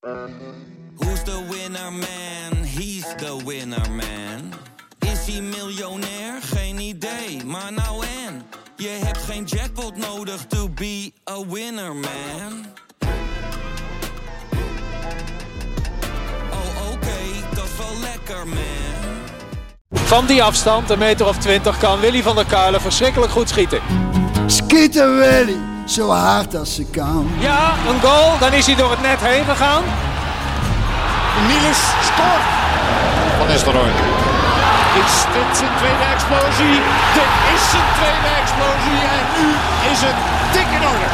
Who's the winner man? He's the winner man. Is hij miljonair? Geen idee, maar nou en. Je hebt geen jackpot nodig to be a winner man. Oh oké, dat is wel lekker man. Van die afstand, een meter of twintig, kan Willy van der Kuilen verschrikkelijk goed schieten. Schieten Willy, zo hard als ze kan. Ja, een goal, dan is hij door het net heen gegaan. Niels scoort. Van Nistelrooy. Is dit zijn tweede explosie? Dit is zijn tweede explosie en nu is het dik in orde.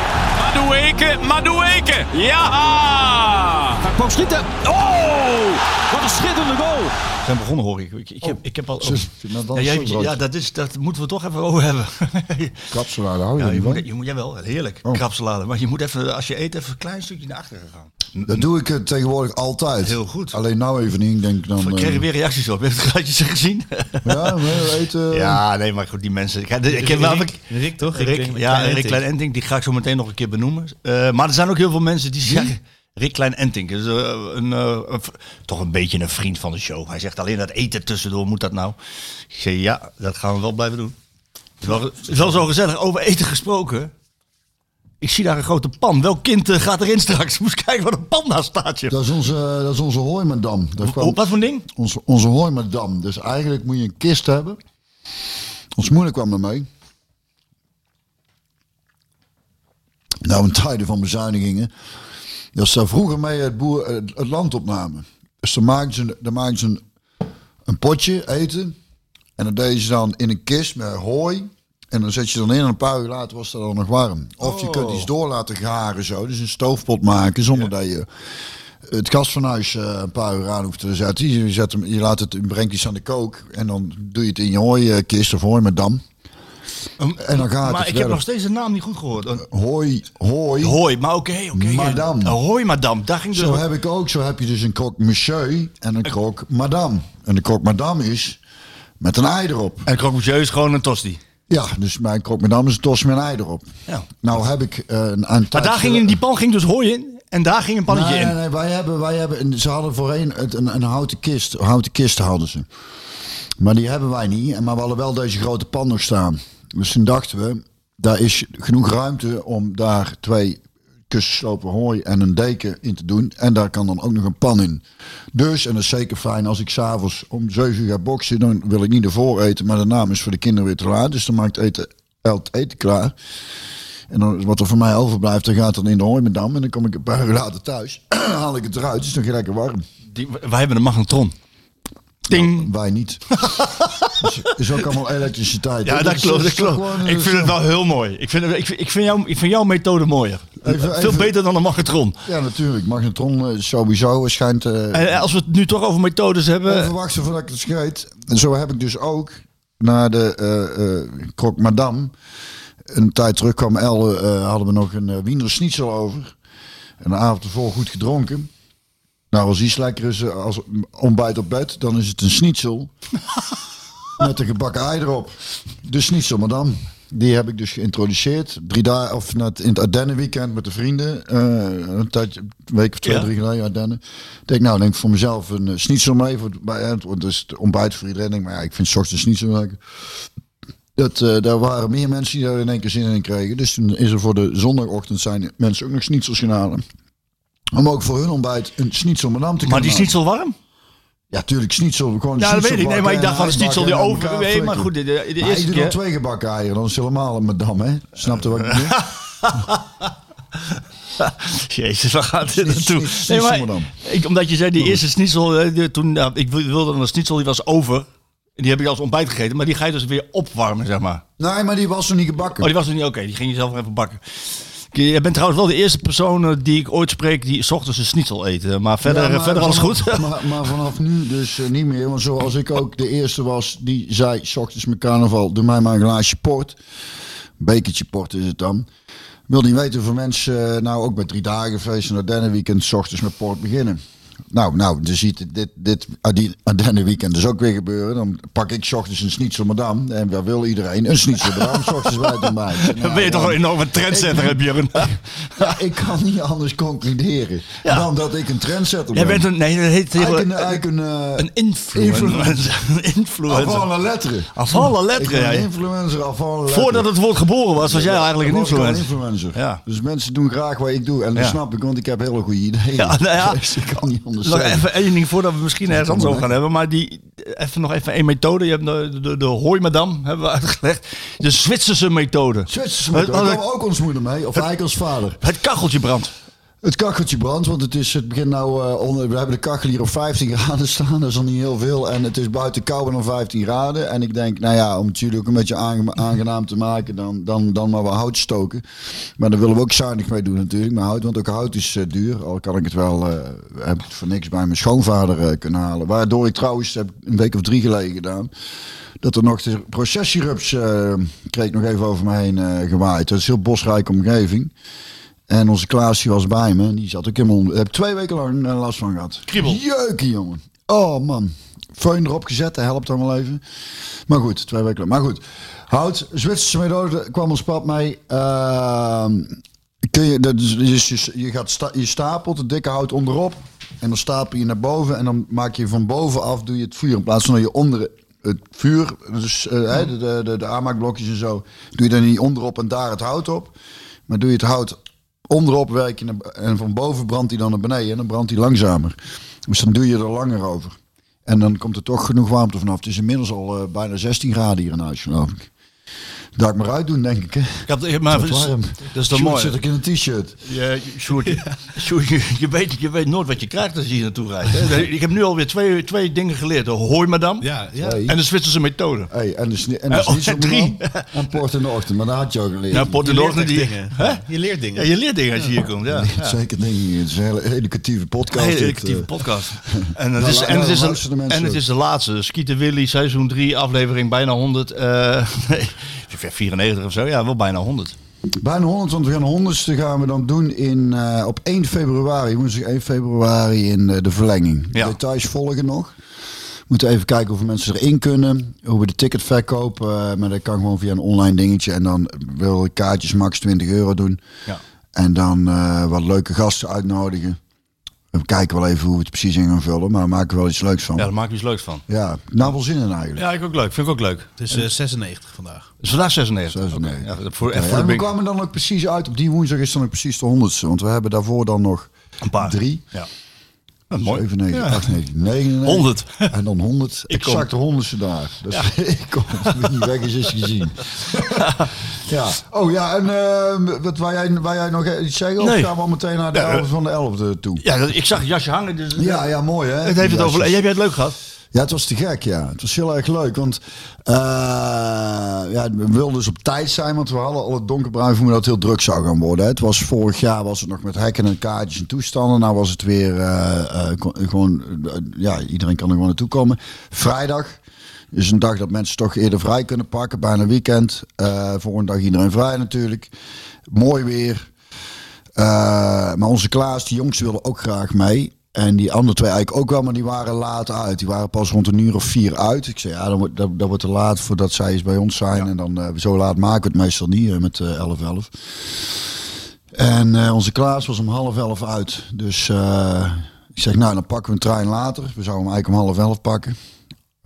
Madueke, Madueke. Ja! Hij kwam schieten. Oh! Wat een schitterende goal. We zijn begonnen hoor ik. Ik, ik, heb, ik heb al... Zo, nou, ja, jij- ja, dat, is, dat moeten we toch even over hebben. Kapsalade, hou je ja, je niet moet, van? je moet, jawel, heerlijk. Oh. Krapsalade. Maar je moet even, als je eet, even een klein stukje naar achteren gaan. Dat doe ik eh, tegenwoordig altijd. Heel goed. Alleen nou even niet. Ik denk dan... Ik eh, kreeg er weer reacties op. Heb je het geluidje gezien? ja, we eten... Ja, nee, maar goed, die mensen. Ik, ik heb namelijk. Rick toch? Rick, ja, Rick. Klein Enting, die ga ik zo meteen nog een keer benoemen. Eh, maar er zijn ook heel veel mensen die zeggen... Rick Klein Enting is eh, een, eh, een v- toch een beetje een vriend van de show. Hij zegt alleen dat eten tussendoor, moet dat nou? Ik zeg ja, dat gaan we wel blijven doen. Het is wel, het is wel zo gezellig. Over eten gesproken. Ik zie daar een grote pan. Welk kind eh, gaat erin straks? Moest kijken wat een pan daar staat. Dat is onze, dat is onze kwam- Oh, wat voor ding? Onze, onze hooimadam. Dus eigenlijk moet je een kist hebben. Ons moeder kwam er mee. Nou, in tijden van bezuinigingen. Dat ze vroeger mee het, boer, het, het land opnamen. Dus dan maakten ze, dan maakten ze een, een potje eten. En dat deden ze dan in een kist met hooi. En dan zet je dan in en een paar uur later was dat dan nog warm. Of je kunt iets door laten garen zo. Dus een stoofpot maken zonder dat je het gasfornuis eh, een paar uur aan hoeft te zetten. Je, zet hem, je laat het, je brengt iets aan de kook. En dan doe je het in je hooikist of hooi met dam. En dan gaat maar het ik heb nog steeds de naam niet goed gehoord. Een- Hooi, hooi. Hooi, maar oké, oké. Madame. Een Hooi, madame. Daar ging dus Zo heb ik ook. Zo heb je dus een croque monsieur en een croque madame. En de croque madame is met een ei erop. En croque monsieur is gewoon een tosti. Ja, dus mijn madame is een tos met een ei erop. Ja. Nou heb ik eh, een aan Maar daar ging in die pan ging dus hooi in. En daar ging een pannetje nee, in. nee, nee, wij hebben, wij hebben, ze hadden voorheen het, een, een houten kist, een houten kist hadden ze. Maar die hebben wij niet. En Maar we hadden wel deze grote pan nog staan. Dus toen dachten we, daar is genoeg ruimte om daar twee kussenslopen hooi en een deken in te doen. En daar kan dan ook nog een pan in. Dus, en dat is zeker fijn, als ik s'avonds om 7 uur ga boksen, dan wil ik niet ervoor eten. Maar daarna is voor de kinderen weer te laat. Dus dan maakt eten, het eten klaar. En dan, wat er voor mij overblijft, dan gaat dan in de hooimedam. En dan kom ik een paar uur later thuis. haal ik het eruit, het is nog lekker warm. Die, wij hebben een magnetron. Ding. Wij niet. is, is ook allemaal elektriciteit. ja, dat is- klopt. Dat Ik vind het wel heel mooi. Ik vind, ik vind, ik vind, jou, ik vind jouw methode mooier. Even- Veel even- beter dan een magnetron. Ja, natuurlijk. Magnetron eh, sowieso schijnt... eh En als we het nu toch over methodes hebben. Even wachten voordat ik het scheet. En zo heb ik dus ook naar de eh Croque Madame. Een tijd terug kwam El, eh, hadden we nog een uh, Wiener Schnitzel over. En de avond ervoor goed gedronken. Nou, als iets lekker is als ontbijt op bed, dan is het een schnitzel. met een gebakken ei erop. De Schnitzel Madame. Die heb ik dus geïntroduceerd. Drie dagen, of net in het Ardennen weekend met de vrienden. eh, een tijdje, een week of twee, Ja. drie geleden Ardennen. Ik denk, nou, denk ik voor mezelf een uh, schnitzel mee. Voor, bij, eh, want dat is het ontbijt voor iedereen. Denk, maar ja, ik vind 's ochtends schnitzel lekker. Dat, eh, daar waren meer mensen die daar in één keer zin in kregen. Dus toen is er voor de zondagochtend zijn mensen ook nog schnitzels gaan halen. Om ook voor hun ontbijt een schnitzel madame te maar die kunnen schnitzel warm? Ja, tuurlijk, schnitzel. Gewoon Ja, dat weet ik. Nee, maar ik dacht van schnitzel die over. Nee, maar goed, de, de, de Maar eerste keer. twee gebakken eieren, dan is het helemaal een madame, hè? Snap je wat ik bedoel? Jezus, waar gaat dit naartoe? Nee, maar, ik, omdat je zei, die eerste schnitzel, eh, toen, ja, ik wilde dan een schnitzel, die was over. En die heb ik als ontbijt gegeten, maar die ga je dus weer opwarmen, zeg maar. Nee, maar die was nog niet gebakken. Oh, die was er niet oké. Die ging je zelf even bakken. Je bent trouwens wel de eerste persoon eh, die ik ooit spreek die 's ochtends een schnitzel eet. Maar verder, Ja, maar verder alles vanaf- goed. Maar, maar vanaf nu dus eh, niet meer. Want zoals ik ook de eerste was die zei, s ochtends met carnaval, doe mij maar een glaasje port. Bekertje port is het dan. Ik wil niet weten of mensen eh, nou ook met drie dagen feest en Ardennen weekend s ochtends met port beginnen. Nou, nou, je ziet dit, dit Ardennen weekend dus ook weer gebeuren. Dan pak ik 's ochtends een schnitzel madame. En daar wil iedereen een schnitzel madame. 's ochtends bij het ontbijt. Dan Nou, ben je toch dan- een enorme trendsetter, heb je. Ja, ik kan niet anders concluderen Ja. dan dat ik een trendsetter Jij ben. bent een, nee, dat heet Eigenlijk een, een, eigenlijk een, eh, een influencer. influencer. Influencer. Lettre, Ik ben ja. een influencer lettre. Voordat het woord geboren was, was jij eigenlijk een al influencer. Ja. Dus mensen doen graag wat ik doe. En dat snap ik, want ik heb hele goede ideeën. Ja, nou ja. Dus ik kan niet anders Nog zeggen. even één ding voordat we misschien ergens anders over gaan hebben. Maar die, even nog even één methode. Je hebt de, de, de hooi madame, hebben we uitgelegd. De Zwitserse methode. Zwitserse methode. Het- Daar kwam ook ons moeder mee. Of eigenlijk als vader. Het kacheltje brandt. Het kacheltje brandt, want het, is, het begint nou eh, onder. We hebben de kachel hier op 15 graden staan, dat is al niet heel veel. En het is buiten kouder dan 15 graden. En ik denk, nou ja, om het jullie ook een beetje aange- aangenaam te maken, dan, dan, dan maar wat hout stoken. Maar daar willen we ook zuinig mee doen natuurlijk, met hout, want ook hout is eh, duur. Al kan ik het wel, eh, heb het voor niks bij mijn schoonvader kunnen halen. Waardoor ik trouwens, heb een week of drie geleden gedaan. Dat er nog de processierups kreeg nog even over me heen gewaaid. Dat is een heel bosrijke omgeving. En onze Klaasje was bij me. Die zat ook. Daar heb twee weken lang eh, last van gehad. Kriebel. Jeuken, jongen. Oh, man. Feun erop gezet. Dat helpt dan wel even. Maar goed, twee weken lang. Maar goed. Hout, Zwitserse methode kwam ons pad mee. Ehm, kun je, dat is, dus je, je, gaat sta, je stapelt het dikke hout onderop. En dan stapel je naar boven. En dan maak je van bovenaf doe je het vuur. In plaats van dat je onder het vuur, dus eh, de, de, de, de aanmaakblokjes en zo, doe je dan niet onderop en daar het hout op. Maar doe je het hout onderop werk je en van boven brandt hij dan naar beneden en dan brandt hij langzamer. Dus dan doe je er langer over. En dan komt er toch genoeg warmte vanaf. Het is inmiddels al eh, bijna 16 graden hier in huis, geloof ik. Dat ik maar uit doen, denk ik. Hè. Ik heb, maar, Het is warm. dat is toch mooi. zit ik in een t-shirt. Je, Sjoerd, Sjoerd, je, je weet, je weet nooit wat je krijgt als je hier naartoe rijdt. Hè? Ik heb nu alweer twee, twee dingen geleerd. De hooi madame Ja, ja. Hey. en de Zwitserse methode. Hey, en de, sne- en de Eh, oh, drie. man. En port in de ochtend. Maar dat had je ook geleerd. Ja, Port Je de die, dingen. Hè? Je leert dingen. Ja, je leert dingen als je hier komt. Ja. Ja. Zeker dingen. Het is een hele educatieve podcast. Een hele dit, educatieve eh. podcast. En het Nou, is, en het is, een, en het is de laatste. Skieten Willy, seizoen 3, aflevering bijna 100. eh nee, 94 of zo. Ja, wel bijna 100. Bijna 100, want we gaan de 100ste gaan we dan doen in, eh, op 1 februari, woensdag 1 februari in eh, de verlenging. Ja. details volgen nog. We moeten even kijken hoeveel mensen erin kunnen. Hoe we de ticket verkopen. eh, maar dat kan gewoon via een online dingetje. En dan wil ik kaartjes max 20 euro doen. Ja. En dan wat leuke gasten uitnodigen. We kijken wel even hoe we het precies in gaan vullen. Maar we maken er wel iets leuks van. Ja, Ja, daar maak je iets leuks van. nou wel zin in eigenlijk. Ja, ik ook leuk. Vind ik ook leuk. Het is eh, 96 vandaag. Dus vandaag 96. 96. Oké, Ja, voor, Ja, even voor en de we kwamen dan ook precies uit. Op die woensdag is dan ook precies de 100ste. Want we hebben daarvoor dan nog een paar. drie. Ja. Ja, mooi. 7, 9, 8, 9, 9. 100. En dan 100. Ik kom. exact de honderdste daar. Dus ik kom. Niet weg is, is gezien. ja. Oh ja, en eh, wat, waar, jij, waar jij nog iets zeggen? Of Nee. gaan we al meteen naar de Ja, 11 van de 11e toe? Ja, ik zag het jasje hangen. Dus Ja, ja, mooi hè? Het heeft het Ja, over. Heb jij het leuk gehad? Ja, het was te gek, ja. Het was heel erg leuk, want eh, ja, we wilden dus op tijd zijn, want we hadden al het donkerbruin vermoeden dat het heel druk zou gaan worden. Het was vorig jaar was het nog met hekken en kaartjes en toestanden. Nou was het weer eh, eh, gewoon, ja, iedereen kan er gewoon naartoe komen. Vrijdag is een dag dat mensen toch eerder vrij kunnen pakken, bijna weekend. Volgende dag iedereen vrij natuurlijk. Mooi weer. Maar onze Klaas, die jongste, wilde ook graag mee. En die andere twee eigenlijk ook wel, maar die waren laat uit. Die waren pas rond een uur of vier uit. Ik zei, ja, dan wordt, dat, dat wordt te laat voordat zij eens bij ons zijn. En dan eh, zo laat maken we het meestal niet, eh, met eh 11, 11. En eh, onze Klaas was om half elf uit. Dus eh, ik zeg, nou, dan pakken we een trein later. We zouden hem eigenlijk om half elf pakken.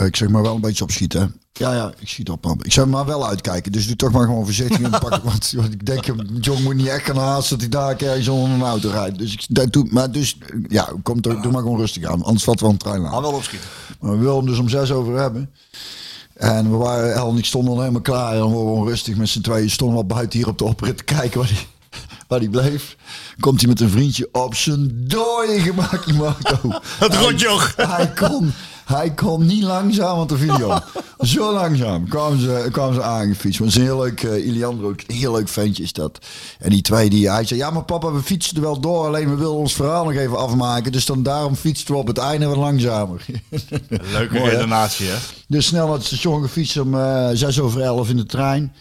Ik zeg, maar wel een beetje opschieten. Ja, ja, ik schiet op. Ik zeg, maar wel uitkijken. Dus doe toch maar gewoon voorzichtig. En pak, want, want ik denk, John moet niet echt gaan haasten dat hij daar ergens onder een auto rijdt. Dus ik dat doe, maar dus, ja, kom, toch- doe maar gewoon rustig aan. Anders valt wel een trein later. Al wel opschieten. Maar we wilden hem dus om zes over hebben. En we waren, El en ik stonden al helemaal klaar. En dan worden we gewoon rustig met z'n tweeën. Stonden al buiten hier op de oprit te kijken waar hij, waar hij bleef. Komt hij met een vriendje op zijn dooie gemakje auto. Het rotjoch. Hij kon, hij kon niet langzaam, want de video. Zo langzaam kwamen ze, kwamen ze aangefietst. Een heel leuk, uh, Iliandro, een heel leuk ventje is dat. En die twee die, hij zei, ja maar papa, we fietsen er wel door. Alleen we willen ons verhaal nog even afmaken. Dus dan daarom fietsten we op het einde wat langzamer. Leuke Mooi, hè? redenatie, hè? Dus snel naar het station gefietst om eh, zes over elf in de trein.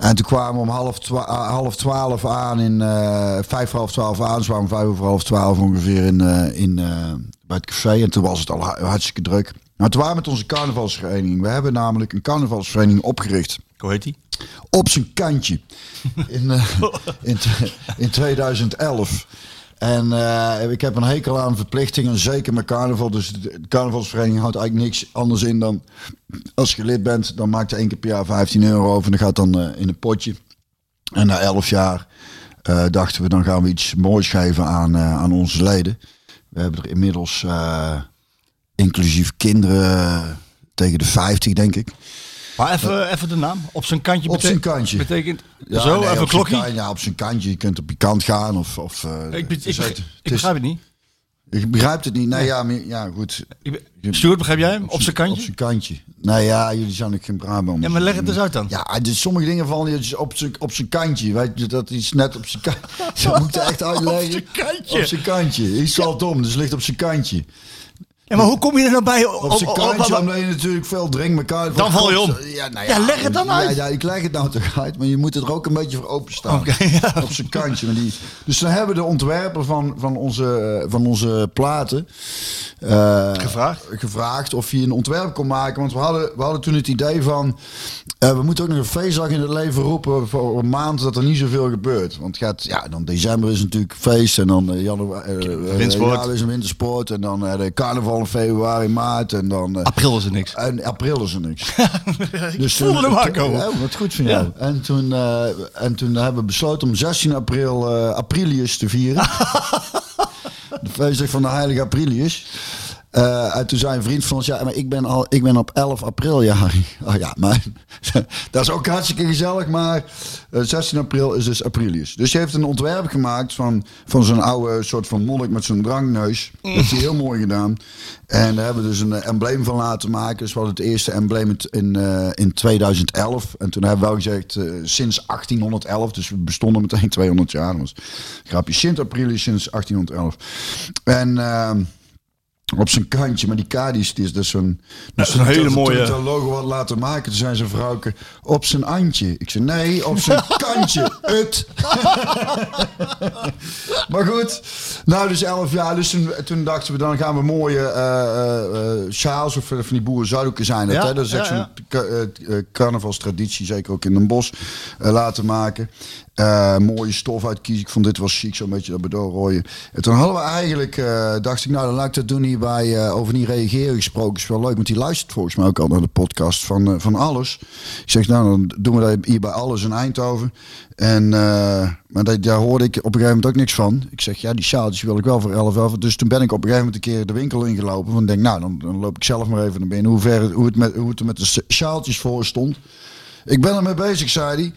En toen kwamen we om half, twa- ah, half twaalf aan in... eh, vijf voor half twaalf aan. Dus we kwamen vijf over half twaalf ongeveer in, eh, in eh, bij het café. En toen was het al hartstikke druk. Maar toen waren we met onze carnavalsvereniging. We hebben namelijk een carnavalsvereniging opgericht. Hoe heet die? Op zijn kantje. In, eh, in, in 2011. En eh, ik heb een hekel aan verplichtingen, zeker met carnaval. Dus de carnavalsvereniging houdt eigenlijk niks anders in dan... als je lid bent, dan maakt er één keer per jaar 15 euro over. En dat gaat dan eh, in een potje. En na 11 jaar eh, dachten we, dan gaan we iets moois geven aan, aan onze leden. We hebben er inmiddels, inclusief kinderen, tegen de 50 denk ik. Maar even, even de naam. Op zijn kantje Op zijn kantje. betekent... Ja, zo, nee, even op klokje. ja, op zijn kantje. Je kunt op je kant gaan. Of, of, eh, Ik, begrijp- ik het is- begrijp het niet. Ik begrijp het niet. Nee, ja, maar, ja, goed. Stuart, begrijp jij hem? Op zijn Op kantje? zijn kantje. Nee, ja, jullie zijn ook geen Brabant. Ja, maar leg het eens uit dan. Ja, dus sommige dingen vallen je op zijn, op kantje. Weet je, dat is net op zijn kantje. Zo moet ik echt uitleggen. zijn kantje. Op zijn kantje. Iets zal dom, dus ligt op zijn kantje. Ja, maar hoe kom je er nou bij? Op zijn kantje, omdat je natuurlijk veel drinkt elkaar. Dan val je om. Ja, nou Ja, leg het dan ja, uit. Ja, ik leg het nou toch uit, maar je moet er ook een beetje voor openstaan. Ja. Op zijn kantje. Maar die, dus dan hebben de ontwerper van, van, onze, eh, van onze platen eh, Gevraagd? gevraagd of hij een ontwerp kon maken. Want we hadden, we hadden toen het idee van... eh, we moeten ook nog een feestdag in het leven roepen voor een maand dat er niet zoveel gebeurt. Want het gaat, ja, dan december is natuurlijk feest en dan januari, eh, Windsport. ja, is een wintersport en dan eh, de carnaval in februari, maart en dan... eh, April is er niks. en april is er niks. dus voelde hem aankomen. Ja, wat goed van jou. En, toen, eh, en toen hebben we besloten om 16 april eh, Aprilius te vieren. de feestdag van de heilige Aprilius. Eh, en toen zei een vriend van ons, ja, maar ik ben, al, ik ben op 11 april jarig. Oh ja, maar dat is ook hartstikke gezellig, maar eh, 16 april is dus Aprilius. Dus hij heeft een ontwerp gemaakt van, van zo'n oude soort van monnik met zo'n drankneus. Dat heeft hij heel mooi gedaan. En daar hebben we dus een eh, embleem van laten maken. Dus we het eerste embleem in, eh, in 2011. En toen hebben we wel gezegd, eh, sinds 1811, dus we bestonden meteen 200 jaar. Dat was grapje. Sint Aprilius sinds 1811. En... op zijn kantje, maar die K die is, dus zo'n... Dat is een hele mooie- Toen dat logo had laten maken, toen zei zijn vrouwke op zijn antje. Ik zei nee, op zijn kantje. Het. maar goed, nou dus 11 jaar. Dus toen, toen dachten we, dan gaan we mooie eh, sjaals of van die boerenzuidoeken zijn het. Ja, hè? Dat is echt ja, zo'n carnavalstraditie, zeker ook in Den Bosch, laten maken. Eh, mooie stof uitkiezen. Ik vond dit wel chic, zo'n beetje dat bedoelrooien. En toen hadden we eigenlijk, eh, dacht ik, nou dan laat ik dat doen hier bij eh, over niet reageren gesproken. Is wel leuk, want die luistert volgens mij ook al naar de podcast van, van Alles. Ik zeg, nou dan doen we dat hier bij Alles in Eindhoven. En, maar dat, daar hoorde ik op een gegeven moment ook niks van. Ik zeg, ja die sjaaltjes wil ik wel voor 11 11. Dus toen ben ik op een gegeven moment een keer de winkel ingelopen. Want ik denk, nou dan, dan loop ik zelf maar even naar binnen. Hoe, ver, hoe, het met, hoe het er met de sjaaltjes voor stond. Ik ben ermee bezig, zei hij.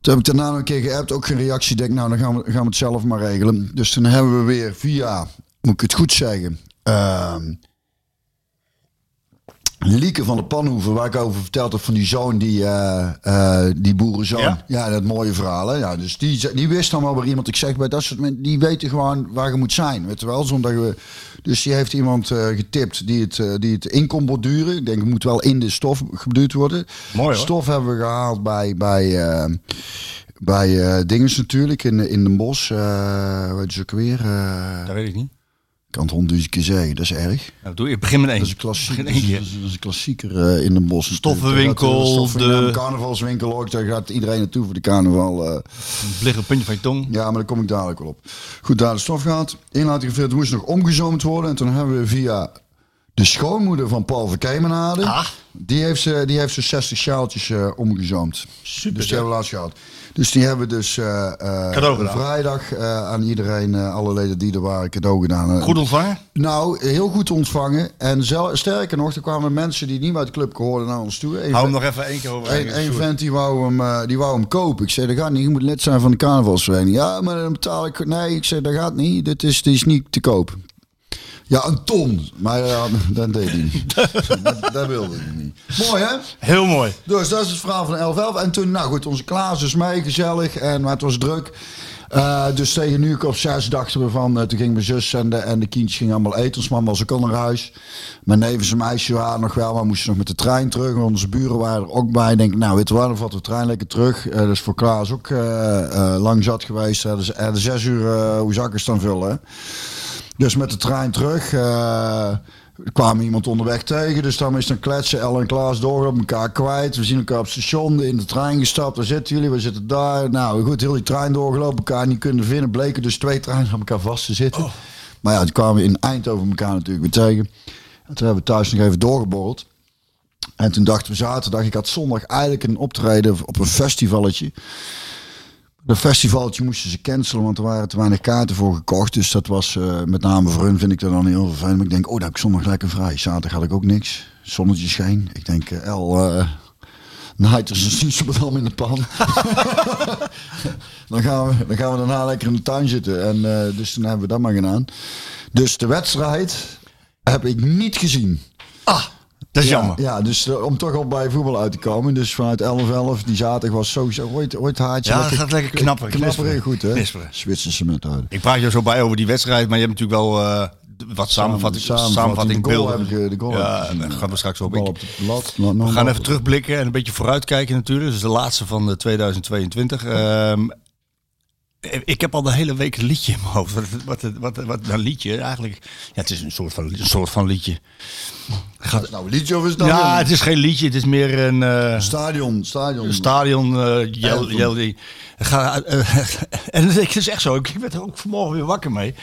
Toen heb ik daarna een keer geappt, ook geen reactie. Denk, nou, dan gaan we, gaan we het zelf maar regelen. Dus toen hebben we weer via, moet ik het goed zeggen, ehm Lieke van de Panhoeven, waar ik over verteld heb van die zoon, die, eh, die boerenzoon. Ja? Ja? dat mooie verhaal. Hè? Ja, dus die, die wist dan wel waar iemand, ik zeg bij dat soort mensen, die weten gewoon waar je moet zijn. Weet je wel, zonder je, dus die heeft iemand eh, getipt die het, die het in kon borduren. Ik denk, het moet wel in de stof gebeduurd worden. Mooi, hoor. Stof hebben we gehaald bij, bij, bij Dinges natuurlijk, in, in eh wat is het ook weer? Dat weet ik niet. Kan het honderdduizend keer zeggen, dat is erg. Nou, doe, ik begin met één. Dat is een klassieker, dat is, dat is een klassieker eh, in Den Bosch. Stoffenwinkel, De stoffenwinkel, de- carnavalswinkel ook. Daar gaat iedereen naartoe voor de carnaval. eh. Het ligt op het puntje van je tong. ja, maar daar kom ik dadelijk wel op. Goed, daar de stof gehad. Inlaat gevuld moest nog omgezoomd worden. En toen hebben we via de schoonmoeder van Paul Verkemenade. Ah. Die heeft ze, die heeft ze 60 sjaaltjes eh, omgezoomd. Super, Dus die hebben we laatst gehad. Dus die hebben dus gedaan. vrijdag eh, aan iedereen, alle leden die er waren, cadeau gedaan. Goed ontvangen? nou, heel goed ontvangen. En zel- sterker nog, er kwamen mensen die niet uit de club hoorden naar ons toe. Eén Hou hem nog even één keer over. Een vent die wou, hem, die wou hem kopen. Ik zei, dat gaat niet. Je moet lid zijn van de carnavalsvereniging. Ja, maar dan betaal ik... Nee, ik zei, dat gaat niet. Dit is, dit is niet te koop. Ja, een ton. Maar ja, dat deed hij niet. dat, dat wilde hij niet. Mooi, hè? Heel mooi. Dus dat is het verhaal van 1111. En toen, nou goed, onze Klaas is mee, gezellig. En, maar het was druk. Eh, dus tegen nu of zes dachten we van... eh, toen ging mijn zus en de, en de kindjes gingen allemaal eten. Ons man was ook al naar huis. Mijn neef en zijn meisje waren nog wel... maar moesten nog met de trein terug. En onze buren waren er ook bij. Ik denk, nou weet je wat, dan vatten we de trein lekker terug. Eh dat is voor Klaas ook lang zat geweest. Uh, dus, de zes uur, hoe het dan vullen, hè? Dus met de trein terug. eh, er kwam iemand onderweg tegen. Dus dan is dan kletsen. El en Klaas door op elkaar kwijt. We zien elkaar op het station. In de trein gestapt. Daar zitten jullie. We zitten daar. Nou goed, heel die trein doorgelopen. Elkaar niet kunnen vinden. Bleken dus twee treinen aan elkaar vast te zitten. Maar ja, toen kwamen we in Eindhoven elkaar natuurlijk weer tegen. En toen hebben we thuis nog even doorgeborreld. En toen dachten we zaterdag, ik had zondag eigenlijk een optreden op een festivalletje. Dat festivaletje moesten ze cancelen, want er waren te weinig kaarten voor gekocht. Dus dat was eh, met name voor hun vind ik dat dan heel vervelend. Maar ik denk, oh, dan heb ik zondag lekker vrij. Zaterdag had ik ook niks. Zonnetje scheen. Ik denk, eh, El, eh Night is een snoesebedam in de pan. dan, gaan we, dan gaan we daarna lekker in de tuin zitten. En eh, dus toen hebben we dat maar gedaan. Dus de wedstrijd heb ik niet gezien. Ah, dat is Ja, jammer. Ja, dus eh, om toch al bij voetbal uit te komen. Dus vanuit 11-11, die zaterdag was sowieso ooit, ooit haartje. Ja, dat gaat lekker Knapperen, knisperen. goed hè. Zwitserse cement uit. Ik praat je zo bij over die wedstrijd, maar je hebt natuurlijk wel eh, wat samenvatting, Samenvatting, samenvatting de goal beelden. heb ik, de goal ja, daar gaan we straks op. Op. Nou, nou, We gaan nou, even terugblikken en een beetje vooruitkijken natuurlijk. Dus de laatste van de 2022. Ehm, ik heb al de hele week een liedje in mijn hoofd. Wat, wat, wat, een liedje eigenlijk. Ja, het is een soort van, een soort van liedje. Is het nou een liedje of is het nou Ja, een het is geen liedje. Het is meer een eh, stadion? Stadion. stadion. jel, Anthem. jel, die- Ga, eh, en het is echt zo. Ik werd er ook vanmorgen weer wakker mee.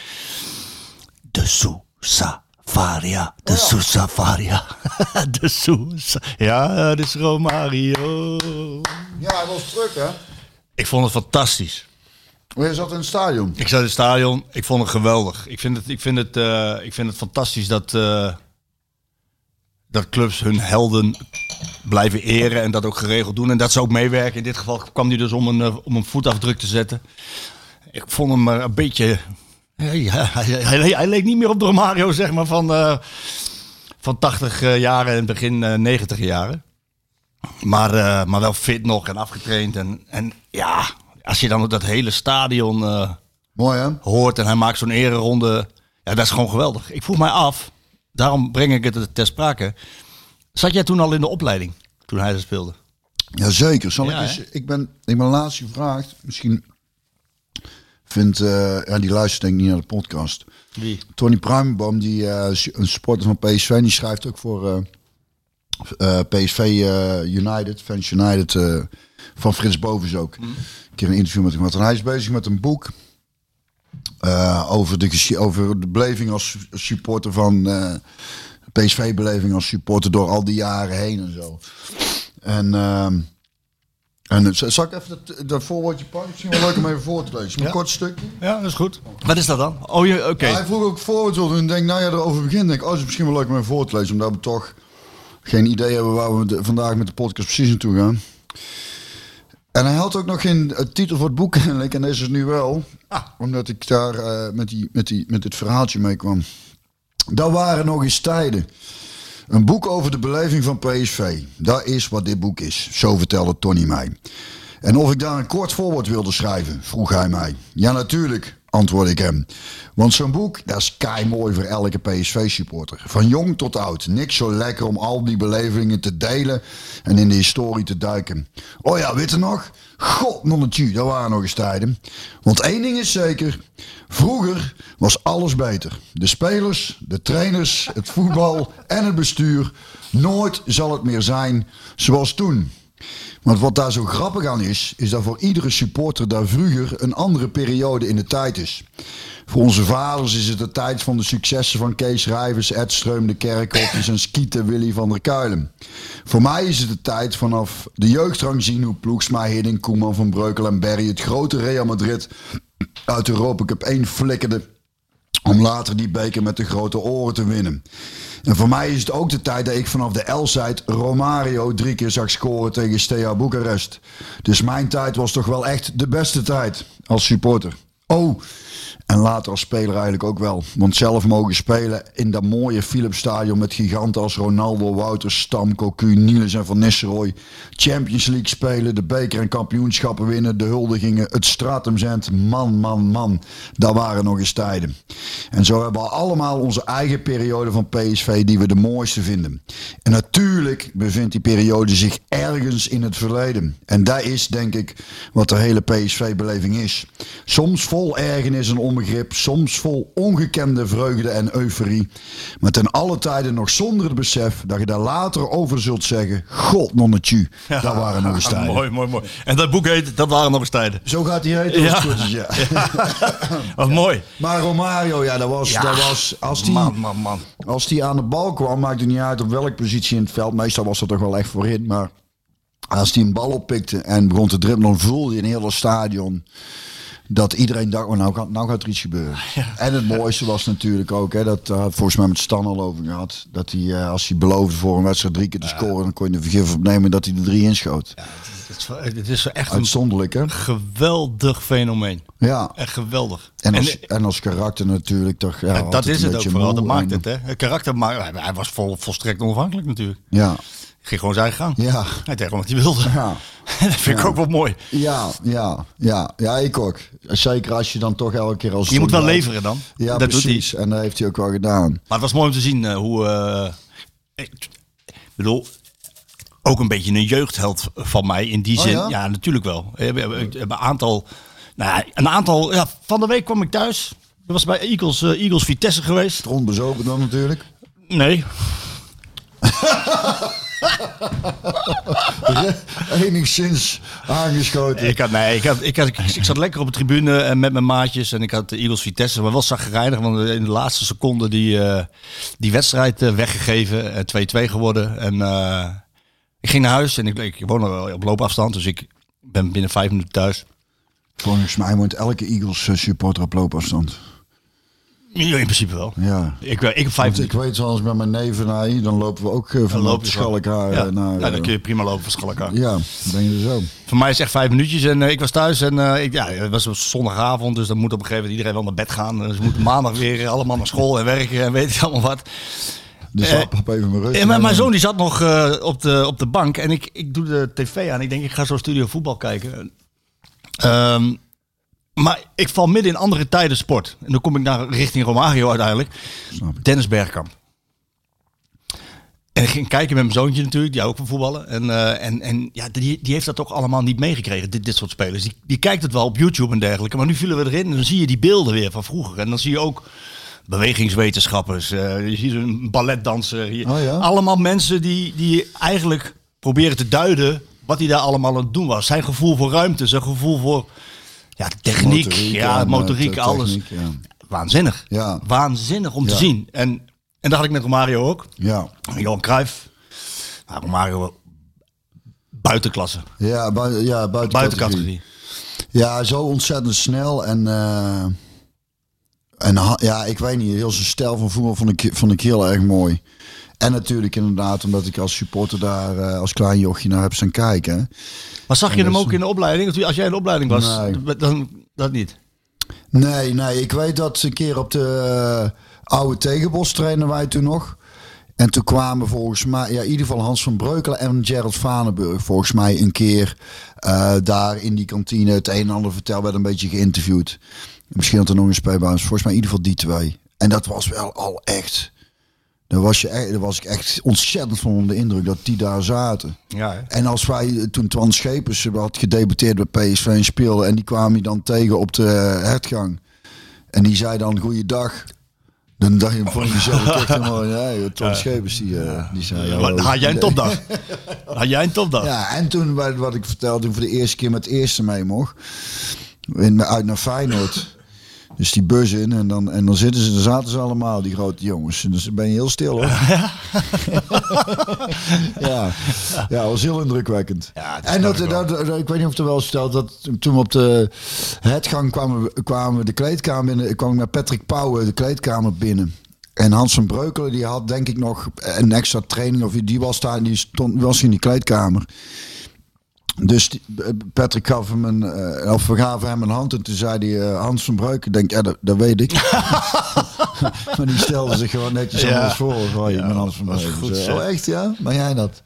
De Sousa Varia. De Oh Sousa Varia. De Sousa. Ja, dit is Romario. Ja, hij was terug hè. Ik vond het fantastisch. Maar je zat in het stadion. Ik zat in het stadion. Ik vond het geweldig. Ik vind het, ik vind het, eh, ik vind het fantastisch dat, eh, dat clubs hun helden blijven eren en dat ook geregeld doen. En dat ze ook meewerken. In dit geval kwam hij dus om een, eh, om een voetafdruk te zetten. Ik vond hem eh, een beetje... Hij, leek niet meer op Romario, zeg maar, van, van 80 eh, jaren en begin eh 90 jaren. Maar, maar wel fit nog en afgetraind. En, en ja, als je dan dat hele stadion eh, Mooi hè. hoort en hij maakt zo'n ereronde. Ja, dat is gewoon geweldig. Ik vroeg mij af, daarom breng ik het ter sprake. Zat jij toen al in de opleiding, toen hij er speelde? Jazeker. Zal Ja, ik, eens, ik ben ik ben laatst gevraagd. Misschien vindt, eh, ja, die luistert denk ik niet naar de podcast. Wie? Tony Pruimenboom, die eh, een supporter van PSV, die schrijft ook voor PSV United, Fans United, van Frits Bovens ook. Mhm. Een keer een interview met hem gehad. En hij is bezig met een boek eh, over, de, over de beleving als supporter van eh, PSV-beleving als supporter door al die jaren heen en zo. En, ehm, en z- zal ik even dat, dat voorwoordje pakken? Misschien wel leuk om even voor te lezen. Een Ja. kort stukje. Ja, dat is goed. Wat is dat dan? Oh, je, oké. Ja, hij vroeg ook voorwoord en denk, nou ja, erover beginnen. Denk, ik, oh, het is misschien wel leuk om even voor te lezen, omdat we toch geen idee hebben waar we de- vandaag met de podcast precies naartoe gaan. En hij had ook nog geen eh, titel voor het boek kennelijk, en deze is nu wel, omdat ik daar eh, met, die, met, die, met dit verhaaltje mee kwam. Dat waren nog eens tijden. Een boek over de beleving van PSV. Dat is wat dit boek is. Zo vertelde Tony mij. En of ik daar een kort voorwoord wilde schrijven, vroeg hij mij. Ja, natuurlijk, antwoordde ik hem. Want zo'n boek, dat is kei mooi voor elke PSV-supporter. Van jong tot oud. Niks zo lekker om al die belevingen te delen en in de historie te duiken. Oh ja, weet nog? God, nonnetje, dat waren nog eens tijden. Want één ding is zeker. Vroeger was alles beter. De spelers, de trainers, het voetbal en het bestuur. Nooit zal het meer zijn zoals toen. Want wat daar zo grappig aan is, is dat voor iedere supporter daar vroeger een andere periode in de tijd is. Voor onze vaders is het de tijd van de successen van Kees Rijvers, Ed Streum, de Kerkhofjes en Skieten Willy van der Kuilen. Voor mij is het de tijd vanaf de jeugdrang zien hoe Ploegsma, Hiddink, Koeman, Van Breukel en Berry het grote Real Madrid uit Europa Cup 1 flikkerde om later die beker met de grote oren te winnen. En voor mij is het ook de tijd dat ik vanaf de L-side Romario drie keer zag scoren tegen Steaua Boekarest. Dus mijn tijd was toch wel echt de beste tijd als supporter. Oh, en later als speler eigenlijk ook wel. Want zelf mogen spelen in dat mooie Philipsstadion met giganten als Ronaldo, Wouters, Stam, Cocu, Niels en Van Nistelrooy. Champions League spelen, de beker en kampioenschappen winnen, de huldigingen, het Stratumzend. Man, man, man, dat waren nog eens tijden. En zo hebben we allemaal onze eigen periode van PSV die we de mooiste vinden. En natuurlijk bevindt die periode zich ergens in het verleden. En dat is denk ik wat de hele PSV-beleving is. Soms vol ergernis en onbegrip, soms vol ongekende vreugde en euforie. Maar ten alle tijden nog zonder het besef dat je daar later over zult zeggen: God, nonnetje, dat waren nog eens tijden. mooi, mooi, mooi. En dat boek heet Dat waren nog eens tijden. Zo gaat hij heten. Ja. is, ja. Wat mooi. Maar Romario, ja, dat was, dat was als die, Man, man, man. als die aan de bal kwam, maakte het niet uit op welke positie in het veld. Meestal was dat toch wel echt voorin, maar als hij een bal oppikte en begon te dribbelen, voelde je heel het stadion dat iedereen dacht, oh, nou, gaat, nou gaat er iets gebeuren. En het mooiste was natuurlijk ook, hè, dat uh, volgens mij met Stan al over gehad, dat hij eh, als hij beloofde voor een wedstrijd drie keer te scoren, dan kon je de vergif opnemen dat hij er drie inschoot. Het is, het is echt een hè? geweldig fenomeen. Ja. Echt geweldig. En als, en als karakter natuurlijk toch. Ja, dat is het ook vooral. Dat maakt en- het, hè. Het karakter. Hij, hij was vol, volstrekt onafhankelijk natuurlijk. Ja, Ging gewoon zijn gang. ja, Hij deed gewoon wat hij wilde. ja. dat vind ik ook wel mooi. Ja, ja, ja, ja, ik ook. Zeker als je dan toch elke keer als. Je moet wel leveren dan. Ja, dat doet precies. En dat heeft hij ook wel gedaan. Maar het was mooi om te zien eh, hoe... eh, ik bedoel, ook een beetje een jeugdheld van mij in die Oh, zin. ja? ja? natuurlijk wel. We hebben, we hebben een aantal... Nou, ja, een aantal... Ja, van de week kwam ik thuis. Dat was bij Eagles, eh, Eagles Vitesse geweest. Rond bezopen dan natuurlijk. Nee, Enigszins aangeschoten. Ik, had, nee, ik, had, ik, had, ik zat lekker op de tribune en met mijn maatjes en ik had de Eagles Vitesse, maar wel zagrijnig, want in de laatste seconde die, eh, die wedstrijd eh, weggegeven, eh, 2-2 geworden. En eh, ik ging naar huis en ik, ik woon op loopafstand, dus ik ben binnen vijf minuten thuis. Volgens mij woont elke Eagles eh, supporter op loopafstand. Ja, in principe wel. Ja. Ik, eh, ik heb vijf ik weet zoals met mijn neven naar hier, dan lopen we ook eh, van loop op je Schalkhaar ja. eh, naar... ja, dan kun je prima lopen van Schalkhaar. Ja, ben je zo. Voor mij is het echt vijf minuutjes en ik was thuis en ik, ja, het was op zondagavond, dus dan moet op een gegeven moment iedereen wel naar bed gaan. Dus we moeten maandag weer allemaal naar school en werken en weet ik allemaal wat. Dus uh, op even mijn rust. Mijn nemen. zoon die zat nog op, de, op de bank en ik, ik doe de tv aan. Ik denk, ik ga zo studio voetbal kijken. Ehm, maar ik val midden in andere tijden sport. En dan kom ik naar richting Romario uiteindelijk. Dennis Bergkamp. En ik ging kijken met mijn zoontje natuurlijk, die ook van voetballen. En, eh, en, en ja, die, die heeft dat toch allemaal niet meegekregen, dit, dit soort spelers. Die, die kijkt het wel op YouTube en dergelijke. Maar nu vielen we erin en dan zie je die beelden weer van vroeger. En dan zie je ook bewegingswetenschappers. eh, je ziet een balletdanser. Hier. Oh ja? Allemaal mensen die, die eigenlijk proberen te duiden wat hij daar allemaal aan het doen was. Zijn gevoel voor ruimte, zijn gevoel voor ja, techniek, Motoriek ja, en, motoriek, eh, alles. ja. Waanzinnig. Ja. Waanzinnig om te zien. En, en dat had ik met Romario ook. Ja, Johan Cruijff. Nou, Romario buitenklasse. ja, bui ja buiten, Buiten categorie. categorie. Ja, zo ontzettend snel. En, eh, en ja, ik weet niet, heel zijn stijl van voetbal vond ik, vond ik heel erg mooi. En natuurlijk inderdaad, omdat ik als supporter daar eh, als klein jochie naar heb staan kijken. Maar zag je En hem dat ook in de opleiding? Als jij in de opleiding was, Nee. dan dat niet. Nee, nee, ik weet dat ze een keer op de eh, oude Tegenbos trainen wij toen nog. En toen kwamen volgens mij, ja, in ieder geval Hans van Breukelen en Gerald Vanenburg volgens mij een keer eh, daar in die kantine het een en ander verteld, werd een beetje geïnterviewd. Misschien had er nog een speelbaas, volgens mij in ieder geval die twee. En dat was wel al echt, daar was, je, echt- daar was ik echt ontzettend van onder de indruk dat die daar zaten. Ja, hè? En als wij eh, toen Twan Schepers had gedebuteerd bij PSV en speelde en die kwam je dan tegen op de hertgang. En die zei dan goeiedag. Dan dacht je van jezelf echt helemaal, ja, Twan Schepers die, eh, die zei... Maar hallo. had jij een topdag? had jij een topdag? Ja, en toen wat- wat ik vertelde, toen voor de eerste keer met het eerste mee mocht. In, uit naar Feyenoord. Dus die bus in en dan, en dan zitten ze, dan zaten ze allemaal, die grote jongens. En dus dan ben je heel stil hoor. ja, ja, was heel indrukwekkend. Ja, en dat, ik dat, dat- ik weet niet of het wel verteld dat toen we op de headgang kwamen, kwamen we de kleedkamer binnen. Ik kwam met Patrick Pauwen de kleedkamer binnen. En Hans van Breukelen die had denk ik nog een extra training of die was daar, die stond was in die kleedkamer. Dus die- eh, Patrick gaf hem een, eh, of we gaven hem een hand en toen zei hij eh, Hans van Breuk. Ik denk, ja, dat, dat weet ik. maar die stelde zich gewoon netjes Ja. anders voor. Ik ben Hans van dat Breuk. goed Dus, zo. oh, echt ja? Maar jij dat?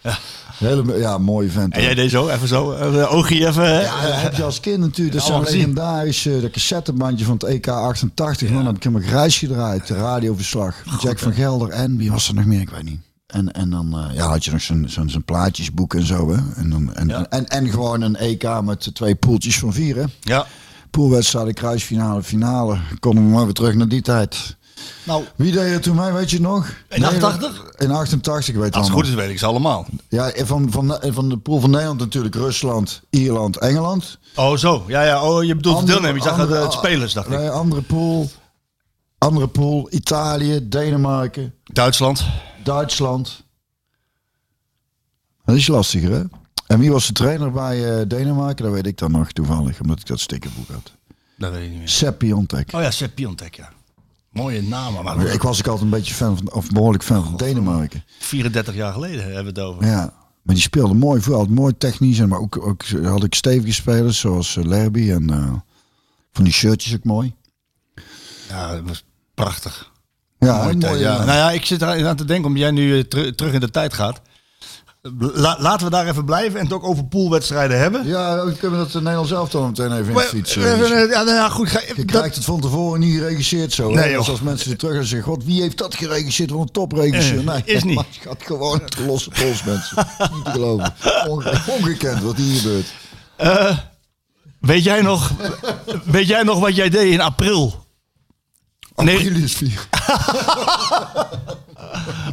Hele, ja, mooie vent. En jij deed zo, even zo, uh, oogje even. Ja, dat heb je als kind natuurlijk. Dat zo'n gezien. legendarisch eh, dat cassettebandje van het EK 88. Man, heb ik hem een grijs gedraaid. De radioverslag. Jack van Gelder en wie was er nog meer? Ik weet niet. En, en dan eh, ja, had je nog zo'n zo'n zo'n plaatjesboek en zo. Hè? En, dan, en, Ja. en, en gewoon een EK met twee poeltjes van vier. Hè? Ja. Poolwedstrijden, kruisfinale, finale. Komen we maar weer terug naar die tijd. Nou, Wie deed er toen mee, weet je nog? In 88? In 88, weet je als het goed is, weet ik ze allemaal. Ja, van, van, van de pool van Nederland natuurlijk Rusland, Ierland, Engeland. Oh, zo. Ja, ja. Oh, je bedoelt Andere- deelnemers. Ik dacht andere- het spelers, dacht ik. Nee, andere pool. Andere pool, Italië, Denemarken, Duitsland. Duitsland. Dat is lastiger, hè? En wie was de trainer bij eh, Denemarken? Dat weet ik dan nog toevallig, omdat ik dat stickerboek had. Dat weet ik niet meer. Sepp Piontek. Oh ja, Sepp Piontek, ja. Mooie namen, maar Ik was ook altijd een beetje fan van, of behoorlijk fan van Denemarken. 34 jaar geleden hebben we het over. Ja, maar die speelde mooi voetbal, mooi technisch. En maar ook, ook had ik stevige spelers zoals uh, Lerby en eh, van die shirtjes ook mooi. Ja, dat was prachtig. Ja, Mooi ja. Nou ja, ik zit er aan te denken, omdat jij nu eh, teru- terug in de tijd gaat. La- laten we daar even blijven en het ook over poolwedstrijden hebben. Ja, we kunnen dat Nederlands zelf dan meteen even in Maar, het fietsen. eh, Dus eh, ja, nou ja, goed. Ga, je dat- krijgt het van tevoren niet geregisseerd zo. hè? Nee, dus als mensen er terug gaan zeggen, god, wie heeft dat geregisseerd? Wat een topregisseur. Eh, Nee, is niet. maar het gaat gewoon de losse pols, mensen. niet te geloven. Onge- ongekend wat hier gebeurt. weet, jij nog, weet jij nog wat jij deed in april? Nee. April is vier.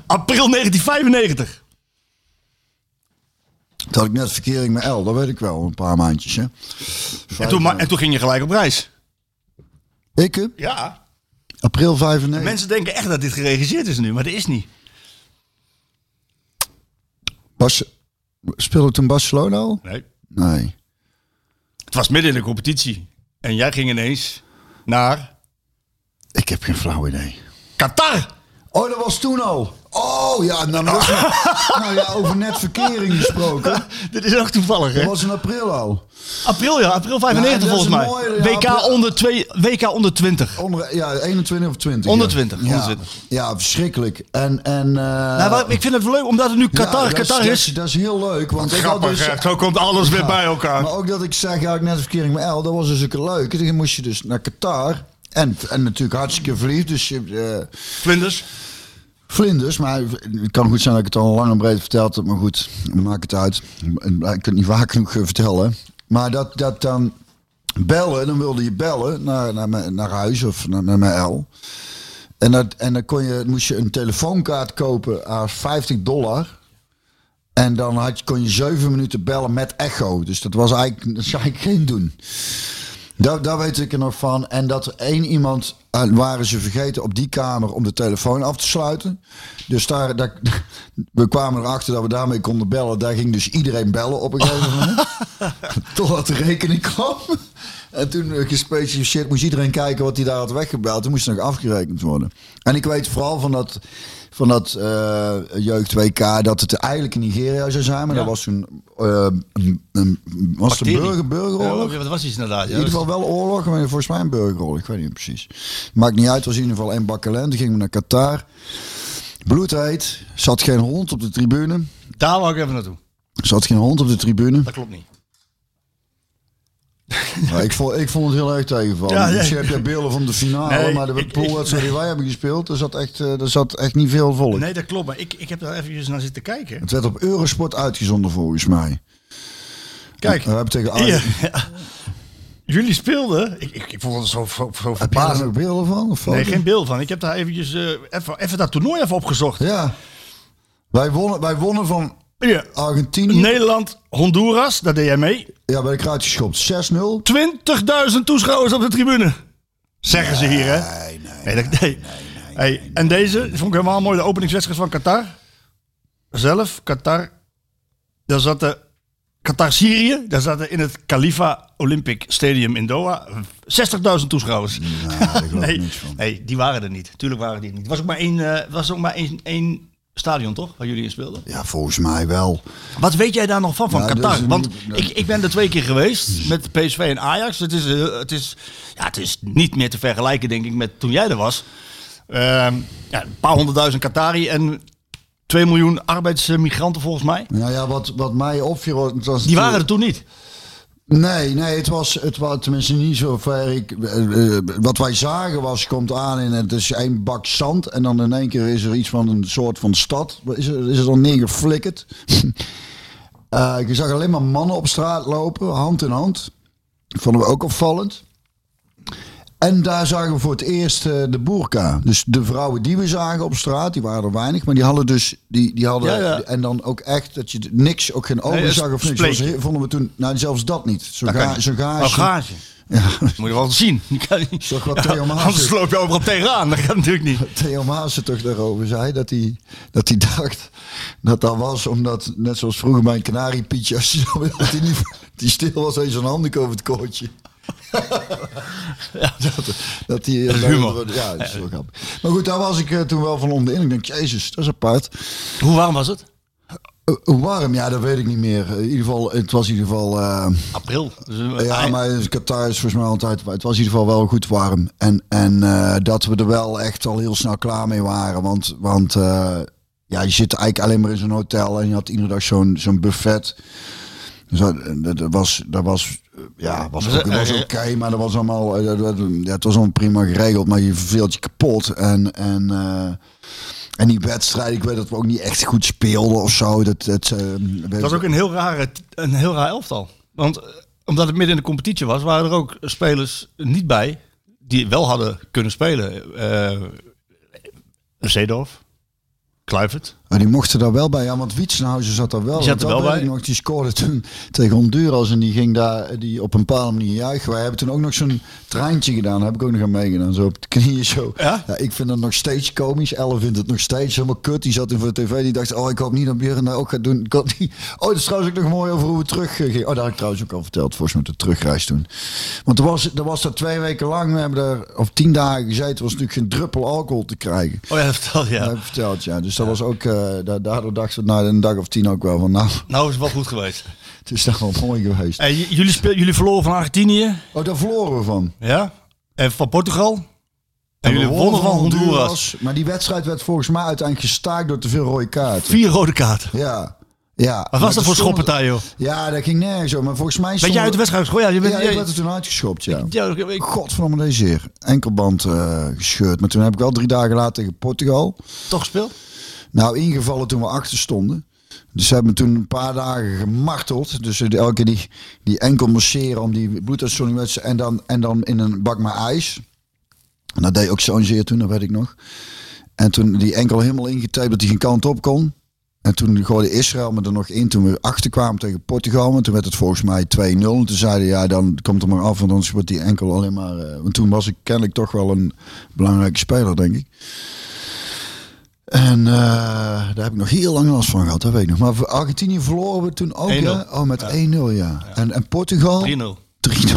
April 1995. Toen had ik net verkering met L, dat weet ik wel. Een paar maandjes, hè. En toen, en toen ging je gelijk op reis. Ik? Ja. april 95. Mensen denken echt dat dit geregisseerd is nu, maar dat is niet. Bas, speelde toen Barcelona al? Nee. Nee. Het was midden in de competitie. En jij ging ineens naar Ik heb geen flauw idee. Qatar. Oh, dat was toen al. Oh, ja, nou, dat was nou ja, over net verkering gesproken. Dit is ook toevallig, hè? Dat was in april al. April, ja. April 95 Ja, dat is volgens mij. WK, onder twee, WK onder 20. Onder, ja, 21 of 20. Onder ja. 20, Ja, onder 20. ja verschrikkelijk. En, en, eh, nou, maar ik vind het wel leuk, omdat het nu Qatar, Qatar is. Dat is heel leuk. Want ik had dus, Zo komt alles weer bij elkaar. Maar ook dat ik zeg, ja, ik net verkering met L, dat was dus ook leuk. Dan moest je dus naar Qatar. En, en natuurlijk hartstikke verliefd. Dus eh, Vlinders. vlinders. Maar het kan goed zijn dat ik het al lang en breed verteld heb. Maar goed, dan maak het uit. Ik kan het niet vaak genoeg eh, vertellen. Maar dat, dat dan bellen, dan wilde je bellen naar, naar, mijn- naar huis of naar, naar mijn L. En, dat, en dan kon je, moest je een telefoonkaart kopen aan 50 dollar. En dan had je, kon je 7 minuten bellen met echo. Dus dat was eigenlijk, dat zou ik geen doen. Daar, daar weet ik er nog van. En dat er één iemand eh, waren ze vergeten op die kamer om de telefoon af te sluiten. Dus daar, daar, we kwamen erachter dat we daarmee konden bellen. Daar ging dus iedereen bellen op een gegeven moment. Totdat de rekening kwam. En toen eh, gespecificeerd moest iedereen kijken wat hij daar had weggebeld. Toen moest er nog afgerekend worden. En ik weet vooral van dat, van dat eh, jeugd WK dat het eigenlijk in Nigeria zou zijn. Maar dat was toen eh, een, een, was een burger, burgeroorlog. Ja, dat was iets inderdaad. In Ja, ieder dat geval wel oorlog, maar volgens mij een burgeroorlog. Ik weet niet precies. Maakt niet uit, was in ieder geval één bak ellende. Toen gingen we naar Qatar. Bloedheet. Zat geen hond op de tribune. daar wou ik even naartoe. Zat geen hond op de tribune. Dat klopt niet. Ik, vond, ik vond het heel erg tegenvallen. Ja, ja. Misschien heb je beelden van de finale, Nee, maar de poolwedstrijd die wij hebben gespeeld, er zat echt, eh, er zat echt niet veel volk. Nee, dat klopt. Maar ik, ik heb daar even naar zitten kijken. Het werd op Eurosport uitgezonden volgens mij. Kijk. We hebben tegen. Ja. Jullie speelden. Ik, ik, ik vond het zo, zo, zo Heb je daar nog beelden van? Of Nee, geen beeld van. Ik heb daar eventjes eh, even, even dat toernooi even opgezocht. Ja. Wij wonnen, wij wonnen van Ja. Argentinië. Nederland, Honduras, daar deed jij mee. 20.000 Ja, bij de kruid geschopt. 6-0. toeschouwers op de tribune. Zeggen ze hier, hè? Nee, nee. Nee, dat, nee. Hey, en deze vond ik helemaal mooi. De openingswedstrijd van Qatar. Zelf, Qatar. Daar zaten Qatar-Syrië. Daar zaten in het Khalifa Olympic Stadium in Doha 60.000 toeschouwers. Nou, daar geloof ik nee, nee, die waren er niet. Tuurlijk waren die er niet. Het was ook maar één, eh, was ook maar één, één stadion, toch? Waar jullie in speelden. Ja, volgens mij wel. Wat weet jij daar nog van, van Ja, Qatar? dus- Want ik, ik ben er twee keer geweest met PSV en Ajax. Het is, eh, het, is, ja, het is niet meer te vergelijken, denk ik, met toen jij er was. Ehm, ja, een paar honderdduizend Qatari en 2 miljoen arbeidsmigranten volgens mij. Nou ja, wat, wat mij opviel... was Die waren er toen niet. Nee, nee, het was, het was tenminste niet zo ver. Ik, eh, eh, wat wij zagen was, komt aan en het is één bak zand. En dan in één keer is er iets van een soort van stad. Is er, is er dan neergeflikkerd. Eh je zag alleen maar mannen op straat lopen, hand in hand. Vonden we ook opvallend. En daar zagen we voor het eerst eh, de boerka. Dus de vrouwen die we zagen op straat, die waren er weinig. Maar die hadden dus, die, die hadden, Ja, ja. en dan ook echt dat je niks, ook geen ogen Nee, zag of niks. Was, vonden we toen, nou zelfs dat niet. Zo'n Dat ga, zo'n Oh, gage. Ja, Moet je wel zien. Toch wat Theo Maas Anders loop je overal tegenaan. Dat kan natuurlijk niet. Theo Maassen toch daarover zei. Dat hij, dat hij dacht dat dat was omdat, net zoals vroeger bij een kanariepietje, als je dat hij, niet, die stil was, heeft zijn handen over het kootje. dat, dat Dat is humor. Ja, dat is wel grappig. Maar goed, daar was ik eh, toen wel van onder de indruk. Ik denk, jezus, dat is apart. Hoe warm was het? Eh, hoe warm? Ja, dat weet ik niet meer. Eh, in ieder geval, het was in ieder geval... eh, April. Dus, eh, ja, maar Qatar is volgens mij altijd... Het was in ieder geval wel goed warm. En, en eh, dat we er wel echt al heel snel klaar mee waren. Want, want eh, ja, je zit eigenlijk alleen maar in zo'n hotel. En je had iedere dag zo'n zo'n buffet. Dus dat, was... Dat was eh, ja, was, Was ook- het, was eh, oké, maar dat was allemaal, eh, dat- dat- ja, het was allemaal prima geregeld, maar je verveelt je kapot. En, en, eh, en die wedstrijd, ik weet dat we ook niet echt goed speelden of zo. Dat, dat, eh, Het was ook een heel, rare, een heel raar elftal. Want eh, omdat het midden in de competitie was, waren er ook spelers niet bij die wel hadden kunnen spelen. Eh Zeedorf, Kluivert. Maar die mochten daar wel bij, ja, want Wietsenhuizen zat daar wel. Die zat er wel bij. Nog, die scoorde toen tegen Honduras en die ging daar die op een bepaalde manier juichen. Wij hebben toen ook nog zo'n treintje gedaan, daar heb ik ook nog aan meegedaan, zo op de knieën zo. Ja? ik vind dat nog steeds komisch. Elle vindt het nog steeds helemaal kut. Die zat toen voor de tv, die dacht, oh ik hoop niet dat Björn dat ook gaat doen. Ik hoop niet. Oh, dat is trouwens ook nog mooi over hoe we terug gingen. Oh, dat had ik trouwens ook al verteld, volgens mij de terugreis toen. Want er was, er was dat twee weken lang, we hebben daar, of tien dagen gezeten, was natuurlijk geen druppel alcohol te krijgen. Oh ja, dat. Dat Ja. heb ik verteld, ja. Dus dat was ook, eh, da- daardoor dachten we na een dag of tien ook wel van, nou, Nou is het wel goed geweest. het is toch wel mooi geweest. En jullie, speel, jullie verloren van Argentinië. Oh, daar verloren we van. Ja. En van Portugal. En, we jullie wonnen van Honduras. Maar die wedstrijd werd volgens mij uiteindelijk gestaakt door te veel rode kaarten. Vier rode kaarten. Ja. Ja. Wat was dat voor stond- schoppartij, joh? Ja, dat ging nergens om. Maar volgens mij Ben jij uit de wedstrijd gegooid? Ja, je bent, Ja, ik werd er toen uitgeschopt, ja. ja, ik- Godverdomme deze zeer. Enkelband eh, gescheurd. Maar toen heb ik wel drie dagen later tegen Portugal. toch gespeeld? Nou, ingevallen toen we achter stonden. Dus ze hebben me toen een paar dagen gemarteld. Dus elke keer die, die enkel masseren om die ze- en dan, en dan in een bak met ijs. En dat deed ook zo'n zeer toen, dat weet ik nog. En toen die enkel helemaal ingetaped dat hij geen kant op kon. En toen gooide Israël me er nog in toen we achterkwamen tegen Portugal. En toen werd het volgens mij 2-0. En toen zeiden ja, dan komt er maar af, want anders wordt die enkel alleen maar... eh, want toen was ik kennelijk toch wel een belangrijke speler, denk ik. En eh, daar heb ik nog heel lang last van gehad, dat weet ik nog. Maar Argentinië verloren we toen ook, 1-0. ja? Oh, met 1-0, ja. En, en Portugal? 3-0. 3-0.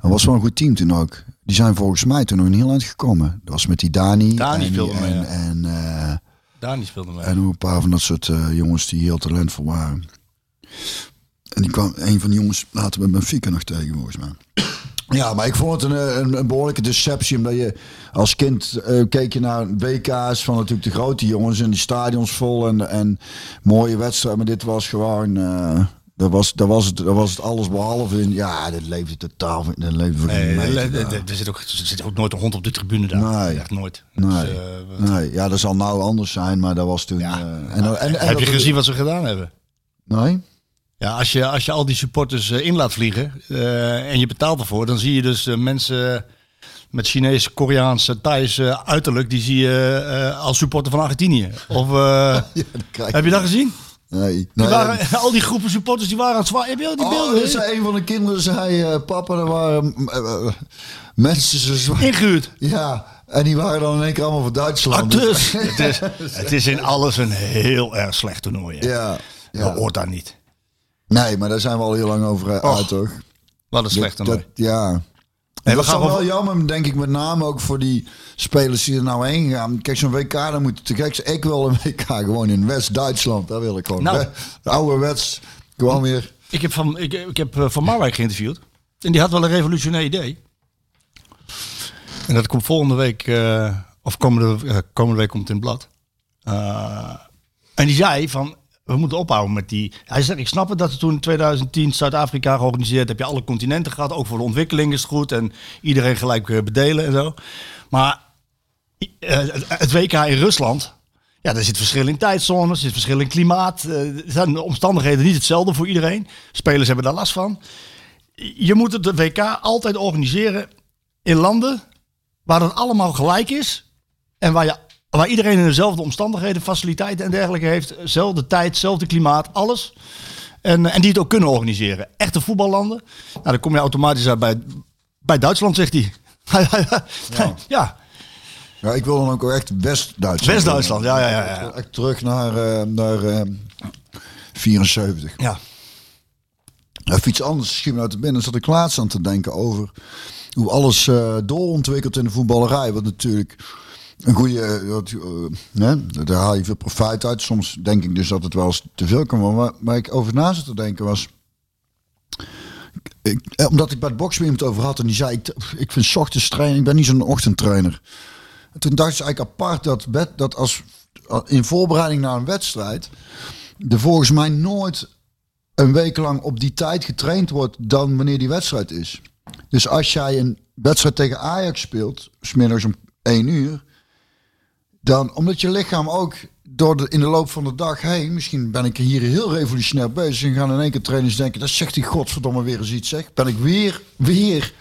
Dat was wel een goed team toen ook. Die zijn volgens mij toen nog heel eind gekomen. Dat was met die Dani. Dani en, speelde die- mee, en, ja. en, eh, Dani speelde mee. en een paar van dat soort eh, jongens die heel talentvol waren. En die kwam een van die jongens later met Benfica nog tegen, volgens mij. Ja, maar ik vond het een, eh, een, een behoorlijke deceptie. Omdat je als kind eh, keek je naar WK's van natuurlijk de grote jongens. En die stadions vol en, en mooie wedstrijden. Maar dit was gewoon... eh dat was, dat, was het, dat was het alles behalve in... Ja, dit leefde totaal... Dat leefde voor Nee, er, zit ook, er zit ook nooit een hond op de tribune daar. Nee. Echt nooit. Nee, Dus, nee, ja, dat zal nou anders zijn, maar dat was toen... Ja. eh, en, en, en, heb je dat- gezien wat ze gedaan hebben? Nee? Ja, als je, als je al die supporters eh, in laat vliegen eh, en je betaalt ervoor, dan zie je dus eh, mensen met Chinees, Koreaans, Thais uiterlijk, die zie je eh, als supporter van Argentinië. Of Ja, dat heb je dat gezien? Nee. Die nee. waren, al die groepen supporters die waren aan het zwaaien. Heb je al die Oh, beelden? dus een van de kinderen zei, papa, er waren mensen zo zwaar. Ingehuurd. Ja, en die waren dan in één keer allemaal voor Duitsland. Ah, dus, het, is, het is in alles een heel erg slecht toernooi. hè. Ja, Dat ja. hoort daar niet. Nee, maar daar zijn we al heel lang over eh, uit, toch? Wat een slecht Dat- dat- Ja. we En dat is gaan wel over- jammer, denk ik, met name ook voor die spelers die er nou heen gaan. Kijk, zo'n WK, dan moet te gek zijn. Ik wil een WK gewoon in West-Duitsland. Daar wil ik gewoon. Nou. De ouderwets, gewoon weer. Ik heb Van, ik, ik heb eh, Van Marwijk geïnterviewd. En die had wel een revolutionair idee. En dat komt volgende week, eh, of komende, komende week komt het in het blad. En die zei van, we moeten ophouden met die... Hij zegt, ik snap het dat ze toen in 2010 Zuid-Afrika georganiseerd. Heb je alle continenten gehad, ook voor de ontwikkeling is het goed. En iedereen gelijk bedelen en zo. Maar eh, het- WK in Rusland... Ja, er zit verschil in tijdzones, er zit verschil in klimaat. eh, Er zijn de omstandigheden niet hetzelfde voor iedereen. Spelers hebben daar last van. Je moet het WK altijd organiseren in landen waar het allemaal gelijk is. En waar, je, waar iedereen in dezelfde omstandigheden, faciliteiten en dergelijke heeft. Zelfde tijd, zelfde klimaat, alles. En, en die het ook kunnen organiseren. Echte voetballanden. Nou, dan kom je automatisch uit bij, bij Duitsland, zegt hij. ja. ja. Ja, ik wil dan ook echt West-Duitsland. West-Duitsland, ja, ja, ja, ja. Echt terug naar, uh, naar uh, 74. Ja. Even iets anders schiet me uit de binnen. Zat ik laatst aan te denken over hoe alles uh, doorontwikkelt in de voetballerij. Wat natuurlijk een goede, uh, daar haal je veel profijt uit. Soms denk ik dus dat het wel eens te veel kan worden. Maar waar ik over na zat te denken was... Ik, omdat ik bij het boxen het over had en die zei... Ik, ik vind ochtends trainen, ik ben niet zo'n ochtendtrainer. En toen dacht ze eigenlijk apart dat, dat als in voorbereiding naar een wedstrijd... er volgens mij nooit een week lang op die tijd getraind wordt dan wanneer die wedstrijd is. Dus als jij een wedstrijd tegen Ajax speelt, smiddags om 1 uur, dan omdat je lichaam ook door de, in de loop van de dag heen, misschien ben ik hier heel revolutionair bezig en gaan in één keer trainers denken, dat zegt die godverdomme weer eens iets zeg. Ben ik weer, weer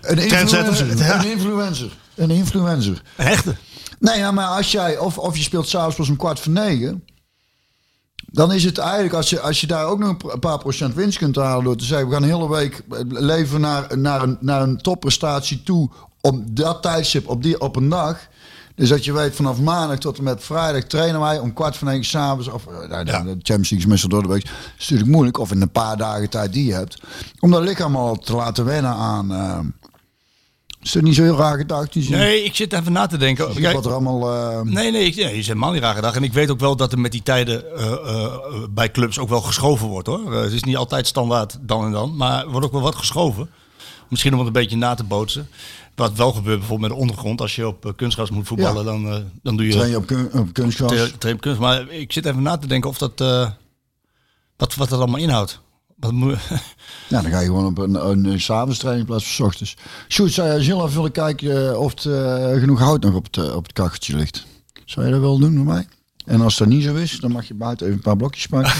een influencer. Een influencer. Een influencer. Een echte. Nee, ja, maar als jij, of, of je speelt s'avonds pas om kwart voor negen, dan is het eigenlijk, als je, als je daar ook nog een paar procent winst kunt halen door te zeggen, we gaan een hele week leven naar, naar, een, naar een topprestatie toe op dat tijdstip, op, die, op een dag. Dus dat je weet, vanaf maandag tot en met vrijdag trainen wij om kwart voor negen s'avonds. Of nou, ja. de Champions League is meestal door de week. is natuurlijk moeilijk. Of in een paar dagen tijd die je hebt. Om dat lichaam al te laten wennen aan... Uh, is dat niet zo heel raar gedacht? Nee, ik zit even na te denken. Kijk, wat er allemaal... Uh... Nee, nee, ik, nee, is helemaal niet raar gedacht. En ik weet ook wel dat er met die tijden uh, uh, bij clubs ook wel geschoven wordt hoor. het is niet altijd standaard dan en dan. Maar er wordt ook wel wat geschoven. Misschien om het een beetje na te bootsen. Wat wel gebeurt bijvoorbeeld met de ondergrond. Als je op kunstgras moet voetballen, ja. dan, dan doe je... Train je op, kun op kunstgras? Train op kunst. Maar ik zit even na te denken of dat... wat, wat dat allemaal inhoudt. Wat moet... Ja, dan ga je gewoon op een, een, een in plaats van s ochtends. Sjoerd, zou je zelf willen kijken of het uh, genoeg hout nog op het, op het kacheltje ligt? Zou je dat wel doen voor mij? En als dat niet zo is, dan mag je buiten even een paar blokjes pakken.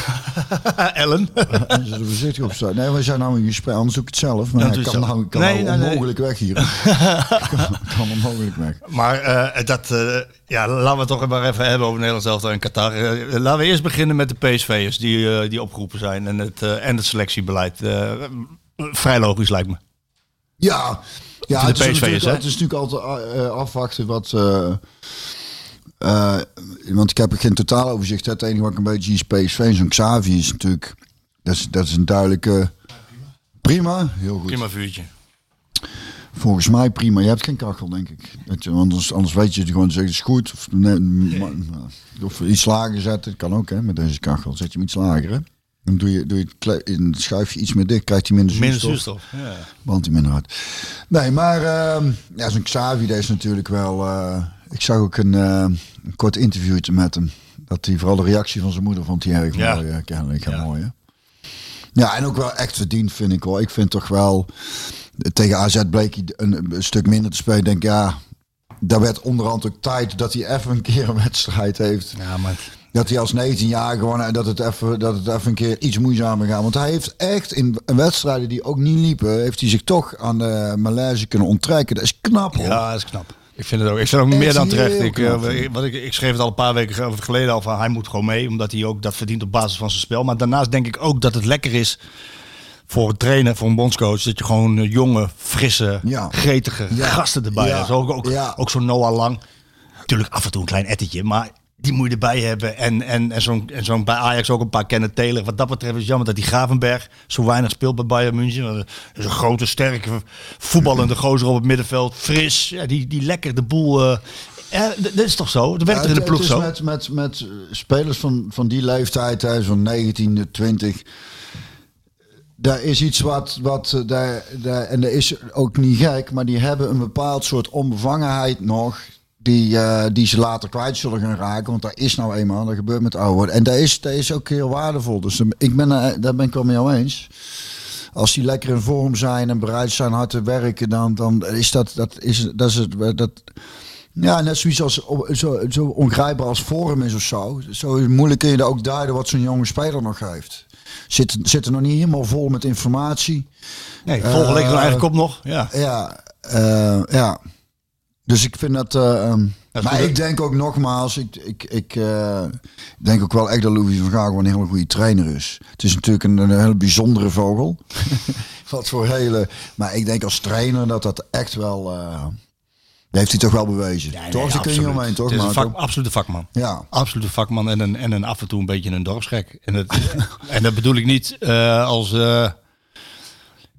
Ellen. en ze er voorzichtig op staan. Nee, we zijn nou in gesprek, anders zoek ik het zelf. Maar ik kan, nou, kan nee, nou nee, onmogelijk nee. weg hier. kan, kan onmogelijk weg. Maar uh, dat, uh, ja, laten we het toch maar even hebben over Nederland zelf en Qatar. Uh, laten we eerst beginnen met de PSV'ers die, die opgeroepen zijn en het, en het selectiebeleid. vrij logisch lijkt me. Ja, ja het, is PSV'ers, het is natuurlijk altijd afwachten wat... Uh, want ik heb geen totaal overzicht. Het enige wat ik een beetje is PSV. Zo'n Xavi is natuurlijk... Dat is, dat is een duidelijke... Prima. Heel goed. Prima vuurtje. Volgens mij prima. Je hebt geen kachel, denk ik. Je, anders, anders weet je het gewoon zeggen, het is goed. Of, nee, of iets lager zetten. kan ook, hè, met deze kachel. Zet je hem iets lager, hè. Dan doe je, doe je het schuif je iets meer dicht, krijgt hij minder zuurstof. Minder zuurstof, ja. Want hij minder hard. Nee, maar uh, ja, zo'n Xavi, dat is natuurlijk wel... Uh, ik zag ook een, uh, een kort interviewtje met hem. Dat hij vooral de reactie van zijn moeder vond hij erg ja. mooi. Ja, kennelijk ja. mooi. Hè? Ja, en ook wel echt verdiend vind ik hoor. Ik vind toch wel, tegen AZ bleek hij een, een stuk minder te spelen. Ik denk ja, daar werd onderhand ook tijd dat hij even een keer een wedstrijd heeft. Ja, maar... Dat hij als 19 jaar gewoon en dat het even dat het even een keer iets moeizamer gaat. Want hij heeft echt in wedstrijden die ook niet liepen, heeft hij zich toch aan de malaise kunnen onttrekken. Dat is knap hoor. Ja, dat is knap. Ik vind het ook. Ik vind het ook meer dan terecht. Ik, uh, wat ik, ik schreef het al een paar weken geleden al van hij moet gewoon mee, omdat hij ook dat verdient op basis van zijn spel. Maar daarnaast denk ik ook dat het lekker is voor het trainen, voor een bondscoach, dat je gewoon jonge, frisse, ja. gretige ja. gasten erbij ja. hebt. Ook, ook, ook zo'n Noah Lang. Natuurlijk af en toe een klein ettetje, maar die moet je erbij hebben. En, en, en zo'n zo bij Ajax ook een paar Kenneth Taylor. Wat dat betreft is het jammer dat die Gravenberg zo weinig speelt bij Bayern München. Dat is een grote, sterke, voetballende gozer op het middenveld. Fris, ja, die, die lekker de boel... Uh, ja, dat is toch zo? Dat werkt ja, er in de ploeg zo. Met, met, met spelers van, van die leeftijd, zo'n 19, 20 daar is iets wat, wat daar, daar, en dat is ook niet gek, maar die hebben een bepaald soort onbevangenheid nog die, uh, die ze later kwijt zullen gaan raken. Want dat is nou eenmaal, dat gebeurt met ouder worden. En dat is, dat is ook heel waardevol. Dus ik ben, uh, daar ben ik wel mee eens. Als die lekker in vorm zijn en bereid zijn hard te werken, dan, dan is dat, dat, is, dat, is het, dat, ja, net zoiets als zo, zo ongrijpbaar als vorm is of zo. Zo moeilijk kun je ook duiden wat zo'n jonge speler nog heeft. Zit, zit er nog niet helemaal vol met informatie. Nee, volgende uh, eigen kop nog. Ja. Ja, ja. Dus ik vind dat... eh, ehm, maar goed, ik denk ook nogmaals, ik, ik, ik eh, denk ook wel echt dat Louis van Gaal gewoon een hele goede trainer is. Het is natuurlijk een, een hele bijzondere vogel. Wat voor hele... Maar ik denk als trainer dat dat echt wel... eh dat heeft hij toch wel bewezen. Nee, toch? nee, kun je omheen, toch? Het is een vak, absolute vakman. Ja. Absolute vakman en een, en een af en toe een beetje een dorpsgek. En dat, en dat bedoel ik niet als...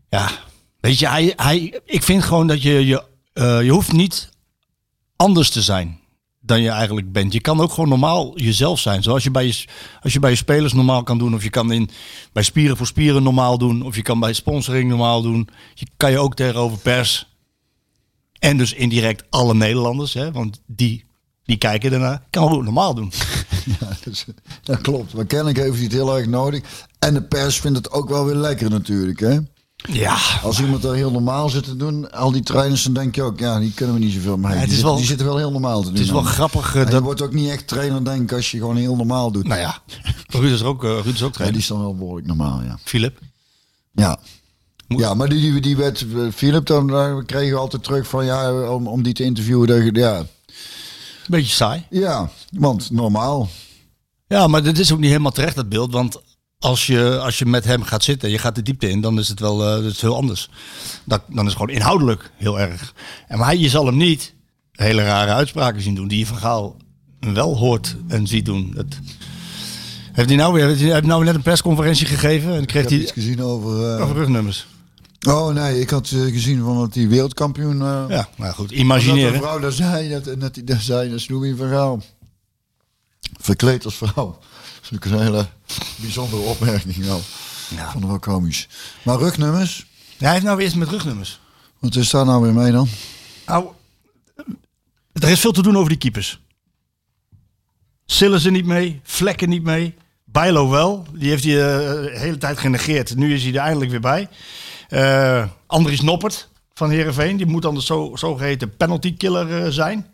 ja, weet je, hij, hij, ik vind gewoon dat je... Je, je hoeft niet anders te zijn dan je eigenlijk bent. Je kan ook gewoon normaal jezelf zijn. Zoals je bij je, als je bij je spelers normaal kan doen. Of je kan in, bij Spieren voor Spieren normaal doen. Of je kan bij sponsoring normaal doen. Je kan je ook tegenover pers. En dus indirect alle Nederlanders. Hè, want die, die kijken ernaar. Kan ook normaal doen. Ja, dus, dat klopt. Maar kennelijk heeft hij het heel erg nodig. En de pers vindt het ook wel weer lekker natuurlijk. Hè? Ja, Als iemand er heel normaal zit te doen, al die trainers, dan denk je ook, ja, die kunnen we niet zoveel mee. Ja, het die, is zit- wel- die zitten wel heel normaal te doen. het is wel dan. grappig. eh, En je dat, wordt ook niet echt trainer, denk ik, als je gewoon heel normaal doet. nou ja, Ruud is er ook, eh, Ruud is ook Ja, trainer. die is dan wel behoorlijk normaal, ja. Philip. Ja. Moet- Ja, maar die, die, die werd, Philip, dan kregen we altijd terug van, ja, om, om die te interviewen, dat ja. Beetje saai. Ja, want normaal. Ja, maar dit is ook niet helemaal terecht, dat beeld. Want als je, als je met hem gaat zitten en je gaat de diepte in, dan is het wel eh, dat is heel anders. Dat, dan is het gewoon inhoudelijk heel erg. En maar je zal hem niet hele rare uitspraken zien doen die je van Gaal wel hoort en ziet doen. Dat, heeft hij nou weer heeft hij nou net een persconferentie gegeven en Ik heb hij iets gezien over... eh, over rugnummers. oh nee, ik had eh, gezien van dat die wereldkampioen... Ja, nou goed, Dat imagineren. de vrouw daar zei, dat, dat hij daar zei, dat van Gaal. Verkleed als vrouw. Natuurlijk een hele bijzondere opmerking wel. Ja. Vond ik wel komisch. Maar rugnummers, Ja, hij heeft nou weer eens met rugnummers. wat is daar nou weer mee dan? Nou, er is veel te doen over die keepers. Sillissen niet mee, Vlekken niet mee. Bijlo wel, die heeft hij eh, de hele tijd genegeerd. Nu is hij er eindelijk weer bij. Eh Andries Noppert van Herenveen, die moet dan de zo, zogeheten penalty killer eh, zijn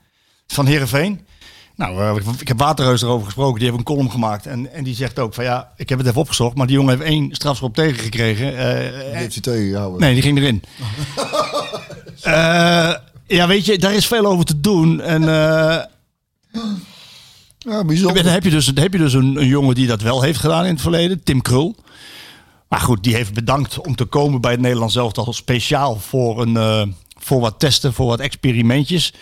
van Herenveen. Nou, eh, ik- heb Waterreus erover gesproken, die heeft een column gemaakt. En, en die zegt ook van ja, ik heb het even opgezocht, maar die jongen heeft één strafschop tegengekregen. Eh, Die heeft hij tegengehouden. Nee, die ging erin. Eh, ja, weet je, daar is veel over te doen. En Ja, bijzonder. dan heb je dus, dan heb je dus een, een jongen die dat wel heeft gedaan in het verleden, Tim Krul. Maar goed, die heeft bedankt om te komen bij het Nederlands elftal speciaal voor, een, voor wat testen, voor wat experimentjes.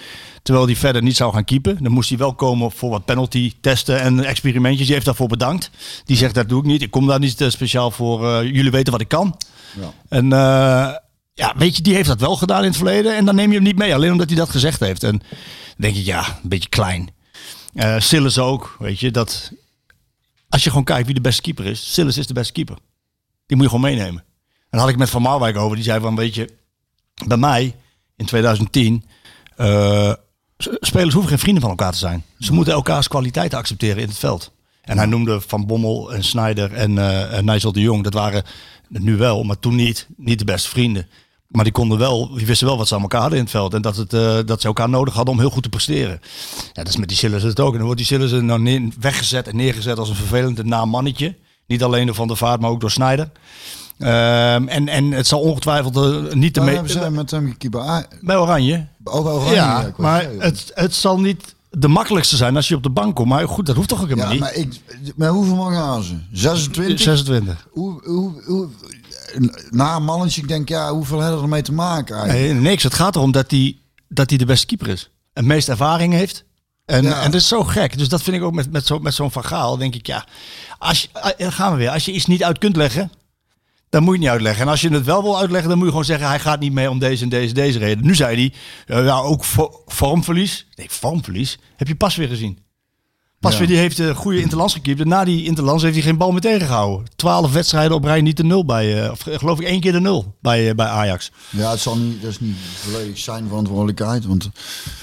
Terwijl hij verder niet zou gaan keepen. Dan moest hij wel komen voor wat penalty testen en experimentjes. Die heeft daarvoor bedankt. Die zegt dat doe ik niet. Ik kom daar niet eh, speciaal voor. eh, jullie weten wat ik kan. Ja. En eh, ja, weet je, die heeft dat wel gedaan in het verleden. En dan neem je hem niet mee, alleen omdat hij dat gezegd heeft. En dan denk ik, ja, een beetje klein. Sillis ook, weet je, dat... Als je gewoon kijkt wie de beste keeper is, Sillis is de beste keeper. Die moet je gewoon meenemen. En daar had ik met Van Marwijk over. Die zei van, weet je, bij mij in 2010... eh, s- spelers hoeven geen vrienden van elkaar te zijn. Ze moeten elkaars kwaliteiten accepteren in het veld. En hij noemde Van Bommel en Snyder en, en Nigel de Jong. Dat waren nu wel, maar toen niet, niet de beste vrienden. Maar die konden wel, die wisten wel wat ze aan elkaar hadden in het veld. En dat, het, eh, dat ze elkaar nodig hadden om heel goed te presteren. Ja, dat is met die Sillis het ook. En dan wordt die Sillis nou neer- weggezet en neergezet als een vervelend naam mannetje. Niet alleen door Van der Vaart, maar ook door Snyder. Ehm, en, en het zal ongetwijfeld eh, niet de Waar me- hebben zij met hem? Ah, bij Oranje. Oranje, ja, maar het, het zal niet de makkelijkste zijn als je op de bank komt. Maar goed, dat hoeft toch ook helemaal Ja, niet. maar, ik, maar hoeveel man gaan ze? 26? 26. Hoe, hoe, hoe, na een mannetje, ik denk, ja, hoeveel hebben er ermee te maken eigenlijk? Nee, niks. Het gaat erom dat hij dat hij de beste keeper is. En het meest ervaring heeft. En, Ja. en dat is zo gek. Dus dat vind ik ook met, met zo'n met zo'n Van Gaal. Denk ik, ja, als je, dan gaan we weer. Als je iets niet uit kunt leggen, dan moet je niet uitleggen. En als je het wel wil uitleggen, dan moet je gewoon zeggen, hij gaat niet mee om deze en deze deze reden. Nu zei hij, eh, ja, ook vo- vormverlies. Nee, vormverlies. Heb je pas weer gezien. Pas Ja. weer, die heeft een goede interlands gekiept. En na die interlands heeft hij geen bal meer tegengehouden. Twaalf wedstrijden op rij niet de nul bij, eh, of eh, geloof ik één keer de nul bij, eh, bij Ajax. Ja, het zal niet, dat is niet volledig zijn verantwoordelijkheid. Want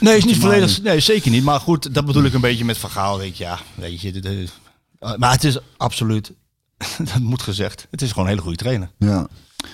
Nee, is niet volledig. Nee, zeker niet. Maar goed, dat bedoel ik een beetje met verhaal. Weet je, ja, weet je. is- uh, maar het is absoluut. dat moet gezegd. Het is gewoon een hele goede trainer. ja.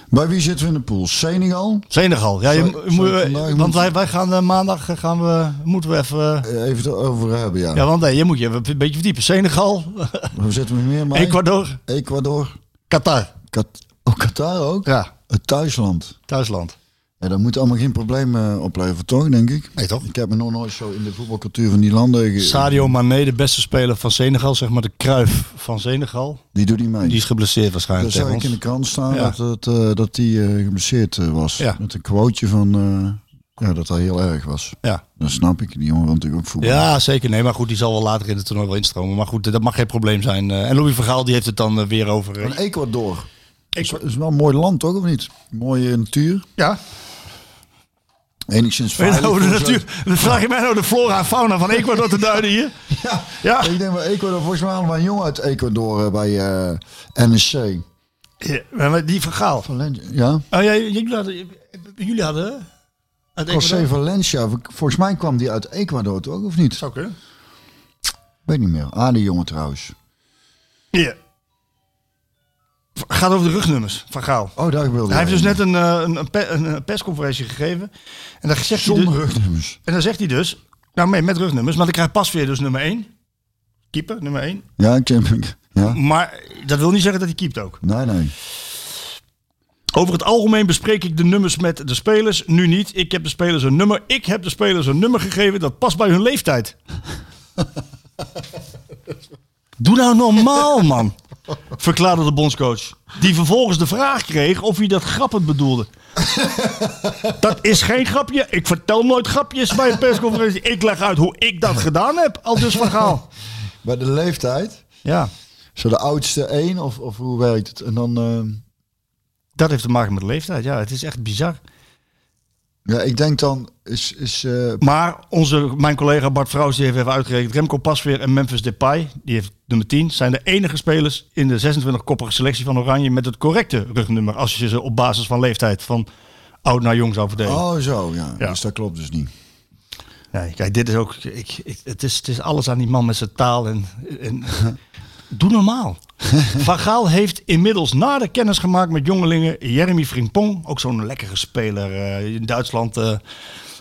Bij wie zitten we in de pool? Senegal? Senegal. Ja, je, moet- want wij, wij gaan eh, maandag eh, gaan we, moeten we even. eh, Even het over hebben, ja. ja, want nee, je moet je even een beetje verdiepen. Senegal, Hoe zitten we meer? bij? Ecuador, Ecuador. Qatar. Kat oh, Qatar ook? Ja, Het thuisland. thuisland. Ja, dat moet allemaal geen probleem eh, opleveren, toch, denk ik? Nee, toch? Ik heb me nog nooit zo in de voetbalcultuur van die landen... ge- Sadio Mané, de beste speler van Senegal, zeg maar de kruif van Senegal. Die doet niet mee. Die is geblesseerd Dat waarschijnlijk zou tegen ik in de krant staan, Ja. dat, het, eh, dat die eh, geblesseerd was. Ja. Met een quoteje van... eh, ja, dat dat heel erg was. Ja. Dat snap ik. Die jongen wil natuurlijk ook voetbal. ja, zeker. Nee, maar goed, die zal wel later in het toernooi wel instromen. Maar goed, dat mag geen probleem zijn. En Louis Vergaal die heeft het dan weer over... En Ecuador. Is, is wel een mooi land, toch? Of niet? Mooie natuur. ja, Enigszins veilig. nou, de natuur, dan vraag je mij nou de flora en fauna van Ecuador te duiden hier? Ja. Ja. Ik denk wel Ecuador. Volgens mij allemaal een jongen uit Ecuador eh, bij eh, NSC. Ja, maar die Vergaal. Valencia. Ja. Oh, ja, jullie hadden... Jullie hadden uit José? Valencia. Volgens mij kwam die uit Ecuador, toch? Of niet? Zou kunnen. Weet niet meer. Ah, die jongen trouwens. Ja. Gaat over de rugnummers van Gaal. Oh, daar wilde Hij heeft dus net een, eh, een, een, pe- een persconferentie gegeven. En dan zegt, hij Zonder dus, rugnummers. en dan zegt hij dus... Nou, mee, met rugnummers. Maar dan krijgt Pasveer dus nummer 1. Keeper, nummer 1. Ja, ken Ja. Maar dat wil niet zeggen dat hij keept ook. Nee, nee. Over het algemeen bespreek ik de nummers met de spelers. Nu niet. Ik heb de spelers een nummer. Ik heb de spelers een nummer gegeven dat past bij hun leeftijd. Doe nou normaal, man. Verklaarde de bondscoach. Die vervolgens de vraag kreeg of hij dat grappend bedoelde. Dat is geen grapje. Ik vertel nooit grapjes bij een persconferentie. Ik leg uit hoe ik dat gedaan heb. Al dus van Gaal. Bij de leeftijd. Ja, Zo de oudste één, of, of hoe werkt het? En dan... eh, dat heeft te maken met leeftijd. Ja, het is echt bizar. Ja, ik denk dan... Is, is, eh, Maar onze, mijn collega Bart Vrouws die heeft even uitgerekend. Remco Pasveer en Memphis Depay, die heeft nummer 10, zijn de enige spelers in de 26-koppige selectie van Oranje met het correcte rugnummer. Als je ze op basis van leeftijd van oud naar jong zou verdelen. oh, zo, ja. Ja. Dus dat klopt dus niet. Nee, kijk, dit is ook. Ik, ik, het, is, het is alles aan die man met zijn taal. En, en, doe normaal. Van Gaal heeft inmiddels na de kennis gemaakt met jongelingen Jeremy Frimpong. Ook zo'n lekkere speler eh, in Duitsland. eh,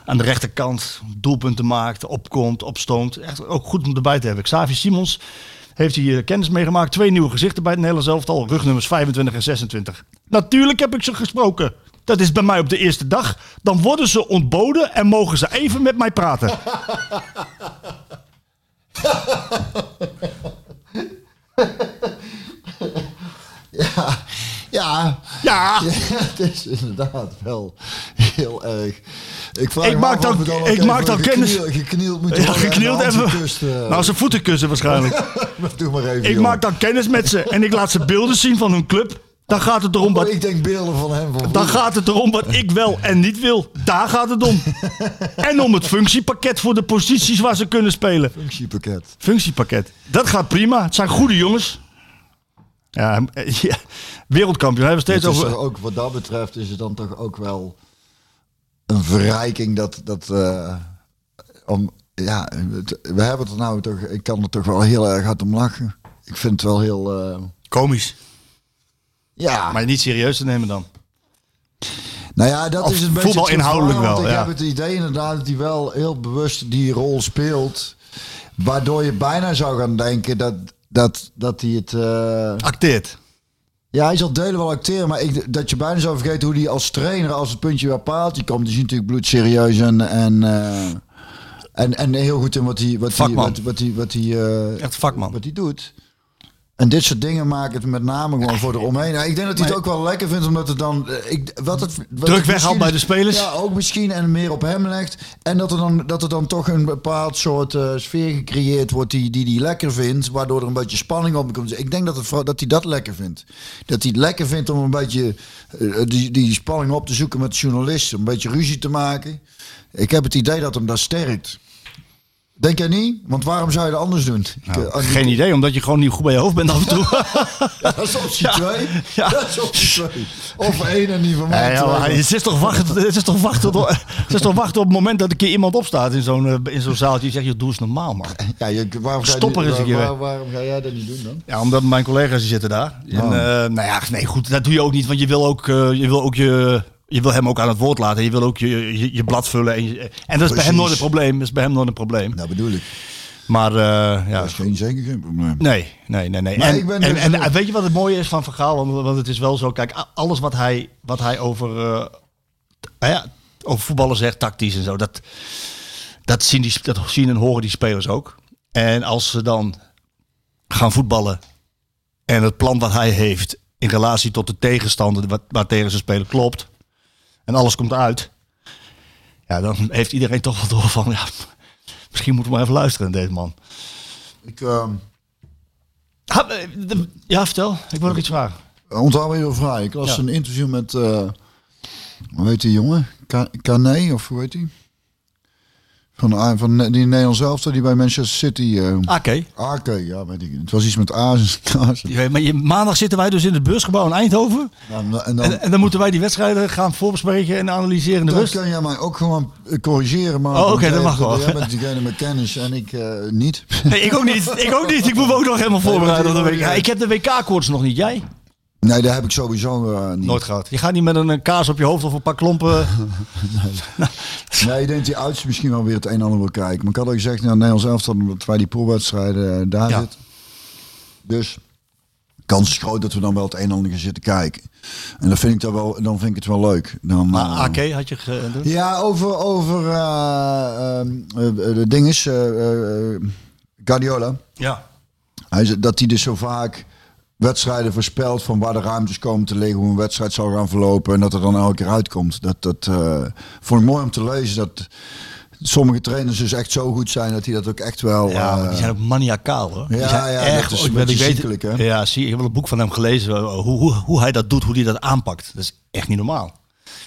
aan de rechterkant doelpunten maakt, opkomt, opstoomt. Echt ook goed om erbij te hebben. Xavi Simons heeft hij eh, kennis meegemaakt. Twee nieuwe gezichten bij het Nederlands elftal. Rugnummers 25 en 26. Natuurlijk heb ik ze gesproken. Dat is bij mij op de eerste dag. Dan worden ze ontboden en mogen ze even met mij praten. Ja, ja. Ja, het is inderdaad wel heel erg. Ik, vraag Ik maak dan- dan ik maak dan kennis- geknield- moeten ja geknield even. Hanzekust, eh, Nou, zijn voeten kussen waarschijnlijk. Doe maar even, Ik joh. maak dan kennis met ze en ik laat ze beelden zien van hun club. Dan gaat het erom Oh, wat, ik denk beelden van hem van dan gaat het erom wat ik wel en niet wil. Daar gaat het om. En om het functiepakket voor de posities waar ze kunnen spelen. functiepakket. Functiepakket. Dat gaat prima. Het zijn goede jongens. Ja, ja. wereldkampioen. Hebben we steeds over. ook, wat dat betreft is het dan toch ook wel een verrijking dat, dat eh, om, ja, we hebben het er nou toch, ik kan er toch wel heel erg hard om lachen. Ik vind het wel heel, eh, Komisch. Ja, Maar niet serieus te nemen dan. nou ja, dat Of is een beetje voetbal het gevaar, inhoudelijk wel, Ik ja. heb het idee inderdaad dat hij wel heel bewust die rol speelt, waardoor je bijna zou gaan denken dat, dat, dat hij het... eh, Acteert. Ja, hij zal delen wel acteren, maar ik, dat je bijna zou vergeten hoe hij als trainer, als het puntje bij paaltje komt, die is natuurlijk bloedserieus en, en, eh, en, en heel goed in wat hij, wat hij, wat hij, wat hij, eh, Echt vakman. wat hij doet. En dit soort dingen maken het met name gewoon voor de omheen. Nou, ik denk dat hij het ook wel lekker vindt, omdat het dan... eh, Ik, wat het, wat Druk weghaalt bij de spelers. Ja, ook misschien en meer op hem legt. En dat er dan, dat er dan toch een bepaald soort eh, sfeer gecreëerd wordt die die die lekker vindt. Waardoor er een beetje spanning op komt. Ik denk dat, het, dat hij dat lekker vindt. Dat hij het lekker vindt om een beetje eh, die, die spanning op te zoeken met journalisten. Een beetje ruzie te maken. Ik heb het idee dat hem dat sterkt. Denk jij niet? Want waarom zou je dat anders doen? Nou, eh, geen idee, omdat je gewoon niet goed bij je hoofd bent af en toe. Dat is optie 2. ja. Dat is optie 2. Of één en die van mij. Ja, twee. het is toch wachten, het is toch wachten, tot, het is toch wachten op het moment dat een keer iemand opstaat in zo'n eh, zo'n zaaltje. Die zegt, joh, doe eens normaal, man. Ja, je, waarom ga je Stop er niet- eens een waar- keer waar- waarom ga jij dat niet doen dan? Ja, omdat mijn collega's die zitten daar. En, Oh. eh, nou ja, nee, goed, dat doe je ook niet, want je wil ook, je wil ook je, je wil hem ook aan het woord laten. Je wil ook je, je, je blad vullen. En, je- en dat is bij hem nooit een probleem. Dat is bij hem nooit een probleem. Dat bedoel ik. Maar eh, ja, Dat is geen, zeker geen probleem. Nee, nee, nee. nee. Maar En, ik ben en, dus- en, en weet je wat het mooie is van Vergaal? Want, want het is wel zo, kijk, alles wat hij, wat hij over... eh, nou ja, over voetballen zegt, tactisch en zo. Dat, dat, zien die, dat zien en horen die spelers ook. En als ze dan gaan voetballen en het plan wat hij heeft in relatie tot de tegenstander wat, waar tegen ze spelen klopt en alles komt uit, ja, dan heeft iedereen toch wel door van, ja, misschien moeten we maar even luisteren naar deze man. Ik ehm, Ha, eh, de- Ja, vertel. Ik wil nog iets vragen. onthoud me heel vrij. Ik Ja. een interview met, eh hoe heet die jongen? Kane, of hoe heet die? Van, van die Nederlands elftal die bij Manchester City... eh Oké. Ake, ja, weet ik. Het was iets met A's. Ja, maar je- maandag zitten wij dus in het beursgebouw in Eindhoven. Ja, en dan, En, en dan moeten wij die wedstrijden gaan voorbespreken en analyseren de rust. kan jij mij ook gewoon eh, corrigeren. Maar Oh, oké, dat mag wel. Jij bent degene met kennis en ik eh, niet. Nee, ik ook niet. Ik ook niet. Ik moet me ook nog helemaal voorbereiden op de WK. Ja, ik heb de WK-koorts nog niet. Jij? Nee, daar heb ik sowieso eh, niet. Nooit gehad. Je gaat niet met een kaas op je hoofd of een paar klompen. Nee, ik denk dat die oudste misschien wel weer het een en ander wil kijken. Maar ik had al gezegd, nou, Nederlands elftal, dat wij die poolwedstrijden eh, daar Ja. zitten. Dus kans is groot dat we dan wel het een en ander gaan zitten kijken. En dan vind ik, dat wel, dan vind ik het wel leuk. Dan, Maar eh, AK had je gedaan? Ja, over, over eh, ehm, eh, de dinges, eh, eh, Guardiola. Ja. Hij dat hij dus zo vaak wedstrijden voorspelt van waar de ruimtes komen te liggen, hoe een wedstrijd zal gaan verlopen en dat er dan elke keer uitkomt. Dat, dat eh, vond ik mooi om te lezen dat sommige trainers dus echt zo goed zijn dat die dat ook echt wel. Ja, maar die eh, zijn ook maniacaal hoor. Ja, zijn ja, echt, dat is ik weet- hè? Ja, zie, ik heb wel een boek van hem gelezen. eh, Hoe, hoe, hoe hij dat doet, hoe hij dat aanpakt. Dat is echt niet normaal.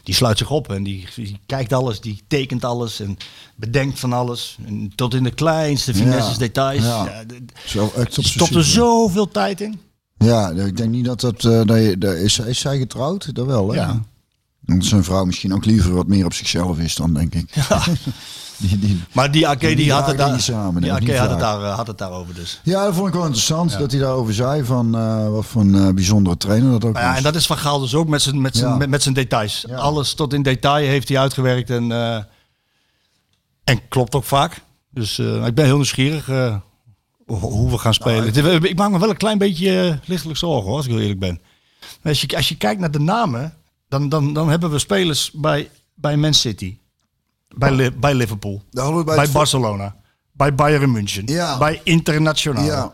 Die sluit zich op en die, die kijkt alles, die tekent alles en bedenkt van alles. En tot in de kleinste finesses, Ja, details. ja. Ja, zo stopt er zoveel tijd in. Ja, ik denk niet dat dat. eh, dat je, dat is, is zij getrouwd? Dat wel, hè? Ja. Want zijn vrouw misschien ook liever wat meer op zichzelf is dan, denk ik. die, die, Maar die AK die, had het daar, samen, die niet had, het daar, eh, had het daarover dus. Ja, dat vond ik wel interessant dat hij daarover zei. Van eh, wat voor een eh, bijzondere trainer dat ook ja, was. en dat is Van Gaal dus ook met zijn, met zijn, Ja. met, met zijn details. Ja. Alles tot in detail heeft hij uitgewerkt en, eh, en klopt ook vaak. Dus eh, ik ben heel nieuwsgierig eh, hoe, we gaan spelen. Het is- ik maak me wel een klein beetje eh, lichtelijk zorgen hoor, als ik heel eerlijk ben. Als je, als je kijkt naar de namen, dan, dan, dan hebben we spelers bij, bij Man City, bij, Li- bij Liverpool, bij Barcelona, bij Bayern München, Ja. bij Internationaal. Ja,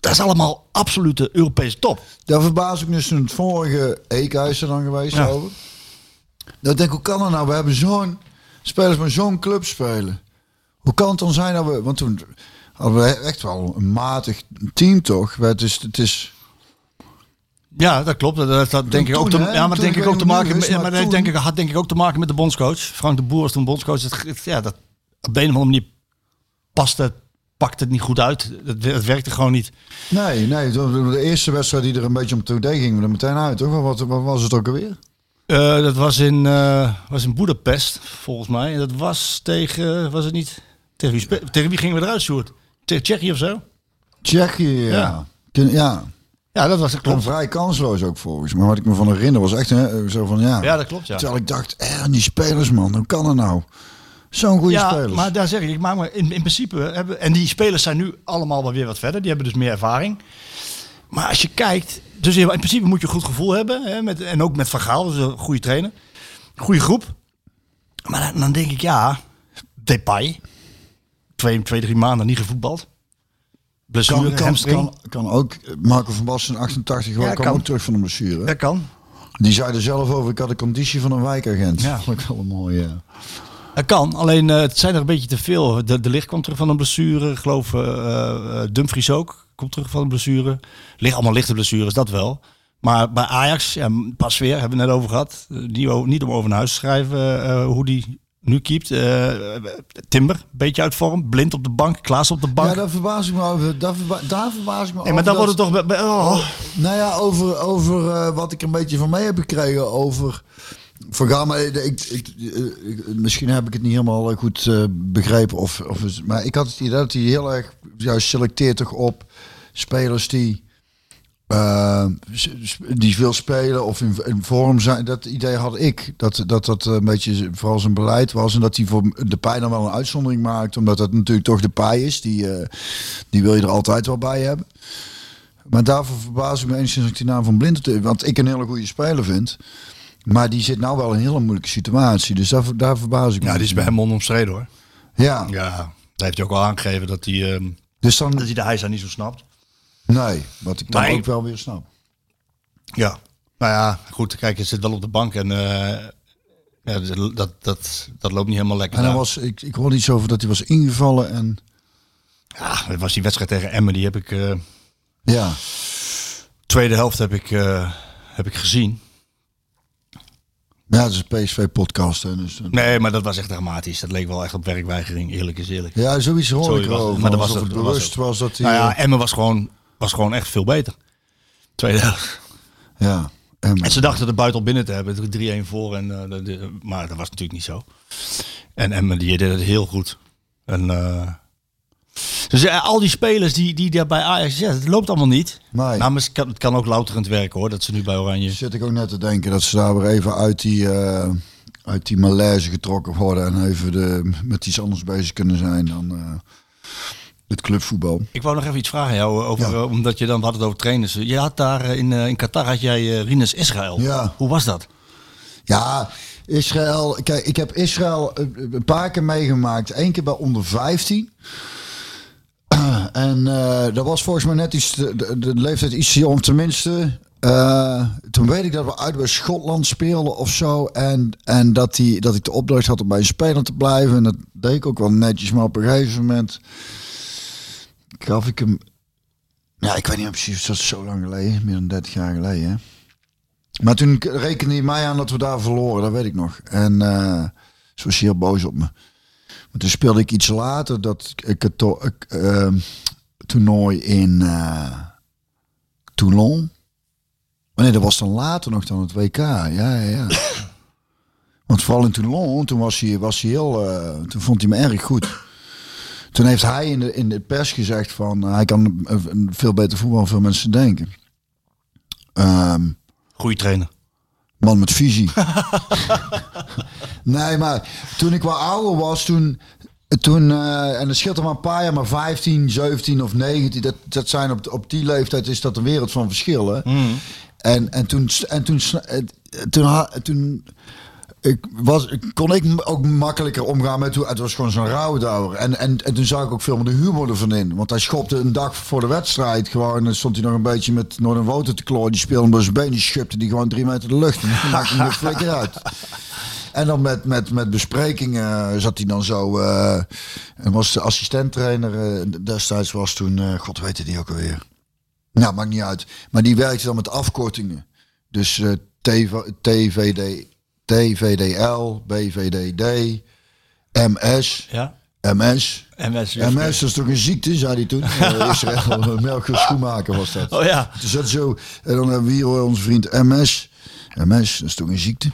Dat is allemaal absolute Europese top. daar verbaas ik me dus in het vorige Eekhuis er dan geweest Ja. over. Dat ik denk, hoe kan dat nou? We hebben zo'n spelers met zo'n club spelen. Hoe kan het dan zijn dat we... Want toen hadden we echt wel een matig team toch? Het is, het is Ja, dat klopt. Dat, dat, denk ik ook te, toen, hè? ja, maar Toen denk ik ook te maken is, maar maar dat denk ik had denk ik ook te maken met de bondscoach. Frank de Boer was toen bondscoach. Het, ja, dat op de een of andere manier paste, het- pakte het niet goed uit. Het, het werkte gewoon niet. Nee, nee. De eerste wedstrijd die er een beetje om toe deed, gingen we er meteen uit, toch? Wat, wat was het ook alweer? Eh, dat was in, eh was in Boedapest, volgens mij. En dat was tegen, was het niet? Tegen wie, tegen wie gingen we eruit, Sjoerd? Tegen Tsjechië of zo? Tsjechië, ja. Ja. Ja. Ja, dat was het Klopt. vrij kansloos ook volgens mij. Wat ik me van herinner was echt hè, zo van ja. Ja, dat klopt, ja. Terwijl ik dacht, eh, die spelers man, hoe kan dat nou? Zo'n goede ja, spelers. maar daar zeg ik, ik maak me in, in principe hebben en die spelers zijn nu allemaal wel weer wat verder. Die hebben dus meer ervaring. Maar als je kijkt, dus in principe moet je een goed gevoel hebben hè, met, en ook met Van Gaal, dus een goede trainer, goede groep. Maar dan, dan denk ik ja, Depay, twee, twee drie maanden niet gevoetbald, blessure, kan, kan, kan, ook Marco van Basten 88 wel Ja, kwam kan. ook terug van een blessure. dat kan. Die zei er zelf over, ik had de conditie van een wijkagent. Ja. Dat wel een mooie. Dat kan, alleen eh, het zijn er een beetje te veel. De, de licht kwam terug van een blessure. Ik geloof eh, Dumfries ook. Komt terug van een blessure. Ligt allemaal lichte blessures, dat wel. Maar bij Ajax, ja, pas weer, hebben we het net over gehad. Eh, Niet, om over naar huis te schrijven hoe die nu keept. Eh, Timber, beetje uit vorm. Blind op de bank, Klaas op de bank. Ja, daar verbaas ik me over. Daar, verba- daar verbaas ik me Nee, maar over. dan wordt het toch... bij- oh. Nou ja, over, over eh, wat ik een beetje van mee heb gekregen. Over. Gaal, maar ik, ik, ik- ik- misschien heb ik het niet helemaal goed eh, begrepen. Of, of, maar ik had het idee dat hij heel erg juist selecteert toch op spelers die. Eh, s- die veel spelen of in, in vorm zijn. Dat idee had ik. Dat dat, dat een beetje vooral zijn beleid was. En dat hij voor de pij dan wel een uitzondering maakt. Omdat dat natuurlijk toch de pij is. Die, eh, die wil je er altijd wel bij hebben. Maar daarvoor verbaas ik me enigszins dat ik die naam van Blind... Want ik een hele goede speler vind. Maar die zit nou wel in een hele moeilijke situatie. Dus daar, daar verbaas ik me. Ja, die is bij hem onomstreden hoor. Ja, Ja, daar heeft hij ook al aangegeven dat hij, ehm, dus dan... dat hij de niet zo snapt. Nee, wat ik dan Maar ik- ook wel weer snap. Ja. Nou ja, goed, kijk, hij zit wel op de bank en eh, ja, dat, dat, dat loopt niet helemaal lekker. En dan was, ik, ik hoorde iets over dat hij was ingevallen en... Ja, dat was die wedstrijd tegen Emmen, die heb ik... eh, Ja, tweede helft heb ik, eh, heb ik gezien. ja het is een PSV-podcast. Dus, Nee, maar dat was echt dramatisch. Dat leek wel echt op werkweigering, eerlijk is eerlijk. ja, zoiets hoor ik was- erover. maar dat was het- dat was bewust het. was dat hij... Nou ja, Emmen was gewoon, was gewoon echt veel beter. Tweede helft. ja, Emmen. En ze dachten de buiten al binnen te hebben. 3-1 voor. En, eh, de- de- maar dat was natuurlijk niet zo. En Emmen die deed het heel goed. En, eh, dus ja, al die spelers die, die daar bij Ajax zitten, het loopt allemaal niet. Nee. Nou, maar het kan, het kan ook louterend werken hoor, dat ze nu bij Oranje... Zit ik ook net te denken dat ze daar weer even uit die, eh, uit die malaise getrokken worden. En even de, met iets anders bezig kunnen zijn dan eh, het clubvoetbal. Ik wou nog even iets vragen aan jou, over, Ja. eh, omdat je dan we hadden het over trainers. Je had daar eh, in, eh, in Qatar had jij eh Rinus Israël. Ja. Hoe was dat? Ja, Israël. Kijk, ik heb Israël eh, een paar keer meegemaakt. Eén keer bij onder 15. En eh, dat was volgens mij net iets, de, de, de leeftijd iets te jong, tenminste. eh, toen weet ik dat we uit bij Schotland speelden of zo. En, en dat, die, dat ik de opdracht had om bij een speler te blijven. En dat deed ik ook wel netjes. Maar op een gegeven moment gaf ik hem... Ja, ik weet niet precies, dat is zo lang geleden. Meer dan 30 jaar geleden. hè. Maar toen rekende hij mij aan dat we daar verloren, dat weet ik nog. En eh zo was heel boos op me. Maar toen speelde ik iets later dat ik het ehm, toernooi in eh, Toulon. Oh nee, dat was dan later nog dan het WK. Ja, ja, ja. Want vooral in Toulon, toen was hij, was hij heel, eh, toen vond hij me erg goed. Toen heeft hij in de, in de pers gezegd van eh, hij kan een, een veel beter voetbal veel mensen denken. Ehm Goeie trainer. Man met visie. nee, maar toen ik wat ouder was, toen. Toen, eh, en het scheelt er maar een paar jaar, maar 15, 17 of 19, dat, dat zijn op, op die leeftijd is dat een wereld van verschillen. En, en toen, en toen, en toen, ha- toen ik was, kon ik ook makkelijker omgaan met hoe het was gewoon zo'n rouwdouwer. En, en, en toen zag ik ook veel meer de humor ervan in. Want hij schopte een dag voor de wedstrijd gewoon. En stond hij nog een beetje met Noorden Woten te klooien. Die speelde met zijn been, die schupte die gewoon drie meter de lucht. En dan maakte hij er flikker uit. En dan met, met, met besprekingen zat hij dan zo. eh, en was de assistenttrainer eh, destijds was toen, eh, god weet het die ook alweer. Nou, maakt niet uit. Maar die werkte dan met afkortingen. Dus eh, TV, TVD, TVDL, BVDD, MS, Ja. MS. MS. MS, dat is toch een ziekte, zei hij toen. Uh, Israël, Melchior Schoenmaker was dat. Oh ja. Dus dat zo. En dan hebben we hier onze vriend MS. MS, dat is toch een ziekte.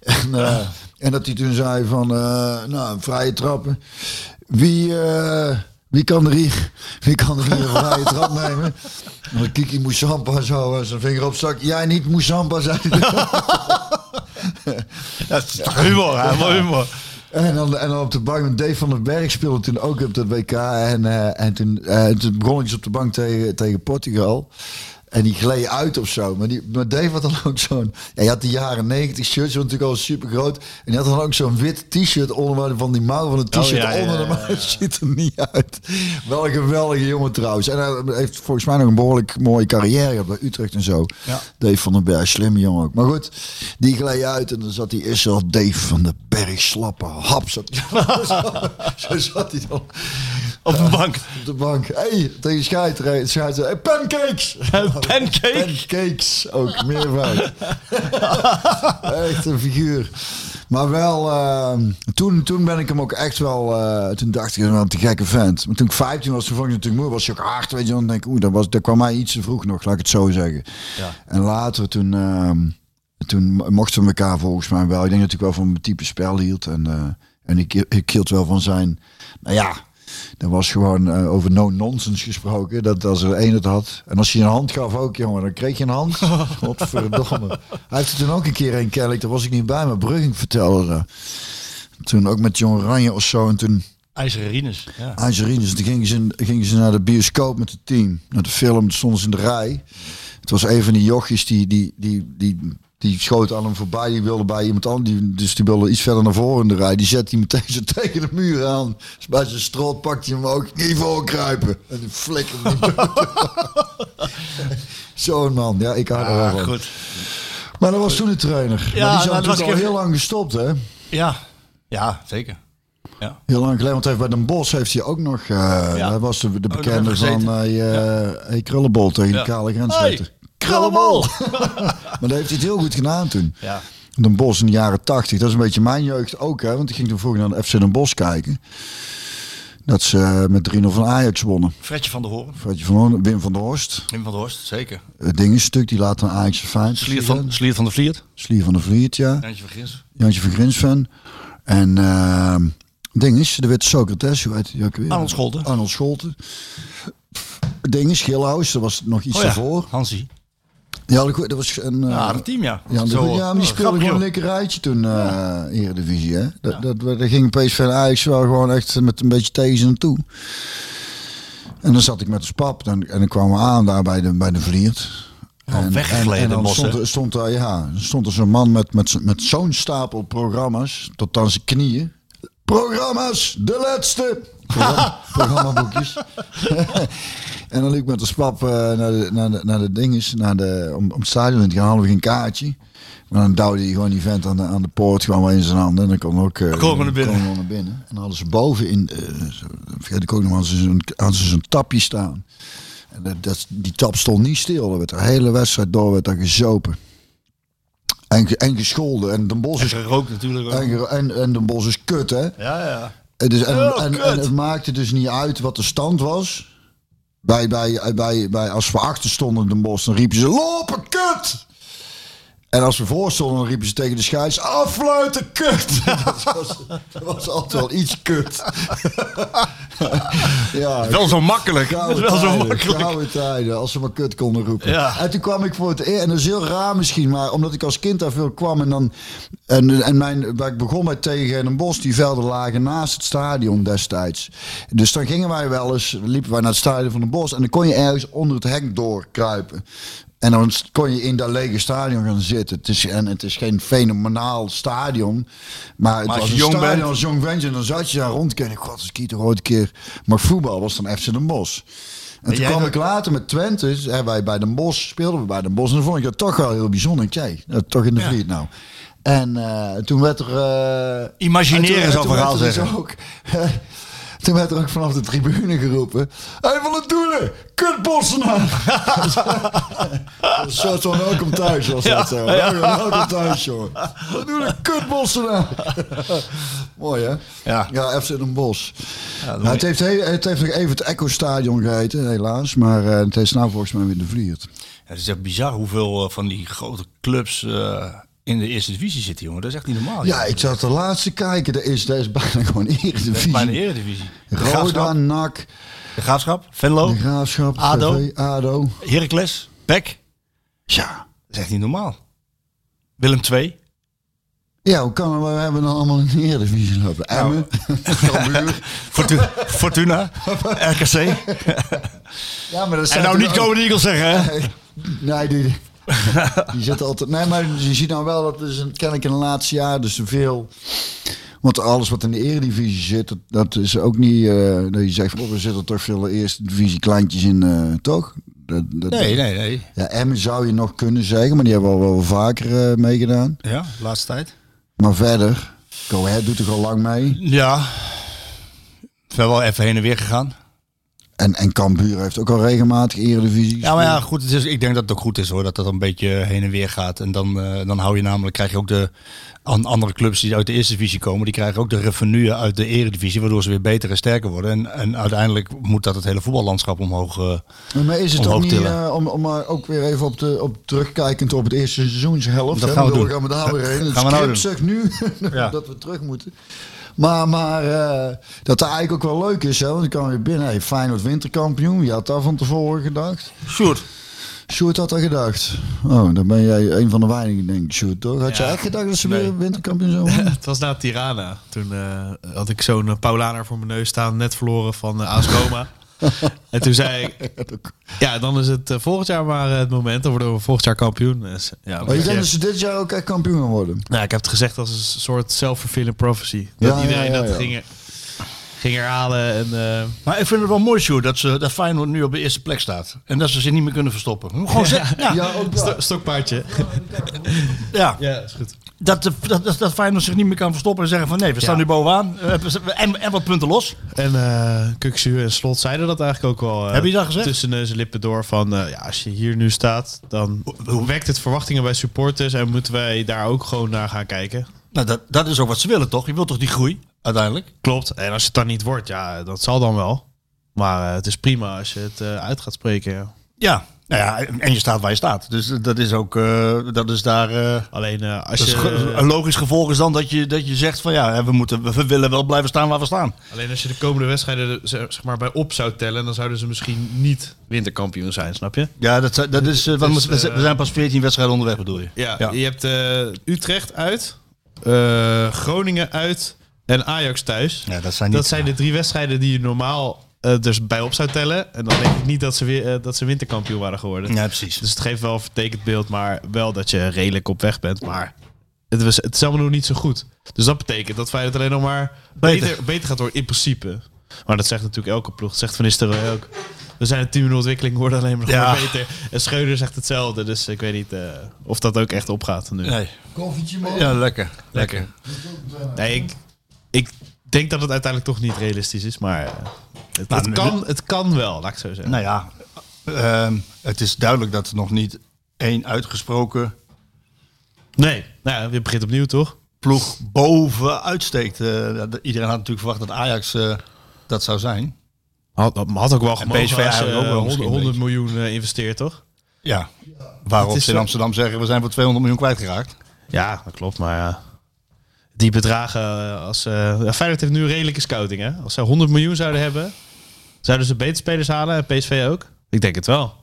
En, eh, en dat hij toen zei van, eh, nou, vrije trappen. Wie, eh, wie, kan er hier, wie kan er hier een trap nemen? En dan Kiki Moussampa zo zijn vinger op zak. Jij niet Moussampa, zei hij. Dat is toch humor, hè? Humor. En dan, en dan op de bank met Dave van den Berg speelde toen ook op dat WK. En, eh, en toen, eh, toen begon ik dus op de bank tegen, tegen Portugal. En die gleed uit of zo. Maar, die, maar Dave had dan ook zo'n... Ja, je had die jaren 90 shirts, die waren natuurlijk al super groot. En die had dan ook zo'n wit t-shirt onder van die mouw van het t-shirt Oh, ja, onder. ja, Maar het ziet er niet uit. Wel een geweldige jongen trouwens. En hij heeft volgens mij nog een behoorlijk mooie carrière gehad bij Utrecht en zo. Ja. Dave van den Berg, slimme jongen ook. Maar goed, die gleed uit en dan zat hij eerst al Dave van den Berg, slappe hap. Zat, zo, zo zat hij dan Op de bank. op de bank. hey, tegen scheidsrechter. scheidsrechter, Hey, pancakes! Pancake. Pancakes, ook meer van. echt een figuur. Maar wel, ehm, toen, toen ben ik hem ook echt wel, eh, toen dacht ik, wel een te gekke vent. Maar toen ik 15 was, toen vond ik natuurlijk moe, was hij ook hard, weet je. Dan denk ik, oeh, dat, was, dat kwam mij iets te vroeg nog, laat ik het zo zeggen. Ja. En later, toen, ehm, toen mochten we elkaar volgens mij wel. Ik denk dat ik wel van mijn type spel hield. En, eh, en ik, ik hield wel van zijn, nou ja, er was gewoon eh, over no-nonsense gesproken. Dat als er één het had. En als je een hand gaf ook, jongen, dan kreeg je een hand. Godverdomme. Hij heeft het toen ook een keer in Kelly, daar was ik niet bij, maar Brugging vertelde dat. Toen ook met John Oranje of zo. En toen IJzeren Rinus. Ja. IJzerines, toen gingen ze, gingen ze naar de bioscoop met het team. Naar de film, toen stonden ze in de rij. Het was een van die jochies die, die, die, die, Die schoot aan hem voorbij, die wilde bij iemand anders, die, dus die wilde iets verder naar voren in de rij. Die zet hij meteen zo tegen de muur aan. Dus bij zijn strot pakt hij hem ook niet voor kruipen. En die flikker hem. Zo'n man, ja, ik hou er wel Ah, van. goed. Maar dat was toen de trainer. Ja, maar die nou, is was natuurlijk al heel lang gestopt, hè? Ja, ja zeker. Ja. Heel lang geleden, want hij heeft bij Den Bosch heeft hij ook nog... Ja. Hij was de, bekende van hey, Krullenbol tegen de kale grens. Hey, Krullenbol! maar dat heeft hij het heel goed gedaan toen. Ja. Den Bosch in de jaren 80. Dat is een beetje mijn jeugd ook, hè? Want ik ging toen vroeger naar de FC Den Bosch kijken. Dat ze eh, met 3-0 van Ajax wonnen. Fredje van der Hoorn. Fredje van Hoorn, Wim van der Horst. Wim van der Horst, zeker. Het ding is een stuk, die later een Ajax fan. Slier van, Slier van der Vliert. Slier van der Vliet, ja. Jantje van Grins. Jantje van. En eh ding is, er werd Socrates, hoe heet die ook weer? Arnold Scholten. Arnold Scholten. Het ding is, Gilhuis, dat was nog iets Oh ja, daarvoor. Hansie. Ja, dat dat was een... eh, Ja, een team, ja. Ja, Zo, ja, maar die speelde gewoon een lekker rijtje toen, eh Eredivisie, hè. Dat, dat, daar ging PSV en Ajax wel gewoon echt met een beetje tegen ze naartoe. En dan zat ik met de pap dan, en dan kwamen we aan daar bij de, bij de Vliert. Oh, weggegleden, en dan stond, er- stond er, ja, stond er zo'n man met, met, met zo'n stapel programma's, tot aan zijn knieën. Programma's, de laatste! Programma, programmaboekjes. en dan liep ik met de spap eh, naar, de, naar, de, naar de dinges, naar de, om, om het stadion in te gaan, hadden we geen kaartje. Maar dan duwde hij gewoon die vent aan de, aan de poort gewoon wel in zijn handen. En dan kon ook eh, kon naar binnen. kon naar binnen. En dan hadden ze boven in, zo- vergeet ik ook nog, hadden ze zo'n tapje staan. En dat, dat, die tap stond niet stil. Er werd de hele wedstrijd door werd daar gezopen. En, en gescholden. En de bos En is, gerookt natuurlijk ook. en, en, en de bos is kut, hè? Ja, ja. Het is, en, Oh, en, kut. en het maakte dus niet uit wat de stand was. Bij, bij, bij, bij, als we achter stonden in de bos, dan riepen ze lopen, kut! En als we voor stonden, dan riepen ze tegen de scheids, affluiten, kut! dat, was, dat was altijd wel iets kut. ja, Wel zo makkelijk. Dat is Gouden wel zo tijden, makkelijk. gouden tijden, als ze maar kut konden roepen. Ja. En toen kwam ik voor het eerst, en dat is heel raar misschien, maar omdat ik als kind daar veel kwam en dan, en, en mijn, waar ik begon bij tegen een bos, die velden lagen naast het stadion destijds. Dus dan gingen wij wel eens, liepen wij naar het stadion van de bos en dan kon je ergens onder het hek doorkruipen. En dan kon je in dat lege stadion gaan zitten. Het is, en het is geen fenomenaal stadion. Maar het Maar als was een jong stadion bent- als jong ventje. En dan zat je daar rond. En ik, god, als ik ooit een keer... Maar voetbal was dan FC Den Bosch. En toen jij kwam ik later met Twente. Hè, wij bij Den Bosch speelden we bij Den Bosch. En dan vond ik dat toch wel heel bijzonder. Zei, dat toch in de Ja. Nou. En eh, toen werd er... eh, Imagineren en toen- zou en toen verhaal er dus zeggen. Ook, toen werd er ook vanaf de tribune geroepen. Hey, van het doelen! Kutbossenaar! Een soort van welkom thuis was dat zo. Welkom thuis, jongen. Wat doen een kutbossenaar? Mooi, hè? Ja. Ja, FC Den Bosch. dat Nou, het, heeft, he- het heeft nog even het Echo Stadion geheten, helaas. Maar eh, het is nou volgens mij weer de Vliert. Ja, het is echt bizar hoeveel eh, van die grote clubs eh, in de eerste divisie zitten, jongen. Dat is echt niet normaal. Ja, joh. ik zat de laatste kijken. Dat is, dat is bijna gewoon Dat is Eredivisie. bijna eredivisie. Roda, Graafschap, NAC, de Graafschap Venlo, de Graafschap, ADO. ADO. Heracles, PEC. Ja. Dat is echt niet normaal. Willem 2. Ja, hoe kan? We hebben dan allemaal in de Eredivisie lopen. Emmen, Cambuur. Fortuna, Fortuna RKC. Ja, maar dat En zijn nou niet Go Eagles zeggen, hè? Nee, die, die zitten altijd... Nee, maar je ziet nou wel dat is een, kennelijk in het laatste jaar dus veel... Want alles wat in de eredivisie zit, dat, dat is ook niet... eh, dat je zegt, van, oh, er zitten toch veel eerste divisie kleintjes in, eh, toch? Dat, dat, Nee, nee, nee. Ja, Emmen zou je nog kunnen zeggen, maar die hebben al wel vaker eh, meegedaan. Ja, laatste tijd. Maar verder, Go Ahead doet er al lang mee. Ja. We zijn wel even heen en weer gegaan. En, en Cambuur heeft ook al regelmatig eredivisie Ja, maar ja, goed. Het is, ik denk dat het ook goed is hoor, dat dat een beetje heen en weer gaat. En dan, eh, dan hou je namelijk, krijg je ook de an- andere clubs die uit de eerste divisie komen, die krijgen ook de revenue uit de eredivisie, waardoor ze weer beter en sterker worden. En, en uiteindelijk moet dat het hele voetballandschap omhoog. eh, Maar is het ook niet, eh, om, om maar ook weer even op, de, op terugkijkend op het eerste seizoenshelft. Dat gaan we doen. gaan we daar weer heen. Het Gaan we nou nu Ja. dat we terug moeten. Maar, maar eh, dat dat eigenlijk ook wel leuk is, hè, want dan kan je binnen. Hey, Feyenoord winterkampioen, wie had daar van tevoren gedacht? Sjoerd. Sjoerd had dat gedacht. Oh, dan ben jij een van de weinigen, denk ik, Sjoerd, toch? Had je Ja. echt gedacht dat ze Nee. weer winterkampioen zouden worden? Het was na Tirana. Toen eh, had ik zo'n eh, Paulaner voor mijn neus staan. Net verloren van eh AS Roma. En toen zei ik, ja, dan is het eh, volgend jaar maar eh, het moment. Dan worden we volgend jaar kampioen. Dus, ja, Maar je denkt je- dat ze dit jaar ook echt kampioen gaan worden? nou, ik heb het gezegd als een soort self-fulfilling prophecy. Dat Ja, iedereen ja, ja, dat ging, ging herhalen. En, eh, Maar ik vind het wel mooi, Sjoerd, dat, ze, dat Feyenoord nu op de eerste plek staat. En dat ze zich niet meer kunnen verstoppen. Gewoon zeggen, ja, Ja, stokpaardje. ja, ja, is goed. dat, de- dat, dat, dat Feyenoord zich niet meer kan verstoppen en zeggen van nee, we staan Ja. nu bovenaan. En, en wat punten los. En eh Kuksu en Slot zeiden dat eigenlijk ook wel. eh, Heb je dat gezegd? Tussen neus en lippen door van, eh, ja, als je hier nu staat, dan wekt het verwachtingen bij supporters en moeten wij daar ook gewoon naar gaan kijken. Nou, dat, dat is ook wat ze willen, toch? Je wilt toch die groei, uiteindelijk? Klopt. En als het dan niet wordt, ja, dat zal dan wel. Maar eh, het is prima als je het eh, uit gaat spreken. Ja. Ja. Nou ja, en je staat waar je staat. Dus dat is ook, eh, dat is daar... eh, Alleen eh, als je... ge- een logisch gevolg is dan dat je, dat je zegt van ja, we, moeten, we willen wel blijven staan waar we staan. Alleen als je de komende wedstrijden zeg maar, bij op zou tellen, dan zouden ze misschien niet winterkampioen zijn, snap je? Ja, dat, dat is, eh, want Dus, we, zijn pas 14 wedstrijden onderweg bedoel je? Ja, Ja. je hebt eh, Utrecht uit, eh, Groningen uit en Ajax thuis. Ja, dat zijn niet... Dat zijn de drie wedstrijden die je normaal eh, dus bij op zou tellen. En dan denk ik niet dat ze, weer, eh, dat ze winterkampioen waren geworden. Ja, precies. Dus het geeft wel een vertekend beeld, maar wel dat je redelijk op weg bent. Maar het, was, het is allemaal nog niet zo goed. Dus dat betekent dat Feyenoord alleen nog maar Beter. beter, beter gaat worden in principe. Maar dat zegt natuurlijk elke ploeg. Dat zegt Van Nistelrooy ook. We zijn een 10 minuten ontwikkeling, we worden alleen maar nog Ja. maar beter. En Schreuder zegt hetzelfde, dus ik weet niet eh, of dat ook echt opgaat nu. Nee. Koffietje man. Ja, lekker. Lekker. Nee, ik, ik denk dat het uiteindelijk toch niet realistisch is, maar eh, het, Nou, het, kan, het kan wel, laat ik zo zeggen. Nou ja, ehm, het is duidelijk dat er nog niet één uitgesproken Nee, nou ja, je begint opnieuw toch? ploeg boven uitsteekt. Eh, iedereen had natuurlijk verwacht dat Ajax eh, dat zou zijn. Had, had ook wel En gemogen PSV als ook wel 100, misschien een 100 miljoen investeert, toch? Ja. Waarop ze in Amsterdam zeggen, we zijn voor 200 miljoen kwijtgeraakt. Ja, dat klopt, maar ja. Die bedragen, als ja, Feyenoord heeft nu een redelijke scouting, hè? Als ze 100 miljoen zouden hebben, zouden ze beter spelers halen en PSV ook? Ik denk het wel.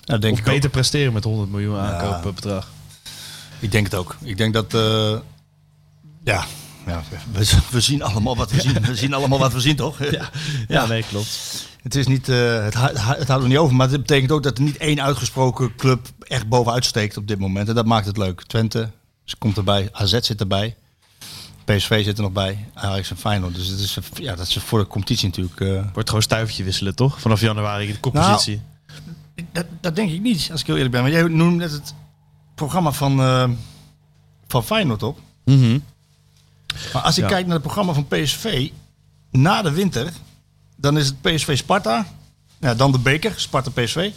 Ja, denk Of ik ook. beter presteren met 100 miljoen aankoopbedrag. Ik denk het ook. Ik denk dat... eh, ja, ja we, we zien allemaal wat we zien. We zien allemaal wat we zien, toch? Ja, ja, nee, klopt. Het, is niet, eh, het, het houdt er niet over, maar het betekent ook dat er niet één uitgesproken club echt bovenuit steekt op dit moment. En dat maakt het leuk. Twente dus komt erbij, AZ zit erbij, PSV zit er nog bij, Ajax en Feyenoord. Dus het is, ja, dat is voor de competitie natuurlijk... eh, Wordt gewoon stuivertje wisselen, toch? Vanaf januari in de koppositie. dat, dat denk ik niet, als ik heel eerlijk ben. Want jij noemde net het programma van, eh, van Feyenoord op. Mhm. Maar als ik Ja. kijk naar het programma van PSV na de winter, dan is het PSV Sparta, ja, dan de beker, Sparta PSV.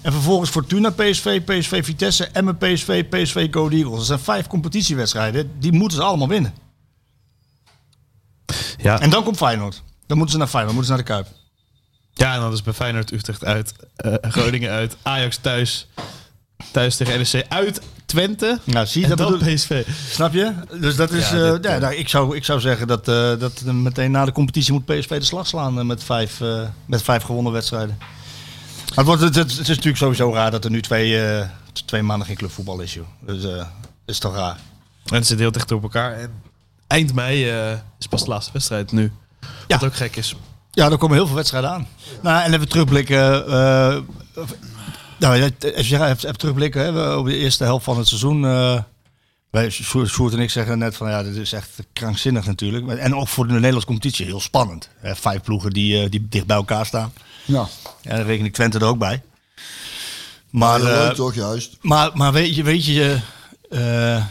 En vervolgens Fortuna PSV, PSV Vitesse, Emmen PSV, PSV Go Eagles. Dat zijn vijf competitiewedstrijden, die moeten ze allemaal winnen. Ja. En dan komt Feyenoord. Dan moeten ze naar Feyenoord, moeten ze naar de Kuip. ja, en dan is bij Feyenoord Utrecht uit, eh, Groningen uit, Ajax thuis, thuis tegen NEC uit, Twente Nou, zie je, dat bedoel PSV. Snap je? Dus dat is. Ja, eh, dit, ja, eh, nou, ik, zou, ik zou zeggen dat, dat meteen na de competitie moet PSV de slag slaan met, vijf, met vijf gewonnen wedstrijden. Maar het, wordt, het, het, is natuurlijk sowieso raar dat er nu twee, twee maanden geen clubvoetbal is, joh. Dus eh is toch raar. En ze zitten heel dicht op elkaar. En eind mei eh, is pas de laatste wedstrijd nu. Ja. Wat ook gek is. Ja, er komen heel veel wedstrijden aan. Nou, en even terugblikken. eh, nou, ja, als je hebt, hebt terugblikken hè, we- op de eerste helft van het seizoen. eh wij, Sjoerd en ik zeggen net van ja, dit is echt krankzinnig natuurlijk. En ook voor de Nederlandse competitie heel spannend. Hè, vijf ploegen die, eh, die dicht bij elkaar staan. Ja, Ja, dan reken ik Twente er ook bij. Maar, eh, leuk toch, juist. maar, maar weet je, weet je eh,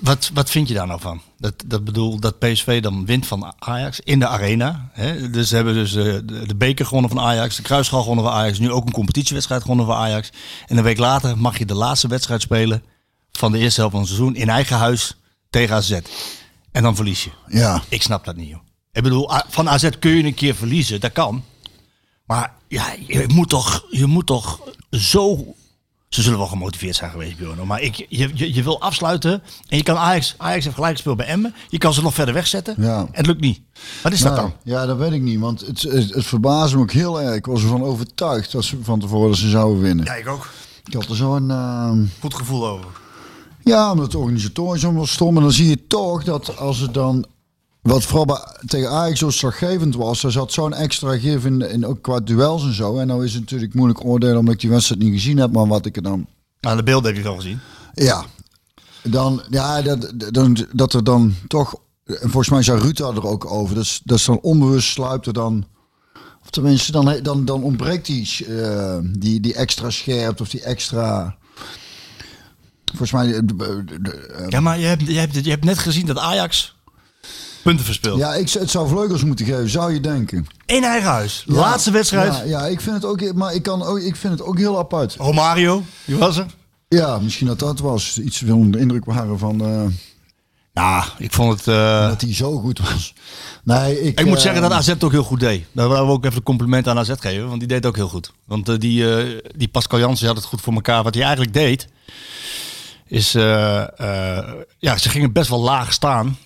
wat, wat vind je daar nou van? Dat, dat bedoel dat PSV dan wint van Ajax in de arena. Hè? Dus ze hebben dus eh, de, de beker gewonnen van Ajax, de kruisschaal gewonnen van Ajax, nu ook een competitiewedstrijd gewonnen van Ajax. En een week later mag je de laatste wedstrijd spelen van de eerste helft van het seizoen in eigen huis tegen AZ. En dan verlies je. Ja. Ik snap dat niet, joh. Ik bedoel, van AZ kun je een keer verliezen, dat kan. Maar ja, je moet toch, je moet toch zo... Ze zullen wel gemotiveerd zijn geweest, Bjorn. Maar ik, je, je, je wil afsluiten en je kan Ajax... Ajax heeft gelijk gespeeld bij Emmen. Je kan ze nog verder wegzetten. Ja. En het lukt niet. Wat is dat Nou, dan? Ja, dat weet ik niet. Want het, het, het verbaasde me ook heel erg. Ik was ervan overtuigd dat ze van tevoren dat ze zouden winnen. Ja, ik ook. Ik had er zo'n... ehm, Goed gevoel over. Ja, omdat de organisatorisch allemaal stom. En dan zie je toch dat als het dan wat vooral bij, tegen Ajax zo slaggevend was, er zat zo'n extra gif in, in ook qua duels en zo. En nou is het natuurlijk moeilijk oordelen omdat ik die wedstrijd niet gezien heb, maar wat ik er dan Nou, de beelden heb je al gezien. Ja, dan, ja dat, dan, dat er dan toch, en volgens mij zei Ruta er ook over, dat is, dat is dan onbewust sluipt er dan, of tenminste dan, dan, dan ontbreekt die, eh, die, die extra scherp of die extra, volgens mij, de- de- de- eh, Ja, maar je hebt, je, hebt, je hebt net gezien dat Ajax punten verspeelt. ja, ik, het zou vleugels moeten geven, zou je denken. In eigen huis. Ja, Laatste wedstrijd. Ja, ja, ik vind het ook, maar ik, kan ook, ik vind het ook heel apart. Romario, wie was er? Ja, misschien dat dat was, iets veel onder de indruk waren van, eh, Nou, ik vond het... eh, dat hij zo goed was. Nee, ik, ik moet eh, zeggen dat AZ het ook heel goed deed. Daar willen we ook even een compliment aan AZ geven. Want die deed het ook heel goed. Want die, eh, die Pascal Jansen had het goed voor elkaar. Wat hij eigenlijk deed... Is... eh, eh, ja, ze gingen best wel laag staan.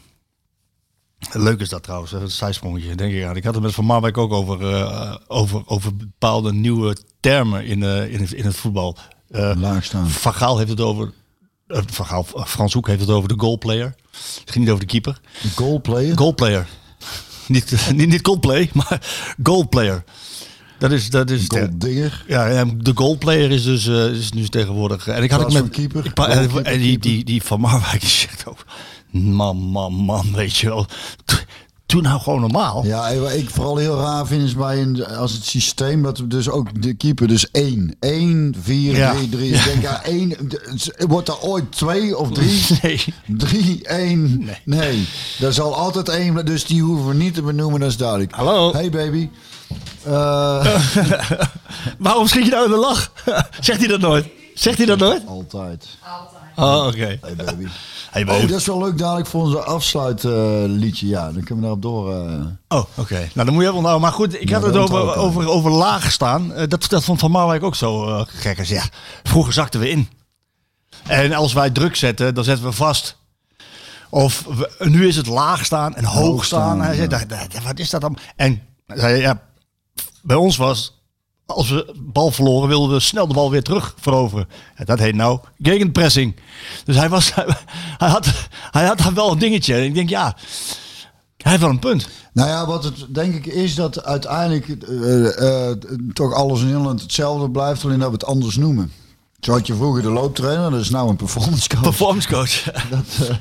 Leuk is dat trouwens. Een zijsprongetje, denk ik aan. Ik had het met Van Marwijk ook over, eh, over, over bepaalde nieuwe termen in, eh, in, het, in het voetbal. Eh, Laag staan. Van Gaal heeft het over... eh, Van Gaal, Frans Hoek heeft het over de goalplayer. Het ging niet over de keeper. Goalplayer. Goalplayer. Niet, niet, niet goalplay, maar goalplayer. Dat is, dat is ja, de goalplayer is dus uh, is nu tegenwoordig. En ik had het met keeper, ik en die, die, die van Marwijk die zegt ook, man, man, man, weet je wel. T- Doe nou gewoon normaal. Ja, ik vooral heel raar vind is bij een, als het systeem dat we dus ook de keeper dus 1, 1, 4, Ja. 3, 3. Ik denk ja, 1, wordt er ooit 2 of 3? Nee. 3, 1, nee. Er zal altijd één, dus die hoeven we niet te benoemen, dat is duidelijk. Hallo. Hey baby. Eh, Waarom schiet je nou in de lach? Zegt hij dat nooit? Zegt hij dat nooit? altijd. Oh, oké. Hey baby. Hey, Oh, dat is wel leuk dadelijk voor onze afsluitliedje. ja, dan kunnen we daarop door. eh. Oh, oké. Nou, dan moet je even onthouden. Maar goed, ik Ja, had het over, over, over laag staan. Eh, dat, dat vond Van Marwijk ook zo eh, gek. Ja, vroeger zakten we in. En als wij druk zetten, dan zetten we vast. Of we- nu is het laag staan en hoog, Hoog staan. staan, Hij zei, ja. "Dat- dat- wat is dat dan? En hij zei, ja, bij ons was, als we bal verloren, wilden we snel de bal weer terug veroveren. En dat heet nou gegenpressing. Dus hij, was, hij, had, hij had daar wel een dingetje. En ik denk, ja, hij heeft wel een punt. Nou ja, wat het denk ik is dat uiteindelijk eh, eh, toch alles in Nederland hetzelfde blijft, alleen dat we het anders noemen. Zo had je vroeger de looptrainer, dat is nou een performance coach. Performance coach. Dat, eh,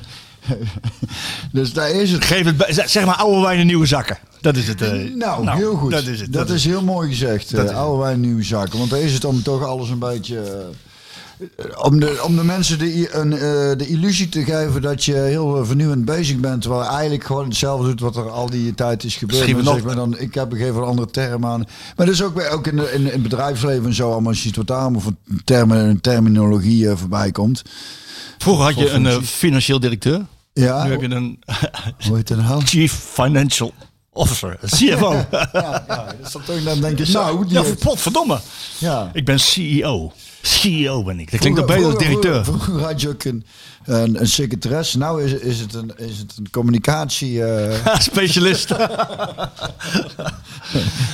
dus daar is het. Geef het, zeg maar oude wijn in nieuwe zakken. Dat is het. eh, Nou, heel goed. Dat is het. Dat is heel mooi gezegd. Is oude wijn, nieuwe zaken. Want daar is het om toch alles een beetje. eh, om, de, om de mensen de, een, de illusie te geven dat je heel vernieuwend bezig bent. Terwijl je eigenlijk gewoon hetzelfde doet wat er al die tijd is gebeurd. Nog- zeg maar dan, ik heb gegeven een andere term aan. Maar dat is ook, ook in, de- in, in het bedrijfsleven en zo. Allemaal als je het wat aan of een termen en terminologie voorbij komt. Vroeger had je een financieel directeur. Ja, Nu heb je een hoe heet nou? chief financial officer. een CFO. Ja, ja, dat is dan denk je, nou, ja, heeft- potverdomme. ja. Ik ben CEO. CEO ben ik. Dat klinkt ook Vroeger- beter als directeur. Vroeger, vroeger had je ook een, een, een secretaresse. Nou is, is, het een, is het een communicatie... eh, Specialist.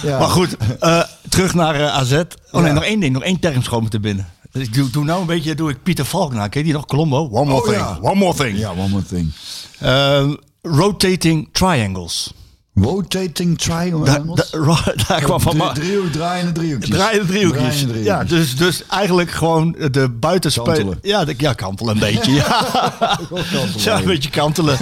ja. Maar goed, eh, terug naar eh, AZ. Oh nee, Ja. nog één ding. Nog één term schoon te binnen. Dus ik doe, doe nou een beetje, doe ik Pieter Valk na. Ken je die nog? Colombo? One more Oh, thing. ja. One more thing. Ja, one more thing. Rotating triangles. Rotating triangle. Daar, daar, kwam van maar. driehoek, draaiende driehoekjes. Draaiende driehoekjes. Draaiende Ja, driehoekjes. dus, dus eigenlijk gewoon de buitenspeler. Ja, de, ja, kantelen een beetje. Ja, ja een beetje kantelen.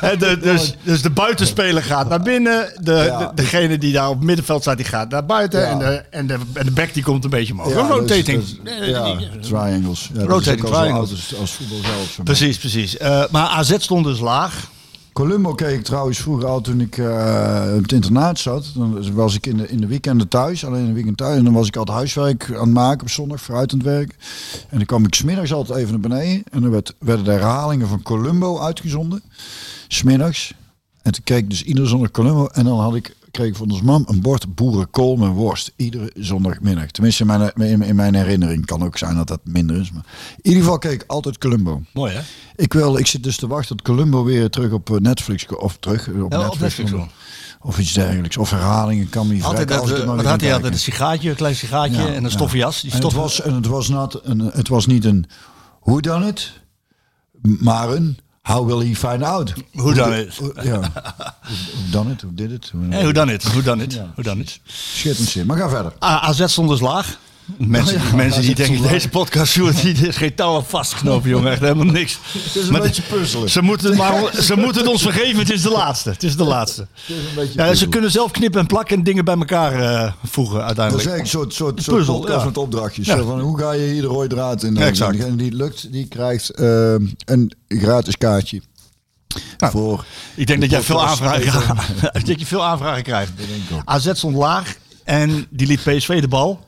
Hè, de, dus, dus de buitenspeler gaat naar binnen. De, degene die daar op het middenveld staat, die gaat naar buiten. Ja. En, de, en, de, en de back die komt een beetje omhoog. Ja, Een rotating. dus- dus- ja, triangles. Ja, dat Rotating triangles. Als, als voetbal zelf. Precies, precies. Eh, maar AZ stond dus laag. Columbo keek trouwens vroeger al toen ik eh, op het internaat zat. Dan was ik in de, in de weekenden thuis, alleen in de weekend thuis. En dan was ik altijd huiswerk aan het maken op zondag, vooruit aan het werk. En dan kwam ik smiddags altijd even naar beneden. En dan werd, werden de herhalingen van Columbo uitgezonden. Smiddags. En toen keek ik dus iedere zondag Columbo. En dan had ik, kreeg van ons mam een bord boerenkool met worst. Iedere zondagmiddag. Tenminste in mijn, in, in mijn herinnering. Kan ook zijn dat dat minder is. Maar in ieder geval keek ik altijd Columbo. Mooi hè? Ik, wil, ik zit dus te wachten tot Columbo weer terug op eh, Netflix of terug eh, op Ja, op Netflix, Netflix komt. wel. Of iets dergelijks. Of herhalingen kan me niet Altijd dat, eh, wat had hij altijd? Een sigaatje, een klein sigaatje Ja, en een stoffen jas. Die En het was, en het was, not een, het was niet een hoe dan het, maar een How will he find out? Hoe dan het? Hoe- Ja. Hoe dan het? Hoe dit het? Hoe- Hey, hoe dan het? Hoe dan het? Hoe dan het? Schitterend zin. Maar ga verder. A- AZ stond dus laag. Mensen, Oh ja, mensen die denken, deze podcast die is geen touw aan vastgeknopen, jongen. Echt helemaal niks. Het is een Maar beetje puzzelen. Ze moeten, het maar, ze moeten het ons vergeven, het is de laatste. Het is de laatste. Is een Ja, ze kunnen zelf knippen en plakken en dingen bij elkaar eh, voegen Dat is uiteindelijk. eigenlijk een soort, soort, soort puzzel, podcast ja. met opdrachtjes. Van, hoe ga je hier de rode draad in? Exact. En Degene die het lukt, die krijgt eh, een gratis kaartje. Nou, voor Ik denk dat jij veel aanvragen, dat je veel aanvragen krijgt. AZ stond laag en die liet PSV de bal.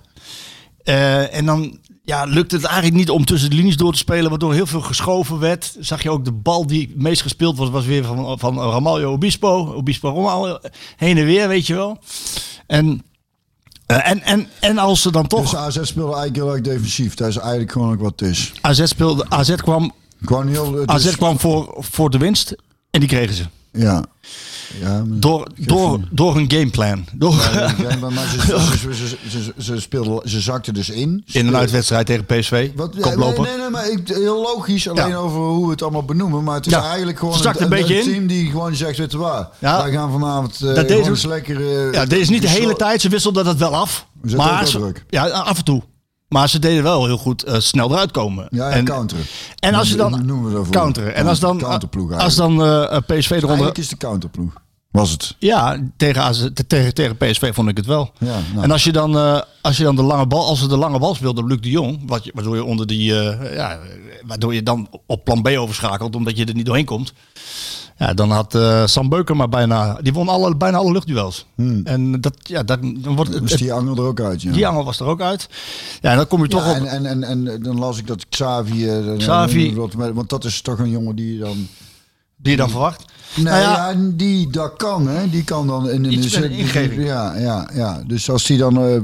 Eh, en dan ja, lukte het eigenlijk niet om tussen de linies door te spelen, waardoor heel veel geschoven werd. Zag je ook de bal die het meest gespeeld was, was weer van, van Ramaljo Obispo. Obispo Ramaljo, heen en weer, weet je wel. En, eh, en, en, en als ze dan toch... Dus AZ speelde eigenlijk heel erg defensief. Dat is eigenlijk gewoon ook wat het is. AZ, speelde, AZ kwam, Gewoon heel... AZ kwam voor, voor de winst en die kregen ze. Ja. Ja, Door, door, door een gameplan. Door, Ja, maar- maar ze, ze, ze, ze, speelden, ze zakten dus in. in een uitwedstrijd tegen PSV. Wat, koploper. nee, nee, nee, maar ik, heel logisch. Alleen Ja. over hoe we het allemaal benoemen. Maar het is Ja. eigenlijk gewoon een, een beetje in. team die gewoon zegt, weet je waar. Wij gaan vanavond uh, Dat deed gewoon ze- eens lekker... eh, Ja, deze niet de hele tijd. Ze wisselden dat wel af. Maar ja, af en toe. Maar ze deden wel heel goed eh, snel eruit komen. Ja, en counteren. En als je dan Noemen we dat voor. counteren. En als dan, als dan eh, PSV eronder. Eigenlijk is de counterploeg. Was het. Ja, tegen, AZ tegen, tegen PSV vond ik het wel. Ja, nou. En als je dan, eh, als je dan de lange bal, als ze de lange bal speelde op Luc de Jong, wat je, waardoor je onder die, eh, ja, waardoor je dan op plan B overschakelt, omdat je er niet doorheen komt. Ja, dan had eh, Sam Beuker maar bijna, die won alle, bijna alle luchtduels. En dat, ja, dat, dan wordt Dus Hmm. die angel er ook uit, ja. die angel was er ook uit. Ja, en dan kom je toch Ja, op. en, en, en, en dan las ik dat Xavi... Xavi. Want dat is toch een jongen die dan... die je dan verwacht. Nee, Nou ja, ja, die dat kan, hè. Die kan dan in een ingeving. Ja, ja, ja. Dus als die dan eh,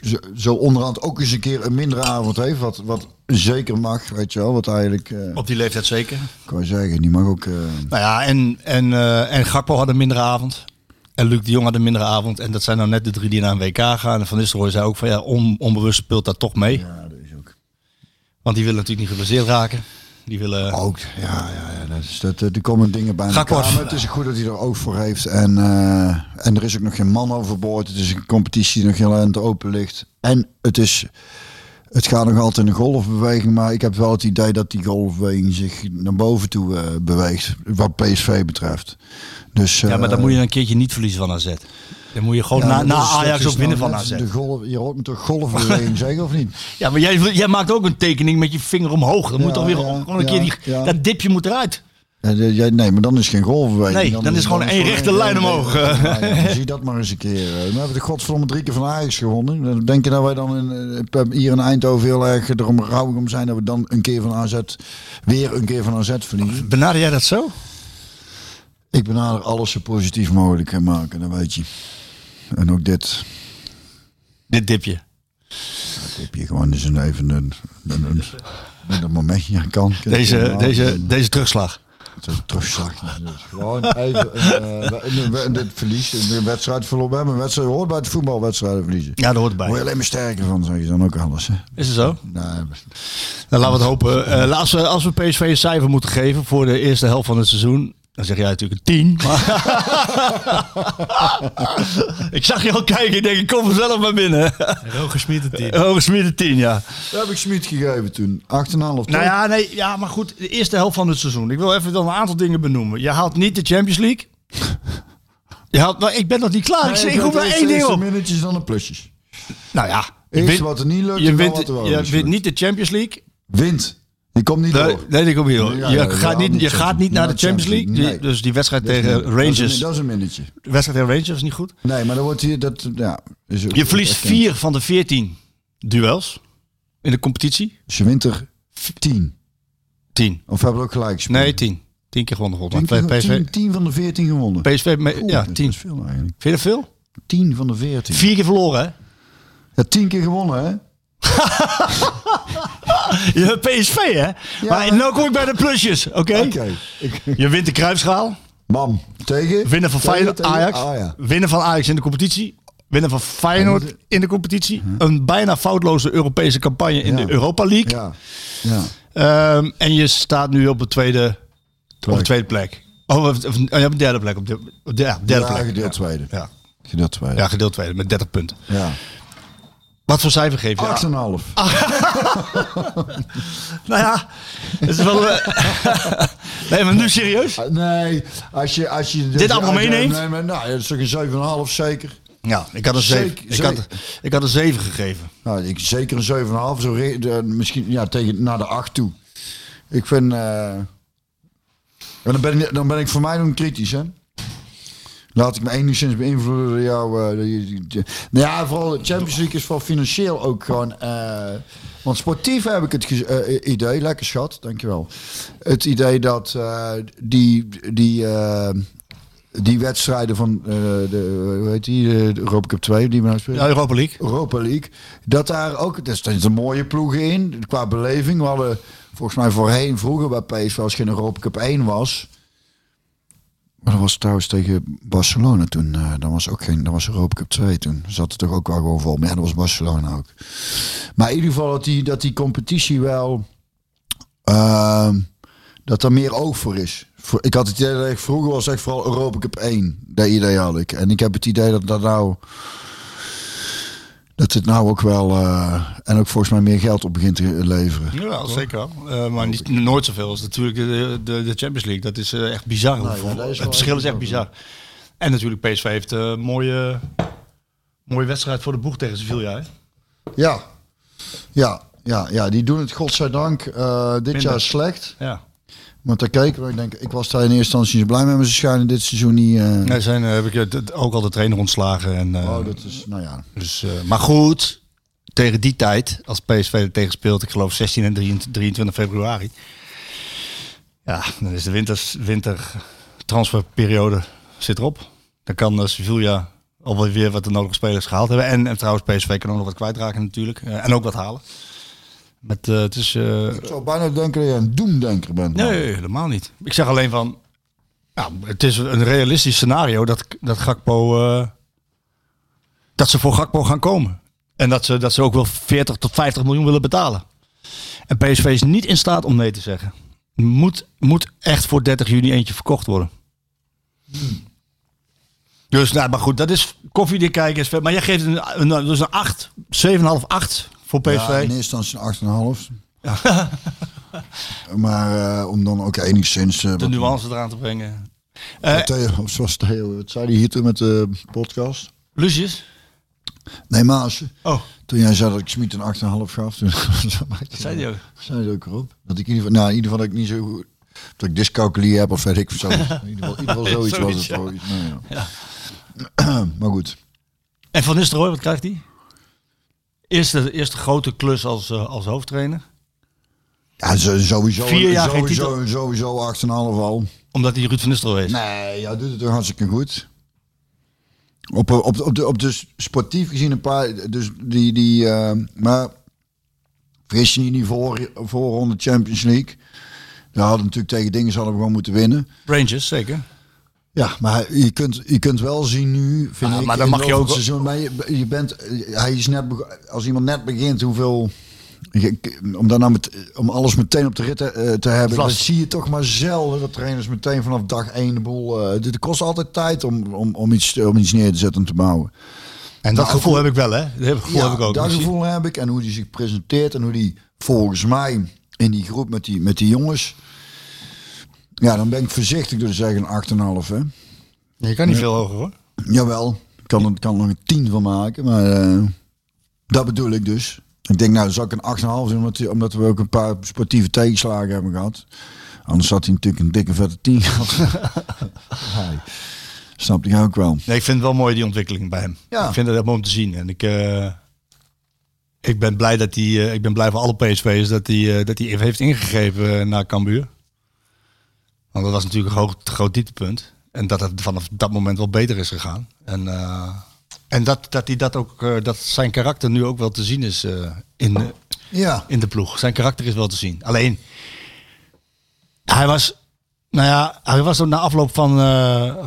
zo, zo onderhand ook eens een keer een mindere avond heeft, wat, wat zeker mag, weet je wel, wat eigenlijk, eh op die leeftijd zeker. kan je zeggen, die mag ook. eh, Nou ja, en, en, eh, en Gakpo had een mindere avond. En Luc de Jong had een mindere avond. En dat zijn nou net de drie die naar een WK gaan. En Van Nistelrooy zei ook van ja, on, onbewust speelt dat toch mee. ja, dat is ook. Want die willen natuurlijk niet geblesseerd raken. Die willen... Ook, ja, ja, ja dat is, dat, er komen dingen bij Gakpo elkaar. Maar het is goed dat hij er oog voor heeft. En, en er is ook nog geen man overboord. Het is een competitie die nog heel eind open ligt. En het is... Het gaat nog altijd in een golfbeweging, maar ik heb wel het idee dat die golfbeweging zich naar boven toe eh, beweegt, wat PSV betreft. Dus, ja, maar dan moet je een keertje niet verliezen van AZ. Dan moet je gewoon na, na Ajax ook winnen van AZ. De golf, je hoort me toch golfbeweging zeggen of niet? Ja, maar jij, jij maakt ook een tekening met je vinger omhoog. Dan moet Ja, toch weer ja, gewoon een ja, keer die, ja. dat dipje moet eruit. Nee, maar dan is geen golfbeweging. Nee, dan is gewoon één rechte lijn omhoog. Ja, ja, zie dat maar eens een keer. Eh, We hebben de godverdomme drie keer van Ajax gewonnen. Dan Denk je dat wij dan in, eh, hier in Eindhoven heel erg erom rouwig om zijn dat we dan een keer van AZ, weer een keer van AZ verliezen? Benader jij dat zo? Ik benader alles zo positief mogelijk kan maken, dat weet je. En ook dit. Dit dipje. Dat heb je gewoon eens een even een, een, een, een, een momentje kan. Deze, deze, deze terugslag. Dus gewoon even een, eh, een verlies. Een wedstrijd verloren. We hebben een wedstrijd hoort bij het voetbalwedstrijden verliezen. Ja, dat hoort Daar word je alleen maar sterker van, zeg je dan ook alles. Hè? Is het zo? Nee, Dan laten we het hopen. Eh, als, we, als we PSV een cijfer moeten geven voor de eerste helft van het seizoen. Dan zeg jij natuurlijk een 10. ik zag je al kijken. Ik denk, ik kom vanzelf maar binnen. Roger Smit het team. Hoge Smit een 10, ja. dat heb ik Smit gegeven toen. 8,5 Nou ja, nee, ja, maar goed. De eerste helft van het seizoen. Ik wil even dan een aantal dingen benoemen. Je haalt niet de Champions League. Je haalt, nou, ik ben nog niet klaar. ik, zeg- ik roep maar één ding op. minnetjes dan de plusjes. Nou ja. Eerst wat er niet lukt, je wint, wat er wel je wint niet de Champions League. Wint. Die komt niet Nee, door. nee, die komt hier. hoor. Ja, je, ja, gaat ja, niet, je gaat niet naar de Champions Champions League. Die- dus die wedstrijd Dat tegen een- dat is een- Rangers. Dat is een minnetje. De wedstrijd tegen Rangers is niet goed. Nee, maar dan wordt hier dat. Ja, is Je verliest vier van de 14 duels in de competitie. Dus je wint er 10. 10. Of hebben we ook gelijk gespeeld? Nee, 10. 10 keer gewonnen Tien, volgens mij. keer- PSV, tien, tien van de 14 gewonnen. PSV me- ja, dat 10. is veel eigenlijk. Vind je dat veel? 10 van de 14. Vier keer verloren, hè? Ja, 10 keer gewonnen, hè? Je hebt PSV, hè? maar nu kom ik bij de plusjes, oké? Je wint de Kruipschaal. Bam. Tegen? Winnen van Tegen- Feyenoord, tegen- Ajax. Ah, ja. Winnen van Ajax in de competitie. Winnen van Feyenoord in de competitie. Een bijna foutloze Europese campagne in Ja. de Europa League. Ja. Ja. Ehm, en je staat nu op de tweede Op de tweede plek. Oh, of, of, oh, ja, op de derde plek. Op de, op de, ja, derde Ja, plek. gedeeld ja. tweede. Ja. Gedeeld tweede. ja, gedeeld tweede met 30 punten. Ja. Wat voor cijfer geef je? 8,5. Nou ja, het is wel... eh, nee, maar nu serieus? Ah, Nee, als je... Als je Dit allemaal als je- meeneemt? Nee, maar, nou, dat is toch een 7,5 zeker? Ja, ik had een 7. Zeker, Ik had, ik had een 7 gegeven. Nou, ik, zeker een 7,5. Zo misschien ja, tegen, naar de 8 toe. Ik vind... en dan, ben ik, dan ben ik voor mij dan kritisch, hè? Laat ik me enigszins beïnvloeden door jou. je- nou ja, vooral de Champions League is vooral financieel ook gewoon... eh, want sportief heb ik het eh, idee, lekker schat, dankjewel. Het idee dat die, die, die wedstrijden van de, hoe heet die, de Europa Cup 2, die we nou spelen. Ja, Europa League. Europa League. Dat daar ook, er zitten mooie ploegen in qua beleving. We hadden volgens mij voorheen, vroeger bij PSV, als geen Europa Cup 1 was. Maar dat was trouwens tegen Barcelona toen. eh dat was ook geen, dat was Europa Cup 2 toen. Zat er toch ook wel gewoon vol. Maar ja, dat was Barcelona ook. Maar in ieder geval dat die, dat die competitie wel. ehm, dat er meer oog voor is. Ik had het idee dat ik vroeger was echt vooral Europa Cup 1. Dat idee had ik. En ik heb het idee dat dat nou dat het nou ook wel eh, en ook volgens mij meer geld op begint te leveren. Ja, zeker wel. Eh, maar niet, nooit zoveel als natuurlijk de, de, de Champions League. Dat is eh, echt bizar. Nou ja, dat is het verschil is echt bizar. En natuurlijk PSV heeft eh, een mooie, mooie wedstrijd voor de boeg tegen Sevilla. Hè? Ja, ja, ja, ja, die doen het godzijdank eh dit Minder. jaar slecht. Ja. Want daar keken we, ik denk, ik was daar in eerste instantie blij mee, maar ze schijnen dit seizoen niet. eh, Nee, zijn, eh, heb ik eh, ook al de trainer ontslagen. En, oh, dat is, nou ja. dus, maar goed, tegen die tijd, als PSV er tegen speelt, ik geloof 16 en 23 23 februari. Ja, dan is de winters, wintertransferperiode zit erop. Dan kan Sevilla alweer weer wat de nodige spelers gehaald hebben. En, en trouwens, PSV kan ook nog wat kwijtraken natuurlijk. En ook wat halen. Met, eh, het is, eh, Ik zou bijna denken dat je een doemdenker bent. man. Nee, helemaal niet. Ik zeg alleen van, ja, het is een realistisch scenario dat, dat Gakpo, eh, dat ze voor Gakpo gaan komen. En dat ze, dat ze ook wel 40 tot 50 miljoen willen betalen. En PSV is niet in staat om nee te zeggen. Moet, moet echt voor 30 juni eentje verkocht worden. Dus, nou, maar goed, dat is koffiedik kijken. is Maar jij geeft een, een, dus een 8, 7,5, 8 voor PSV. Ja, in eerste instantie een 8,5. maar eh, om dan ook enigszins... eh, de wat- nuance eraan te brengen. Wat Theo, of zoals Theo, wat zei hij hier toen met de podcast? Lucius? Nee, Maas. Oh, Toen jij zei dat ik Smit een 8,5 gaf, toen dat zei hij ook. zei hij ook erop. Dat ik in ieder geval, nou, in ieder geval dat ik niet zo goed, dat ik dyscalculie heb of weet ik zo. In ieder geval, in ieder geval zoiets was het. Zoiets, ja. volgens mij, ja. maar goed. En Van Nistelrooy, wat krijgt hij? Eerste, eerste grote klus als, eh, als hoofdtrainer. Ja, sowieso, Vier jaar geen sowieso, sowieso 8,5 al. Omdat hij Ruud van Nistelrooy is. Nee, ja, doet het toch hartstikke goed. Op, op, op, de, op de sportief gezien een paar, dus die, die eh, maar vergis je niet, die voor, voorronde Champions League. Daar hadden natuurlijk tegen dingen hadden we gewoon moeten winnen. Rangers, zeker. Ja, maar je kunt, je kunt wel zien nu, vind Ah, ik, maar dan mag je ook- seizoen, maar je, je bent, hij is net, als iemand net begint, hoeveel, om dan nou met, om alles meteen op de rit te, eh, te hebben, dat zie je toch maar zelden, dat trainers meteen vanaf dag één de boel, eh, het kost altijd tijd om, om, om, iets, om iets neer te zetten en te bouwen. En dat gevoel ook- heb ik wel, hè? Dat gevoel heb ik ook. dat Misschien- gevoel heb ik en hoe die zich presenteert en hoe die volgens mij in die groep met die, met die jongens, ja, dan ben ik voorzichtig door te zeggen een 8,5 hè. Je kan niet veel hoger, hoor. Jawel, ik kan er, kan er een 10 van maken, maar eh, dat bedoel ik dus. Ik denk, nou, dan zou ik een 8,5 doen, omdat, omdat we ook een paar sportieve tegenslagen hebben gehad. Anders had hij natuurlijk een dikke vette 10 gehad. Hij. Snap ik ook wel. Nee, ik vind het wel mooi, die ontwikkeling bij hem. Ja. Ik vind het helemaal om te zien. En ik, eh, ik ben blij dat hij, eh, ik ben blij voor alle PSV'ers dat hij, eh, dat hij heeft ingegeven naar Cambuur. Want dat was natuurlijk een groot, groot dieptepunt. En dat het vanaf dat moment wel beter is gegaan. En, eh, en dat, dat, hij dat, ook, eh, dat zijn karakter nu ook wel te zien is eh, in, de, Ja, in de ploeg. Zijn karakter is wel te zien. Alleen, hij was, nou ja, hij was na afloop van,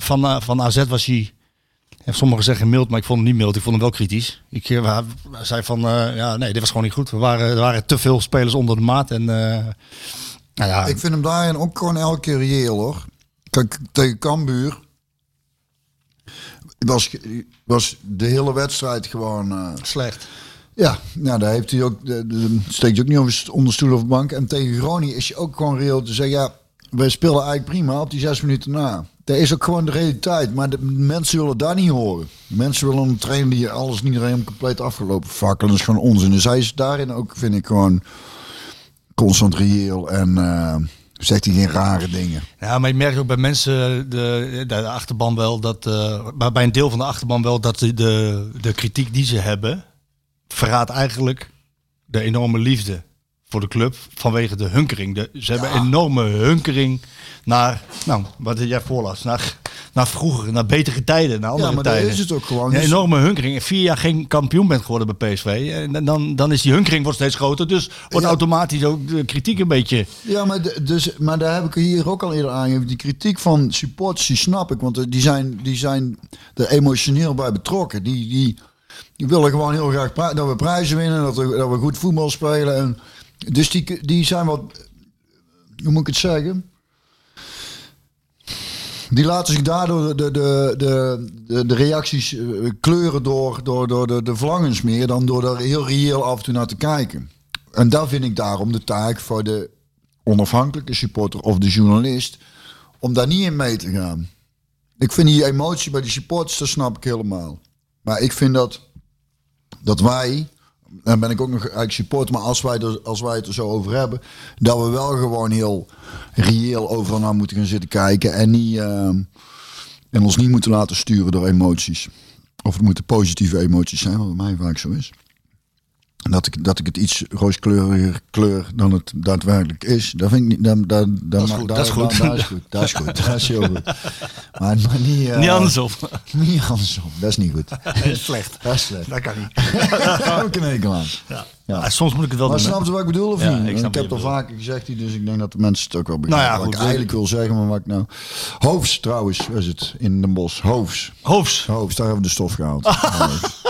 van, van AZ was hij, ja, sommigen zeggen mild, maar ik vond hem niet mild. Ik vond hem wel kritisch. Ik hij zei van, ja, nee, dit was gewoon niet goed. Er waren, er waren te veel spelers onder de maat en, Nou ja, Ik vind hem daarin ook gewoon elke keer reëel hoor. Kijk, tegen Cambuur was, was de hele wedstrijd gewoon... eh, slecht. ja, nou, daar heeft hij ook, de, de, steekt hij ook niet over st- onder stoel of bank. En tegen Groningen is je ook gewoon reëel te zeggen, ja, wij spelen eigenlijk prima op die zes minuten na. Dat is ook gewoon de realiteit, maar de mensen willen dat niet horen. Mensen willen een trainer die alles niet helemaal compleet afgelopen fakkelen. Dat is gewoon onzin. Dus hij is daarin ook, vind ik, gewoon constant reëel en eh, zegt hij geen rare dingen. Ja, maar je merkt ook bij mensen, de, de achterban wel, dat, eh, maar bij een deel van de achterban wel, dat de, de, de kritiek die ze hebben, verraadt eigenlijk de enorme liefde voor de club vanwege de hunkering. De, ze hebben een enorme hunkering naar, nou, wat jij voorlas, naar, naar vroeger, naar betere tijden, naar andere Ja, maar tijden. is het ook gewoon. Een Dus- enorme hunkering. En vier jaar geen kampioen bent geworden bij PSV. En dan, dan is die hunkering wordt steeds groter. Dus wordt Ja. automatisch ook de kritiek een beetje... Ja, maar, de- dus, maar daar heb ik hier ook al eerder aangegeven. Die kritiek van supporters, die snap ik. Want die zijn, die zijn er emotioneel bij betrokken. Die, die, die willen gewoon heel graag dat we prijzen winnen. Dat we, dat we goed voetbal spelen. En, dus die, die zijn wat... Hoe moet ik het zeggen? Die laten zich daardoor de, de, de, de, reacties eh, kleuren door, door, door de, de verlangens meer dan door er heel reëel af en toe naar te kijken. En daar vind ik daarom de taak voor de onafhankelijke supporter of de journalist om daar niet in mee te gaan. Ik vind die emotie bij die supporters, dat snap ik helemaal. Maar ik vind dat, dat wij, dan ben ik ook nog eigenlijk supporter, maar als wij, als wij het er zo over hebben, dat we wel gewoon heel reëel overal naar moeten gaan zitten kijken en, niet, eh, en ons niet moeten laten sturen door emoties. Of het moeten positieve emoties zijn, wat bij mij vaak zo is. Dat ik, dat ik het iets rooskleuriger kleur dan het daadwerkelijk is. Dat vind ik niet. Dat, dat, dat, is goed, dat is goed. Dat, is goed. Dat is goed. Dat is heel goed. Maar, maar niet, eh, Niet andersom. Niet andersom. Dat is niet goed. Dat is slecht. Dat is slecht. Dat kan niet. Daar heb ik een hekel aan. Ja. Ja. Ah, soms moet ik het wel Maar doen. snap je wat ik bedoel of Ja, niet? ik heb je al vaker gezegd, dus ik denk dat de mensen het ook wel Nou begrijpen. ja, wat goed, ik eigenlijk wil zeggen, maar wat ik nou... Hoofs trouwens, waar is het? In Den Bosch. Hoofs. Hoofs. Hoofs, daar hebben we de stof gehaald.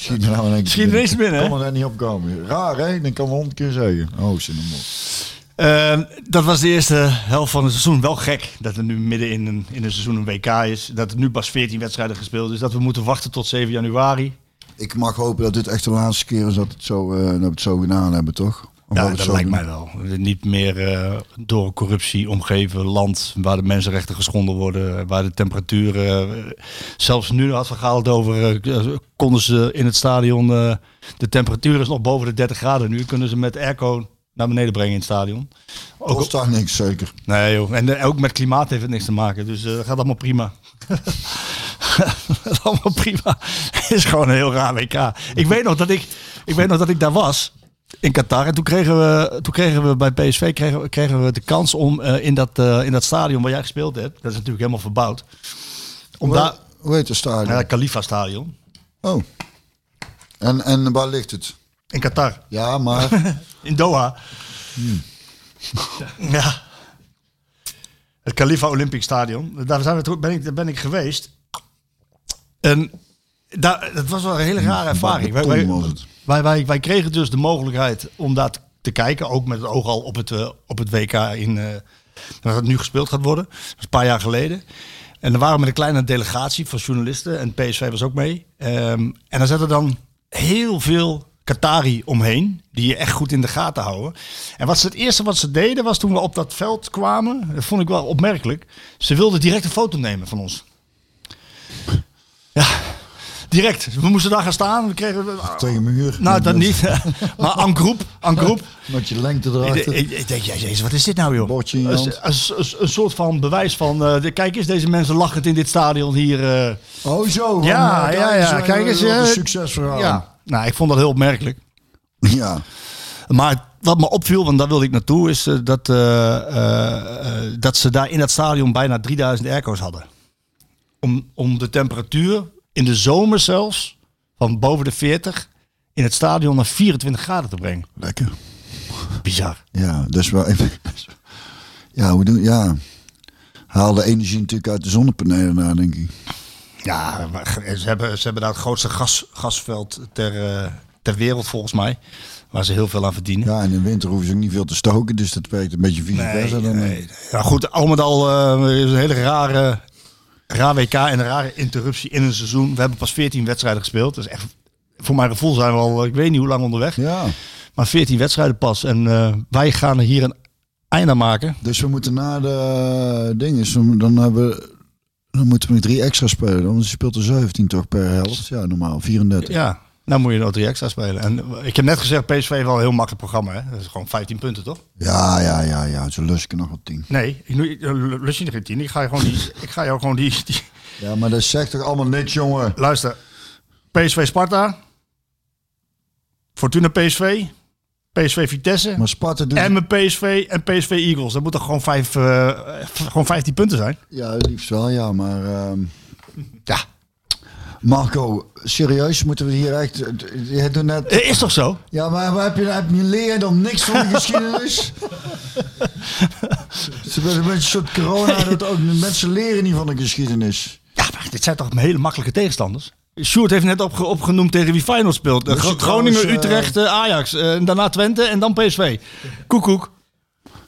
Hoofs. Schiet er nou in één keer Schiet er binnen, hè? Er niet opkomen. Raar, hè? Dan kan we honderd keer zeggen. Hoofs in Den Bosch. Ehm, dat was de eerste helft van het seizoen. Wel gek dat het nu midden in een, in een seizoen een WK is. Dat er nu pas 14 wedstrijden gespeeld is. Dat we moeten wachten tot 7 januari. Ik mag hopen dat dit echt de laatste keer is dat, het zo, eh, dat we het zo gedaan hebben, toch? Ja, we dat lijkt doen. mij wel. Niet meer eh, door corruptie omgeven land waar de mensenrechten geschonden worden, waar de temperaturen. eh, zelfs nu had Gaal het over, eh, konden ze in het stadion. de temperatuur is nog boven de 30 graden nu. Kunnen ze met airco naar beneden brengen in het stadion. Ook, Kost daar niks, zeker. nee, joh. En ook met klimaat heeft het niks te maken. Dus dat gaat allemaal prima. dat is allemaal prima. Het is gewoon een heel raar WK. Ik weet nog dat ik, ik, weet nog dat ik daar was in Qatar. En toen kregen we, toen kregen we bij PSV kregen, kregen we de kans om eh, in, dat, eh, in dat stadion waar jij gespeeld hebt. Dat is natuurlijk helemaal verbouwd. Om Hoe, daar, hoe heet het stadion? ja, het Khalifa Stadion Oh. En, en waar ligt het? in Qatar. Ja, maar... In Doha. Ja. Het Khalifa Olympic Stadion. Daar, zijn we, toen- ben, ik, daar ben ik geweest. En daar, dat was wel een hele rare ervaring. Wij, wij, beton was het. Wij, wij, kregen dus de mogelijkheid om daar te- kijken. Ook met het oog al op het, eh, op het WK in, eh dat het nu gespeeld gaat worden. Dat is een paar jaar geleden. En dan waren we met een kleine delegatie van journalisten. En PSV was ook mee. Ehm, en dan zaten dan heel veel Qatari omheen. Die je echt goed in de gaten houden. En wat ze het eerste wat ze deden was toen we op dat veld kwamen. Dat vond ik wel opmerkelijk. Ze wilden direct een foto nemen van ons. Ja, direct. We moesten daar gaan staan. We kregen... Tegen mijn muur. Nou, dat niet. maar aan groep, aan groep. Met je lengte erachter. ik, ik denk, ja, jezus, wat is dit nou, joh? Bordje in je Een, hand. een, een- een soort van bewijs van, eh, de, kijk eens, deze mensen lachend in dit stadion hier. eh. Oh zo. van, Ja, ja, ja, eh, kijk eens, Een succesverhaal. ja, nou, ik vond dat heel opmerkelijk. Ja. Maar wat me opviel, want daar wilde ik naartoe, is dat, dat ze daar in dat stadion bijna 3000 airco's hadden. Om, om de temperatuur in de zomer zelfs, van boven de 40, in het stadion naar 24 graden te brengen. Lekker. Bizar. Ja, is wel even... Ja, hoe doen... Ja. Haal de energie natuurlijk uit de zonnepanelen daar, denk ik. Ja, ze hebben, ze hebben daar het grootste gas, gasveld ter, eh, ter wereld volgens mij. Waar ze heel veel aan verdienen. Ja, en in de winter hoeven ze ook niet veel te stoken. Dus dat werkt een beetje vice versa. Dan, eh. nee. Ja, goed, al met al is een hele rare, raar WK en een rare interruptie in een seizoen. We hebben pas 14 wedstrijden gespeeld. Dus echt, voor mijn gevoel zijn we al, ik weet niet hoe lang onderweg. Ja, Maar 14 wedstrijden pas. En eh, wij gaan er hier een einde aan maken. dus we moeten na de dingen, dan hebben we, dan moeten we nog drie extra spelen. Want je speelt er 17 toch per helft. Ja, normaal 34. Ja, nou moet je nog drie extra spelen. En ik heb net gezegd, PSV heeft wel een heel makkelijk programma. Hè? Dat is gewoon 15 punten, toch? Ja, ja, ja, ja. Zo lust ik er nog wat 10. Nee, ik, eh, lust je er geen 10. Ik ga je gewoon die, ik ga jou gewoon die, die... Ja, maar dat zegt toch allemaal niks, jongen. Luister, PSV Sparta, Fortuna PSV, PSV Vitesse, Maar Sparta doet... en mijn PSV en PSV Eagles. Dat moet toch gewoon, vijf, eh, gewoon 15 punten zijn? Ja, liefst wel, ja. Maar ehm, Ja, Marco, serieus, moeten we hier echt... Je doet net... Eh, is toch zo? Ja, maar waar heb je, heb je leer dan niks van de geschiedenis? Ze een beetje een soort corona, dat ook mensen leren niet van de geschiedenis. Ja, maar dit zijn toch hele makkelijke tegenstanders? Sjoerd heeft net opge- opgenoemd tegen wie Feyenoord speelt. Eh, Groningen, trouwens, eh, Utrecht, Ajax. daarna Twente en dan PSV. Koekoek.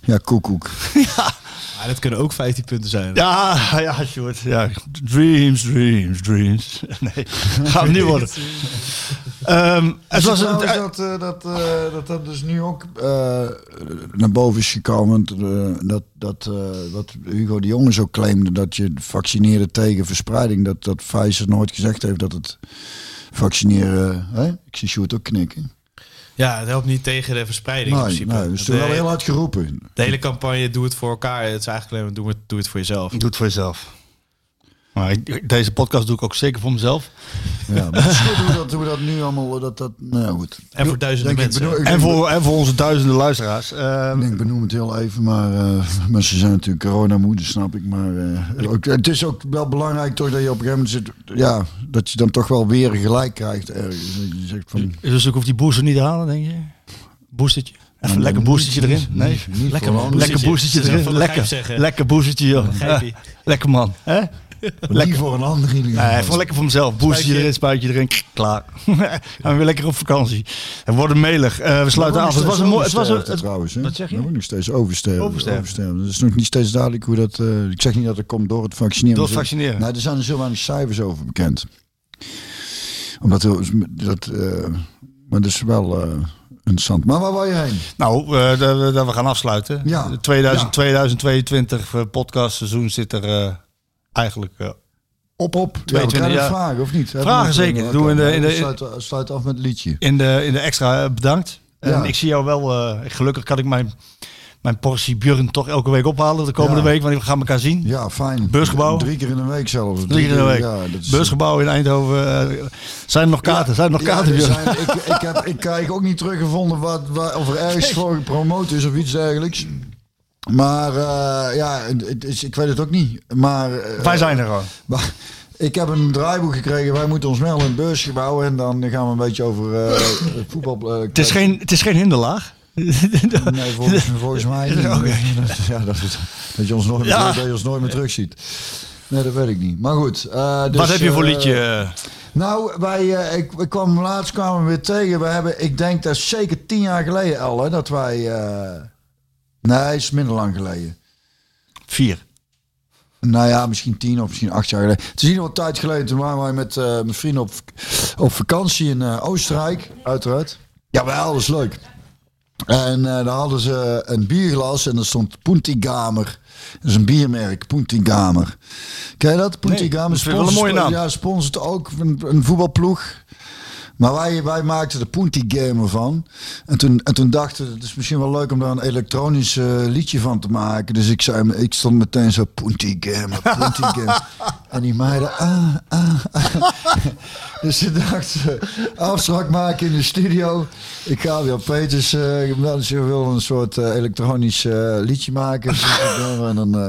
Ja, koekoek. Maar dat kunnen ook 15 punten zijn. Ja, ja, Sjoerd. Ja. Dreams, dreams, dreams. Nee, gaat het niet worden. Ehm, het was een, dat, eh, dat, eh, dat dat dus nu ook eh, naar boven is gekomen. eh, dat, dat eh, wat Hugo de Jonge zo claimde, dat je vaccineren tegen verspreiding, dat, dat Pfizer nooit gezegd heeft dat het vaccineren... Hè? Ik zie Sjoerd ook knikken. Ja, het helpt niet tegen de verspreiding in Nee, principe. nee, dat is wel heel hard geroepen. de hele campagne doe het voor elkaar. Het is eigenlijk alleen maar doe het, doe het voor jezelf. Doe het voor jezelf. Maar ik- deze podcast doe ik ook zeker voor mezelf. Ja, maar het is goed hoe we dat, hoe we dat nu allemaal... Dat, dat, nou ja, goed. En voor duizenden Denk ik, mensen. En denk- voor, en voor onze duizenden luisteraars. Ehm, Ik denk, benoem het heel even, maar uh, mensen zijn natuurlijk coronamoe, dat snap ik. Maar eh, ook, het is ook wel belangrijk toch dat je op een gegeven moment zit, ja, dat je dan toch wel weer gelijk krijgt ergens. Dat je zegt van, dus ik hoef die booster niet te halen, denk je? Boostertje? Even een lekker boostertje erin? Nee, niet lekker, ander. lekker boostertje erin. Lekker, lekker boostertje, joh. Lekker man. Hè? Lekker voor een ander. Nee, gewoon lekker voor mezelf. Spuitje. erin, spuitje erin, klaar. Gaan we weer lekker op vakantie. En we worden melig. Eh, we sluiten af. Het was een mooi... Het was een, het- trouwens, hè? wat zeg je? Wordt nog steeds oversterven. Oversterven. oversterven. Dat is nog niet steeds duidelijk hoe dat... eh, ik zeg niet dat het komt door het vaccineren. Door het vaccineren. Nee, er zijn er zo weinig cijfers over bekend. Omdat dat... eh, maar dat is wel eh, interessant. Maar waar wou je heen? Nou, eh, dat we- dat we gaan afsluiten. Ja. De 2000, Ja. 2022 eh, podcastseizoen zit er eh, eigenlijk eh, Op, op. Ja, we 22 krijgen jaar. vragen, of niet? Vragen zeker. Doen we in de- nou, in de- dan sluit, sluit af met het liedje. in de, in de extra eh, bedankt. En Ja. ik zie jou wel, eh, gelukkig kan ik mijn, mijn portie Björn toch elke week ophalen de komende Ja. week, want we gaan elkaar zien. Ja, fijn. Beursgebouw. Drie keer in de week zelfs. Drie keer in de week. Ja, is, Beursgebouw in Eindhoven. zijn er nog kaarten? Zijn er nog Ja, kaarten, zijn, ik, ik, heb, ik krijg ook niet teruggevonden wat, wat, of er ergens voor gepromoot is of iets dergelijks. Maar eh, ja, het is, ik weet het ook niet. Maar, eh, Wij zijn er gewoon. maar ik heb een draaiboek gekregen. Wij moeten ons melden in het beursgebouw. En dan gaan we een beetje over eh, voetbal. Het is geen, het is geen hinderlaag. Nee, volgens, volgens mij niet. Ja, dat, is- dat, je ons nooit, Ja. dat je ons nooit meer terugziet. Nee, dat weet ik niet. Maar goed. dus, Wat heb je voor liedje? Nou, wij, ik, ik kwam laatst kwamen we weer tegen. We hebben, ik denk dat is zeker tien jaar geleden al, hè, dat wij. Nee, is minder lang geleden. Vier. Nou ja, misschien tien of misschien acht jaar geleden. Het is ieder geval tijd geleden. Toen waren wij met eh, mijn vrienden op, op vakantie in eh, Oostenrijk, uiteraard. Ja, wel, dat is leuk. En eh, daar hadden ze een bierglas en er stond Puntigamer. Dat is een biermerk, Puntigamer. Ken je dat? Puntigamer. dat vind ik wel een mooie naam. Ja, sponsort ook een, een voetbalploeg. Maar wij, wij maakten de Punti Gamer van. En toen, en toen dachten we, het is misschien wel leuk om daar een elektronisch eh, liedje van te maken. Dus ik, zei, ik stond meteen zo, Punti Gamer, Punti Gamer. en die meiden, ah, ah, ah. Dus ze dachten, afspraak maken in de studio. Ik ga weer op Peters, uh, dus je wil een soort eh, elektronisch eh, liedje maken. en dan... eh,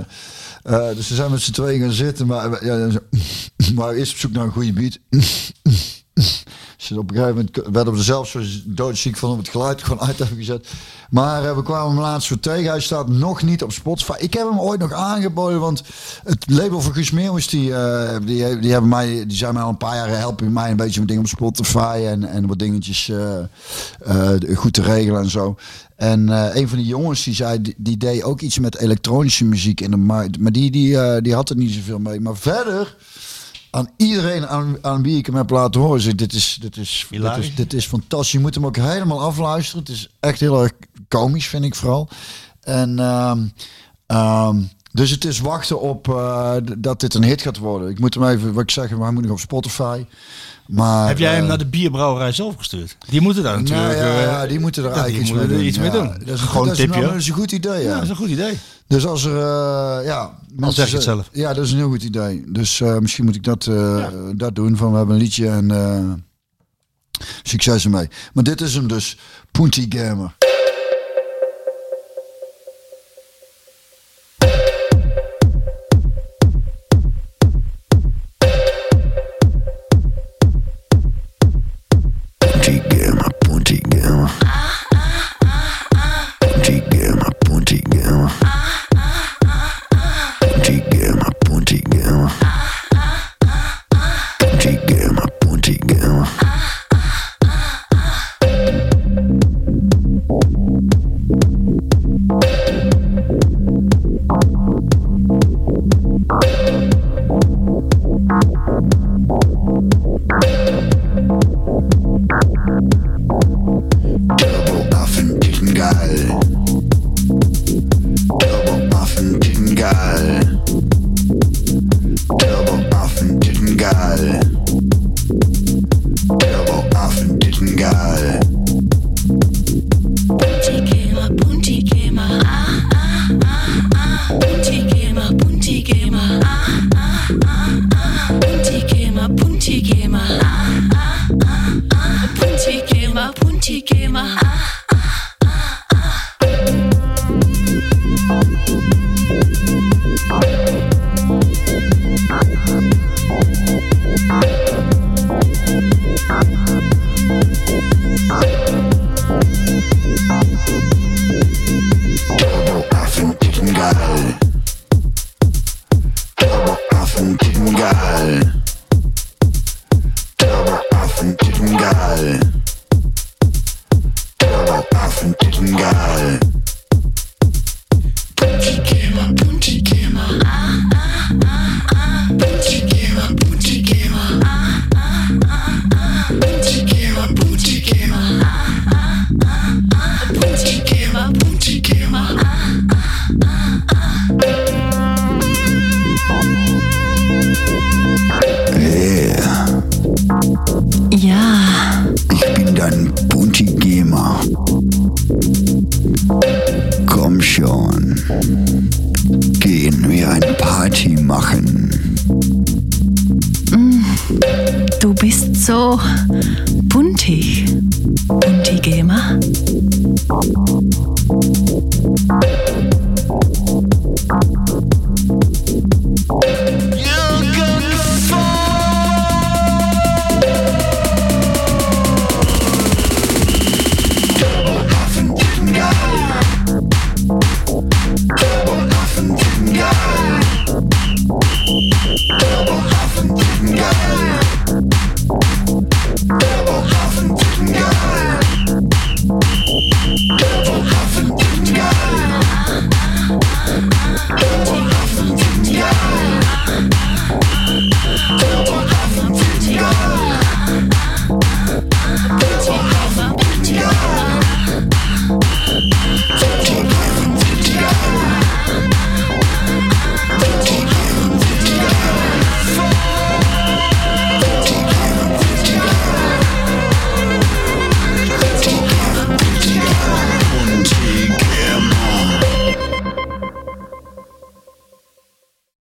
eh, dus we zijn met z'n tweeën gaan zitten, maar, ja, maar eerst op zoek naar een goede beat. Ze op een gegeven moment werden we er zelfs zo doodziek van om het geluid gewoon uit hebben gezet. Maar eh, we kwamen hem laatst weer tegen. Hij staat nog niet op Spotify. Ik heb hem ooit nog aangeboden, want het label van Guus Meeuwis, die, eh, die, die, hebben mij, die zijn mij al een paar jaar helpen mij een beetje met dingen op Spotify en, en wat dingetjes eh, goed te regelen en zo. En een van die jongens die zei, die, die deed ook iets met elektronische muziek in de markt. Maar die, die, die had er niet zoveel mee. Maar verder, aan iedereen aan, aan wie ik hem heb laten horen, zeg, dit is, dit, is, dit, is, dit is fantastisch. Je moet hem ook helemaal afluisteren. Het is echt heel erg komisch, vind ik vooral. En ehm, ehm, dus het is wachten op eh, dat dit een hit gaat worden. Ik moet hem even, wat ik zeg, hij moet nog op Spotify. Maar, Heb jij hem eh, naar de bierbrouwerij zelf gestuurd? Die moeten daar natuurlijk... nou ja, eh, die moeten er ja, eigenlijk iets mee doen. iets mee Ja, doen. Dat is een, Gewoon nou, tipje. dat is een goed idee. Ja. Dat is een goed idee. Dus als er, eh, ja, mensen zeg je het zelf. Ja, dat is een heel goed idee. Dus misschien moet ik dat, dat doen. Van we hebben een liedje en succes ermee. Maar dit is hem dus, Punty Gamer.